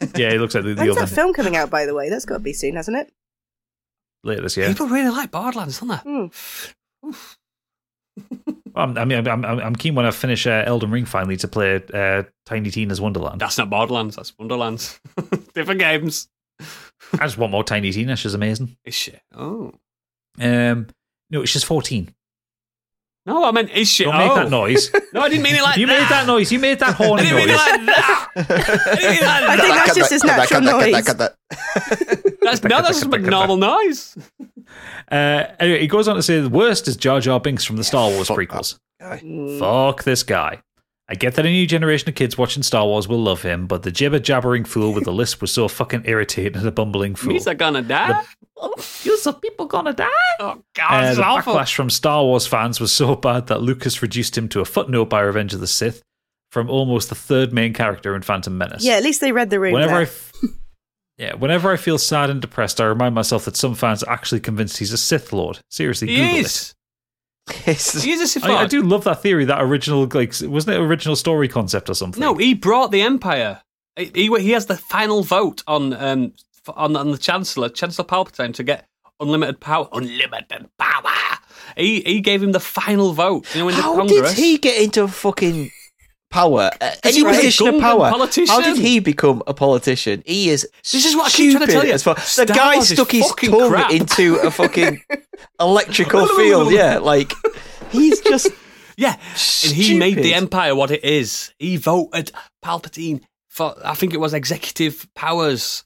Yeah, he looks like the, the When's other that film coming out, by the way? That's got to be soon, hasn't it? later this year. People really like Borderlands, don't they? Um, I mean, I'm, I'm, I'm keen when I finish uh, Elden Ring finally to play uh, Tiny Tina's Wonderland. That's not Borderlands. That's Wonderlands. Different games. I just want more Tiny Tina. She's amazing. Is she? Oh. Um, no, she's 14. No, I meant is she? Don't oh. make that noise. No, I didn't mean it like that. you that. made that noise. You made that I horny didn't mean it noise. like that. I didn't mean it like I think that. that's just his natural noise. That's, no, that's just a normal noise. Uh, anyway, he goes on to say the worst is Jar Jar Binks from the Star Wars prequels. Fuck this guy. I get that a new generation of kids watching Star Wars will love him, but the jibber jabbering fool with the lisp was so fucking irritating and a bumbling fool. Means they're gonna die. You're some people gonna die? Oh God, Uh, it's the awful. backlash from Star Wars fans was so bad that Lucas reduced him to a footnote by Revenge of the Sith from almost the third main character in Phantom Menace. Yeah, at least they read the room. Whenever I, there. f- yeah, whenever I feel sad and depressed, I remind myself that some fans are actually convinced he's a Sith Lord. Seriously, He Google is. It's- He is a Sith it. I, I do love that theory. That original, like, wasn't it original story concept or something? No, he brought the Empire. He, he, has the final vote on um on, on the Chancellor, Chancellor Palpatine, to get unlimited power. Unlimited power. He he gave him the final vote. You know, in the How did he get into a fucking power, uh, any he position of power. politician. How did he become a politician? He is. This is what I keep trying to tell you. as The guy Wars stuck his tongue crap. into a fucking electrical field. Yeah, like he's just. Yeah, and he made the Empire what it is. He voted Palpatine for, I think it was executive powers.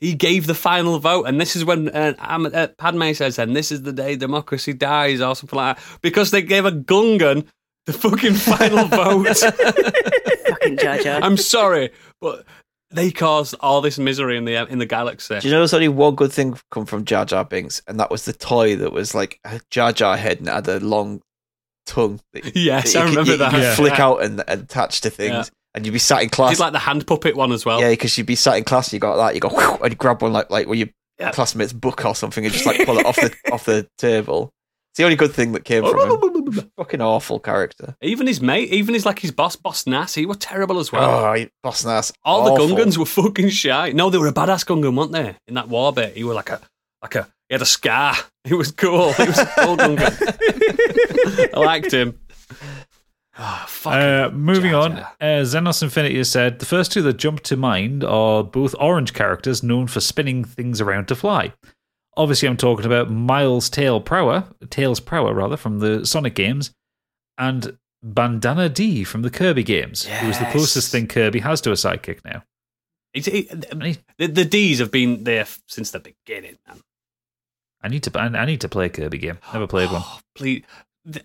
He gave the final vote, and this is when uh, Am- uh, Padme says, "And this is the day democracy dies," or something like that, because they gave a Gungan the fucking final vote. Fucking Jar Jar. I'm sorry, but they caused all this misery in the in the galaxy. Do you know there's only one good thing come from Jar Jar Binks, and that was the toy that was like a Jar Jar head and had a long tongue. That, Yes, that I you could- remember that. You Yeah. flick out and, and attach to things, Yeah. and you'd be sat in class. It's like the hand puppet one as well. Yeah, because you'd be sat in class, you got that, you go, and you grab one like like when your Yeah. classmate's book or something, and just like pull it off the off the table. It's the only good thing that came from him. Fucking awful character. Even his mate, even his like his boss, Boss Nass, he was terrible as well. oh, he- boss Nass. All awful. the Gungans were fucking shy. No, they were a badass Gungan, weren't they? In that war bit, he was like a like a he had a scar. He was cool. He was a cool Gungan. I liked him. Oh, fucking Uh, moving Jar on, Jar. uh, Xenos Infinity has said the first two that jump to mind are both orange characters known for spinning things around to fly. Obviously, I'm talking about Miles Tail Prower, Tails Prower rather, from the Sonic games, and Bandana Dee from the Kirby games, who is the closest thing Kirby has to a sidekick now. He- the, the D's have been there since the beginning, man. I need to, I need to play a Kirby game. Never played one. Oh, please.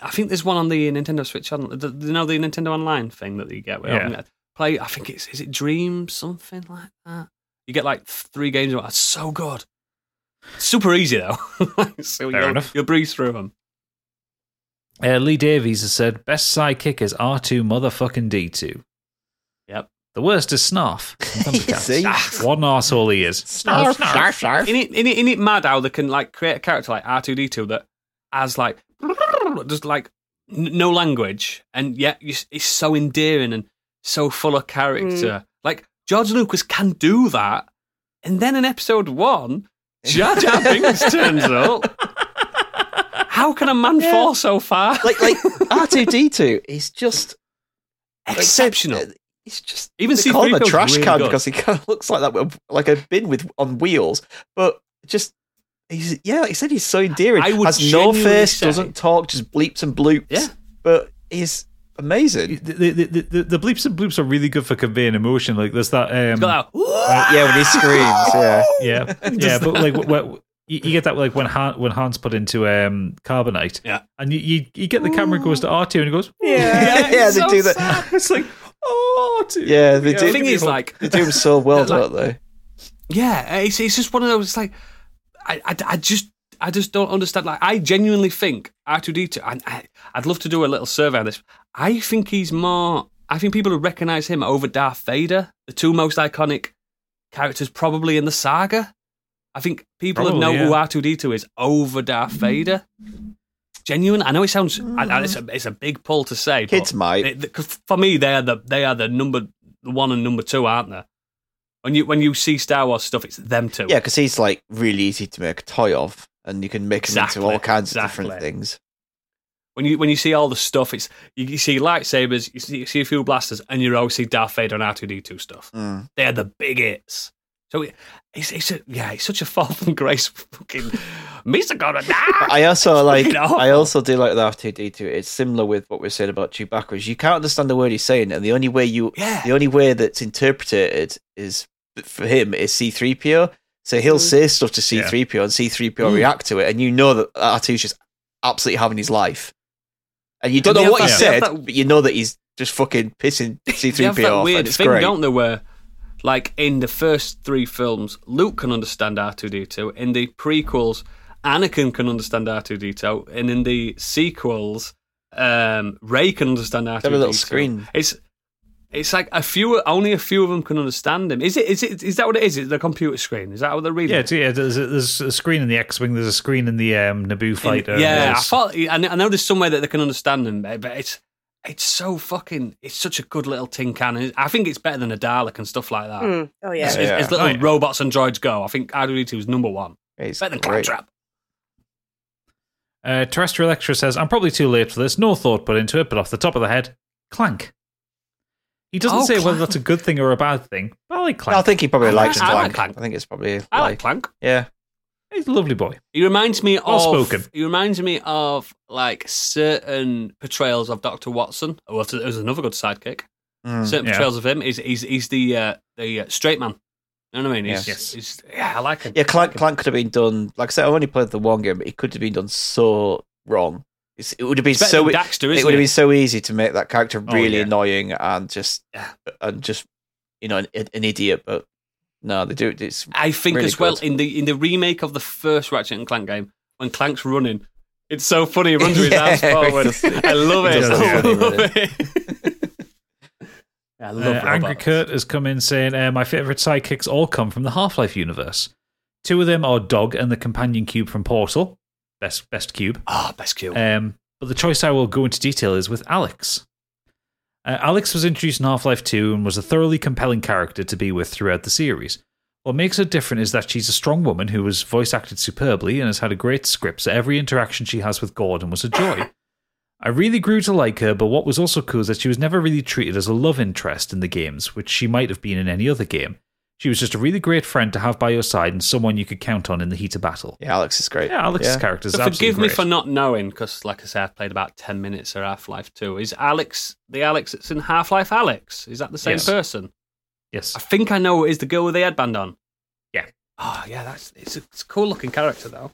I think there's one on the Nintendo Switch. On the, you know the Nintendo Online thing that you get. Where Yeah. Play. I think it's is it Dream something like that. You get like three games. It's so good. Super easy though. so Fair you'll, enough. You'll breeze through them. Uh, Lee Davies has said best sidekick is R2 motherfucking D2. Yep. The worst is Snarf. See? Thundercats. what an arsehole he is. Snarf, snarf, snarf. Isn't it, isn't, it, isn't it mad how they can like create a character like R two D two that has like just like n- no language and yet it's so endearing and so full of character. Like George Lucas can do that, and then in episode one, Jar Jar Binks turns up. How can a man fall so far? Like like R two D two is just exceptional. He's just Even call him a C-3PO 's trash really can good. because he kind of looks like that, like a bin with on wheels. But just he's yeah, like I said, he's so endearing. I would Has no face, say- doesn't talk, just bleeps and bloops. Yeah. but he's amazing. The, the, the, the, the bleeps and bloops are really good for conveying emotion. Like there's that. Um, that, Uh, yeah, when he screams, yeah. yeah, yeah, but like wh- wh- you, you get that like when Han, when Han's put into um, carbonite, Yeah. and you, you you get the camera goes to R2 and he goes, Yeah. Yeah, they so do that. sad. It's like oh, R2. Yeah, they do. The thing is, like, they do him so well, Like- don't they? Yeah, it's, it's just one of those. It's like I, I, I just I just don't understand. Like I genuinely think R two D two. And I, I'd love to do a little survey on this. I think he's more. I think people would recognize him over Darth Vader, the two most iconic characters probably in the saga. I think people would know Probably, who yeah. R two D two is over Darth Vader. Genuine. I know it sounds. I, I, it's, a, it's a big pull to say. but Kids might. it- because for me, they are the they are the number one and number two, aren't they? When you when you see Star Wars stuff, it's them two. Yeah, because he's like really easy to make a toy of, and you can mix Exactly, into all kinds of different things. When you when you see all the stuff, it's you, you see lightsabers, you see, you see a few blasters, and you always see Darth Vader and R two D two stuff. Mm. They're the big hits. So it- it's, it's a, yeah, it's such a fall from grace. Fucking Mister gonna die. I also like. I also do like the R two D two. It's similar with what we're saying about Chewbacca. Is you can't understand the word he's saying, and the only way you, Yeah. the only way that's interpreted is for him is C three PO. So he'll say stuff to C three PO, and C three PO Mm. react to it, and you know that R 2s just absolutely having his life, and you don't And know what he that- they said, that- but you know that he's just fucking pissing C They three have PO that off, weird and it's thing, great. don't they? Where like in the first three films, Luke can understand R two D two. In the prequels, Anakin can understand R two D two, and in the sequels, um, Rey can understand R two They D two. have a little screen. It's it's like a few, only a few of them can understand him. Is it? Is it? Is that what it is? Is it the computer screen? Is that what they're reading? Yeah, it's, yeah. There's a, there's a screen in the X-wing. There's a screen in the um, Naboo In- fighter. yeah, I thought. I know I know there's somewhere that they can understand them, but it's it's so fucking. It's such a good little tin can. I think it's better than a Dalek and stuff like that. Mm. Oh yeah. As, as- as little Oh, yeah. robots and droids go, I think R2D2 is number one. He's Better than great. Claptrap. Uh, Terrestrial Extra says, I'm probably too late for this. No thought put into it, but off the top of the head, Clank. He doesn't Oh, say whether that's a good thing or a bad thing. But I like Clank. I think he probably I like- likes I like Clank. Clank. I think it's probably I like Clank. Yeah. He's a lovely boy. He reminds me Well of. spoken. He reminds me of like certain portrayals of Doctor Watson. Oh, it was another good sidekick. Mm. Certain Yeah. portrayals of him. He's he's he's the uh, the uh, straight man. You know what I mean? He's, Yes. he's yeah, I like him. Yeah, Clank, Clank could have been done. Like I said, I've only played the one game, but it could have been done so wrong. It's, it would have been It's so. than Daxter, it isn't would have been so easy to make that character Oh, really yeah. annoying and just Yeah. and just you know an, an idiot. But no, they do. It's I think really as well good. in the in the remake of the first Ratchet and Clank game when Clank's running, it's so funny. He runs with his ass forward. he. I love it. does I love it. I Uh, love Angry. Kurt has come in saying, uh, My favourite sidekicks all come from the Half Life universe. Two of them are Dog and the companion cube from Portal. Best, best cube. Ah, best cube. Um, but the choice I will go into detail is with Alyx. Uh, Alyx was introduced in Half Life 2 and was a thoroughly compelling character to be with throughout the series. What makes her different is that she's a strong woman who was voice acted superbly and has had a great script, so every interaction she has with Gordon was a joy. I really grew to like her, but what was also cool is that she was never really treated as a love interest in the games, which she might have been in any other game. She was just a really great friend to have by your side and someone you could count on in the heat of battle. yeah, Alyx is great. Yeah, Alyx's Yeah. character is So absolutely forgive me great. for not knowing, because like I said, I've played about ten minutes of Half Life Two. Is Alyx the Alyx that's in Half Life Alyx? Is that the same Yes. person? Yes. I think I know. Is the girl with the headband on? Yeah. Oh yeah, that's it's a, it's a cool looking character though.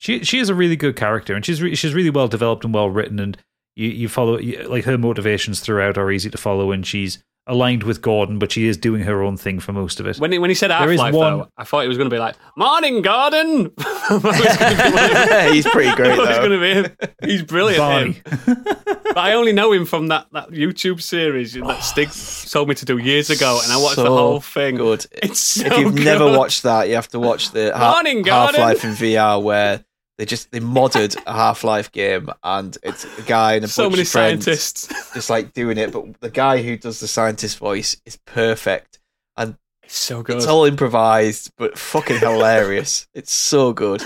She she is a really good character, and she's re- she's really well developed and well written, and you you follow you, like her motivations throughout are easy to follow, and she's aligned with Gordon, but she is doing her own thing for most of it. When he, when he said Half Life, one- though, I thought it was going to be like "Morning, Gordon." It's gonna be like- He's pretty great though. going to be. He's brilliant. Him. But I only know him from that, that YouTube series that oh, Stig told me to do years ago, and I watched the whole thing. Good. It's so if you've good. never watched that, you have to watch the ha- Morning, Gordon. Half Life in VR where they just they modded a Half Life game and it's a guy and a so bunch many of friends scientists. just like doing it, but the guy who does the scientist voice is perfect and It's so good. it's all improvised but fucking hilarious. It's so good.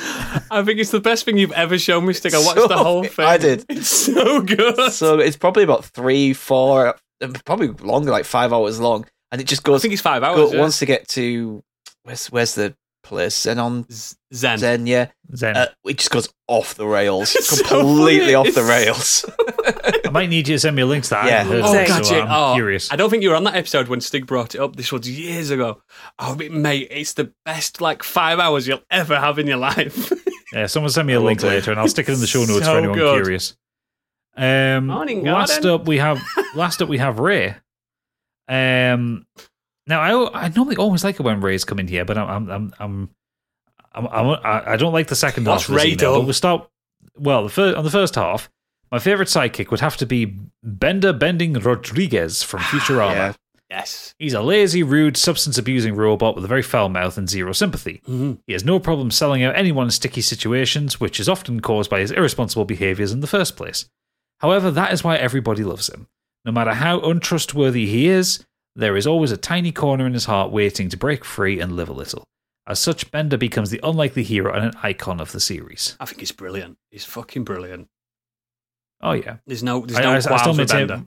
I think it's the best thing you've ever shown me, Stig. I watched So- the whole thing. I did. It's so good. So it's probably about three, four, um, probably longer, like five hours long, and it just goes. I think it's five go, hours. yeah. Once they get to where's where's the place? Xenon Z- Xen. Xen, yeah. Xen. Uh, it just goes off the rails, It's so completely funny. off the rails. I might need you to send me a link to that. Yeah. Oh, of it, Same. so gotcha. I'm Oh, curious. I don't think you were on that episode when Stig brought it up. This was years ago. Oh, mate, it's the best like five hours you'll ever have in your life. Yeah, someone send me a link later, and I'll stick it in the show notes So for anyone good. curious. Um, Morning, last Gordon. up we have last up we have Ray. Um, now I I normally always like it when Ray's come in here, but I'm I'm I'm, I'm, I'm, I'm I I don't like the second What's half. Ray email, we'll start. Well, the first, on the first half, my favorite sidekick would have to be Bender Bending Rodriguez from Futurama. Yeah. yes. He's a lazy, rude, substance abusing robot with a very foul mouth and zero sympathy. Mhm. He has no problem selling out anyone in sticky situations, which is often caused by his irresponsible behaviors in the first place. However, that is why everybody loves him. No matter how untrustworthy he is, there is always a tiny corner in his heart waiting to break free and live a little. As such, Bender becomes the unlikely hero and an icon of the series. I think he's brilliant. He's fucking brilliant. Oh, yeah. There's no, there's I, no I- I still maintain, Bender.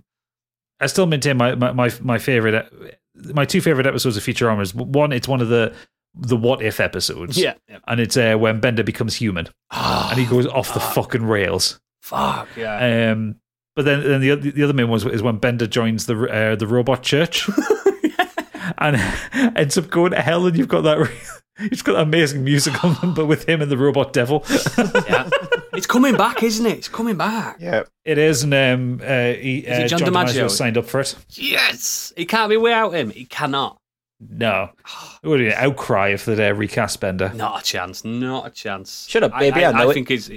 I still maintain my, my, my, my favorite, my two favorite episodes of Futurama is one, it's one of the, the what if episodes. Yeah. yeah. And it's uh, when Bender becomes human and he goes off the fucking rails. Fuck yeah. Um, but then, then the other- the other main one is when Bender joins the uh, the robot church and ends up going to hell, and you've got that you've got that amazing music on them, but with him and the robot devil. yeah. It's coming back, isn't it? It's coming back. Yeah. it is, and um, uh, he, Is it uh, John John DiMaggio? DiMaggio signed up for it. Yes. He can't be without him. He cannot. No, it would be an outcry if they'd uh, recast Bender. Not a chance. Not a chance. Shut up, baby, I, I know it. think he's.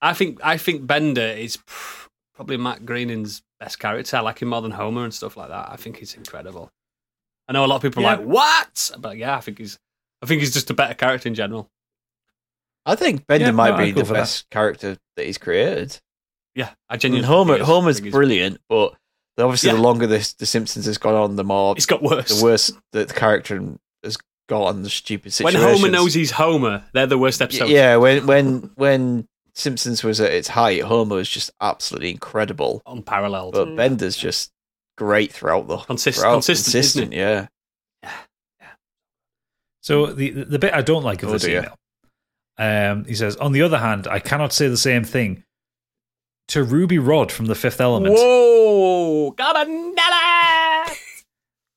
I think I think Bender is pr- probably Matt Groening's best character. I like him more than Homer and stuff like that. I think he's incredible. I know a lot of people are like what, but yeah, I think he's. I think he's just a better character in general. I think Bender Yeah, might no, be the for that. best character that he's created. Yeah, I I mean, genuinely. Homer, think. Homer's think brilliant, but obviously Yeah. the longer this the Simpsons has gone on, the more It's got worse. the worse the, the character has got on the stupid when. Homer knows he's Homer, they're the worst Y- episodes. yeah, when when when Simpsons was at its height, Homer was just absolutely incredible. unparalleled. But Bender's just great throughout the Consist- throughout, consistent, isn't consistent, yeah. So the the bit I don't like of Oh, this dear. email, um, he says, on the other hand, I cannot say the same thing to Ruby Rod from The Fifth Element. Whoa! Korben Dallas!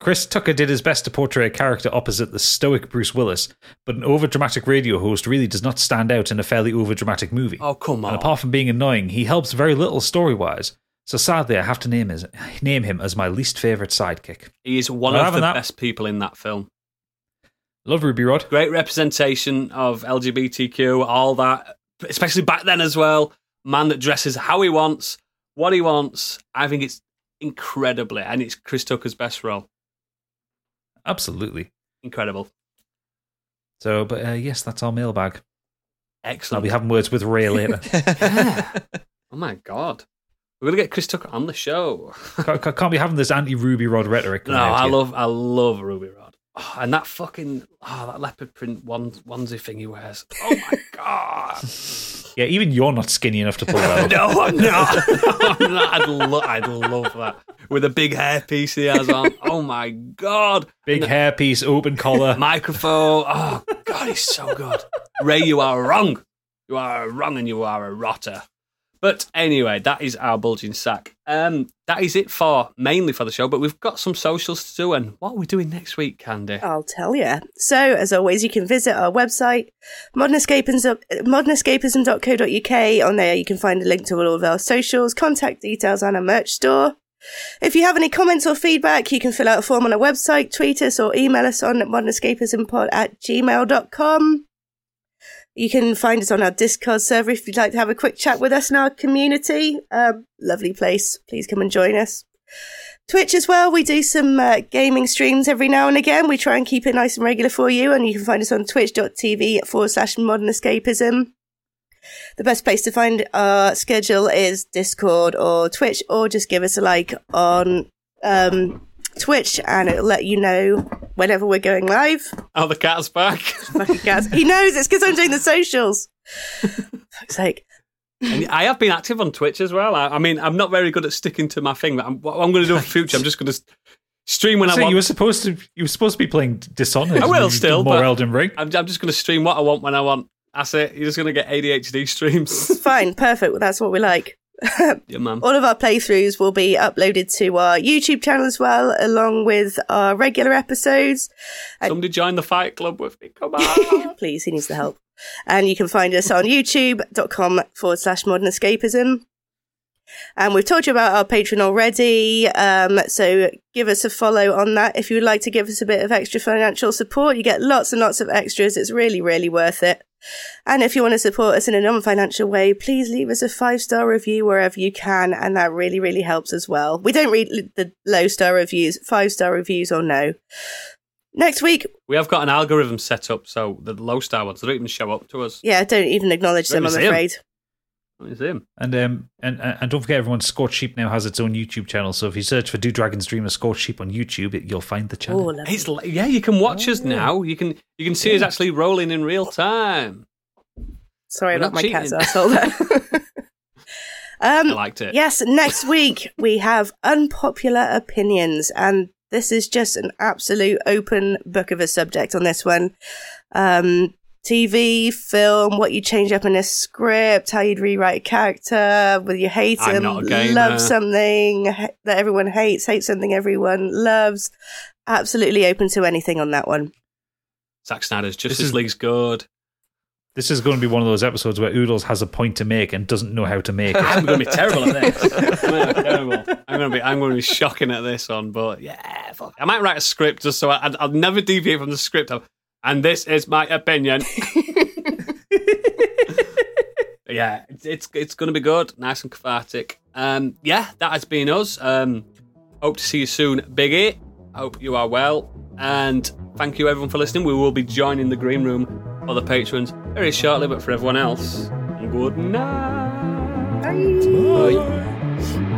Chris Tucker did his best to portray a character opposite the stoic Bruce Willis, but an overdramatic radio host really does not stand out in a fairly overdramatic movie. Oh, come on. And apart from being annoying, he helps very little story wise. So sadly, I have to name his name him as my least favorite sidekick. He is one Well, of the that- best people in that film. Love Ruby Rod. Great representation of LGBTQ, all that, especially back then as well. Man that dresses how he wants, what he wants. I think it's incredibly, and it's Chris Tucker's best role. Absolutely. Incredible. So, but uh, yes, that's our mailbag. Excellent. I'll be having words with Ray later. Yeah. Oh my god. We're gonna get Chris Tucker on the show. can't, can't- can't be having this anti Ruby Rod rhetoric. No, I here. love I love Ruby Rod. Oh, and that fucking oh that leopard print one, onesie thing he wears. Oh my god. Yeah, even you're not skinny enough to pull that off. no, I'm not. I'm not. I'd, lo- I'd love that. With a big hairpiece he has on. Oh my god. Big hairpiece, open collar. Microphone. Oh god, he's so good. Ray, you are wrong. You are wrong and you are a rotter. But anyway, that is our bulging sack. Um, that is it for mainly for the show. But we've got some socials to do. And what are we doing next week, Candy? I'll tell you. So, as always, you can visit our website, modernescapism, modernescapism.co.uk. On there, you can find a link to all of our socials, contact details, and a merch store. If you have any comments or feedback, you can fill out a form on our website, tweet us, or email us on modernescapismpod at gmail.com. You can find us on our Discord server if you'd like to have a quick chat with us in our community. Um, lovely place. Please come and join us. Twitch as well. We do some uh, gaming streams every now and again. We try and keep it nice and regular for you, and you can find us on twitch.tv forward slash modern escapism. The best place to find our schedule is Discord or Twitch, or just give us a like on um, Twitch, and it'll let you know whenever we're going live. Oh, the cat's back. Fucking Gaz. He knows it's because I'm doing the socials. Fuck's sake. And I have been active on Twitch as well. I, I mean, I'm not very good at sticking to my thing. But I'm, what I'm going to do in the future, I'm just going to stream when I want. you were supposed to you were supposed to be playing Dishonored. I will still more but Elden Ring. I'm, I'm just going to stream what I want when I want. That's it. You're just going to get ADHD streams. Fine, perfect. Well, that's what we like. Yeah, man. All of our playthroughs will be uploaded to our YouTube channel as well, along with our regular episodes. Somebody join the fight club with me. Come on. Please, he needs the help. And you can find us on youtube.com forward slash modern escapism. And we've told you about our Patreon already. Um, so give us a follow on that. If you would like to give us a bit of extra financial support, you get lots and lots of extras. It's really, really worth it. And if you want to support us in a non financial way, please leave us a five star review wherever you can. And that really, really helps as well. We don't read the low star reviews, five star reviews or no. Next week, we have got an algorithm set up so the low star ones they don't even show up to us. yeah, don't even acknowledge them, Don't I'm even see 'em. afraid. It's him. And um and and don't forget, everyone, Scorched Sheep now has its own YouTube channel. So if you search for Do Dragons Dream of Scorched Sheep on YouTube, it, you'll find the Oh, channel. lovely. It's yeah, you can watch us now. You can you can see us actually rolling in real time. Sorry We're about not my cat's cheating. asshole there. I um, liked it. yes, next week we have unpopular opinions, and this is just an absolute open book of a subject on this one. Um, TV, film, what you change up in a script, how you'd rewrite a character, whether you hate I'm them, not a gamer. love something that everyone hates, hate something everyone loves. Absolutely open to anything on that one. Zack Snyder's Justice is- League's good. This is going to be one of those episodes where Oodles has a point to make and doesn't know how to make it. I'm going to be terrible at this. I'm going to be terrible. I'm going to be I'm going to be shocking at this one. But yeah, fuck. I might write a script just so I, I'll never deviate from the script. And this is my opinion. yeah, it's it's, it's going to be good, nice and cathartic. Um, yeah, that has been us. Um, hope to see you soon, Biggie. Hope you are well, and thank you everyone for listening. We will be joining the green room for the patrons very shortly, but for everyone else, good night. Bye. Bye.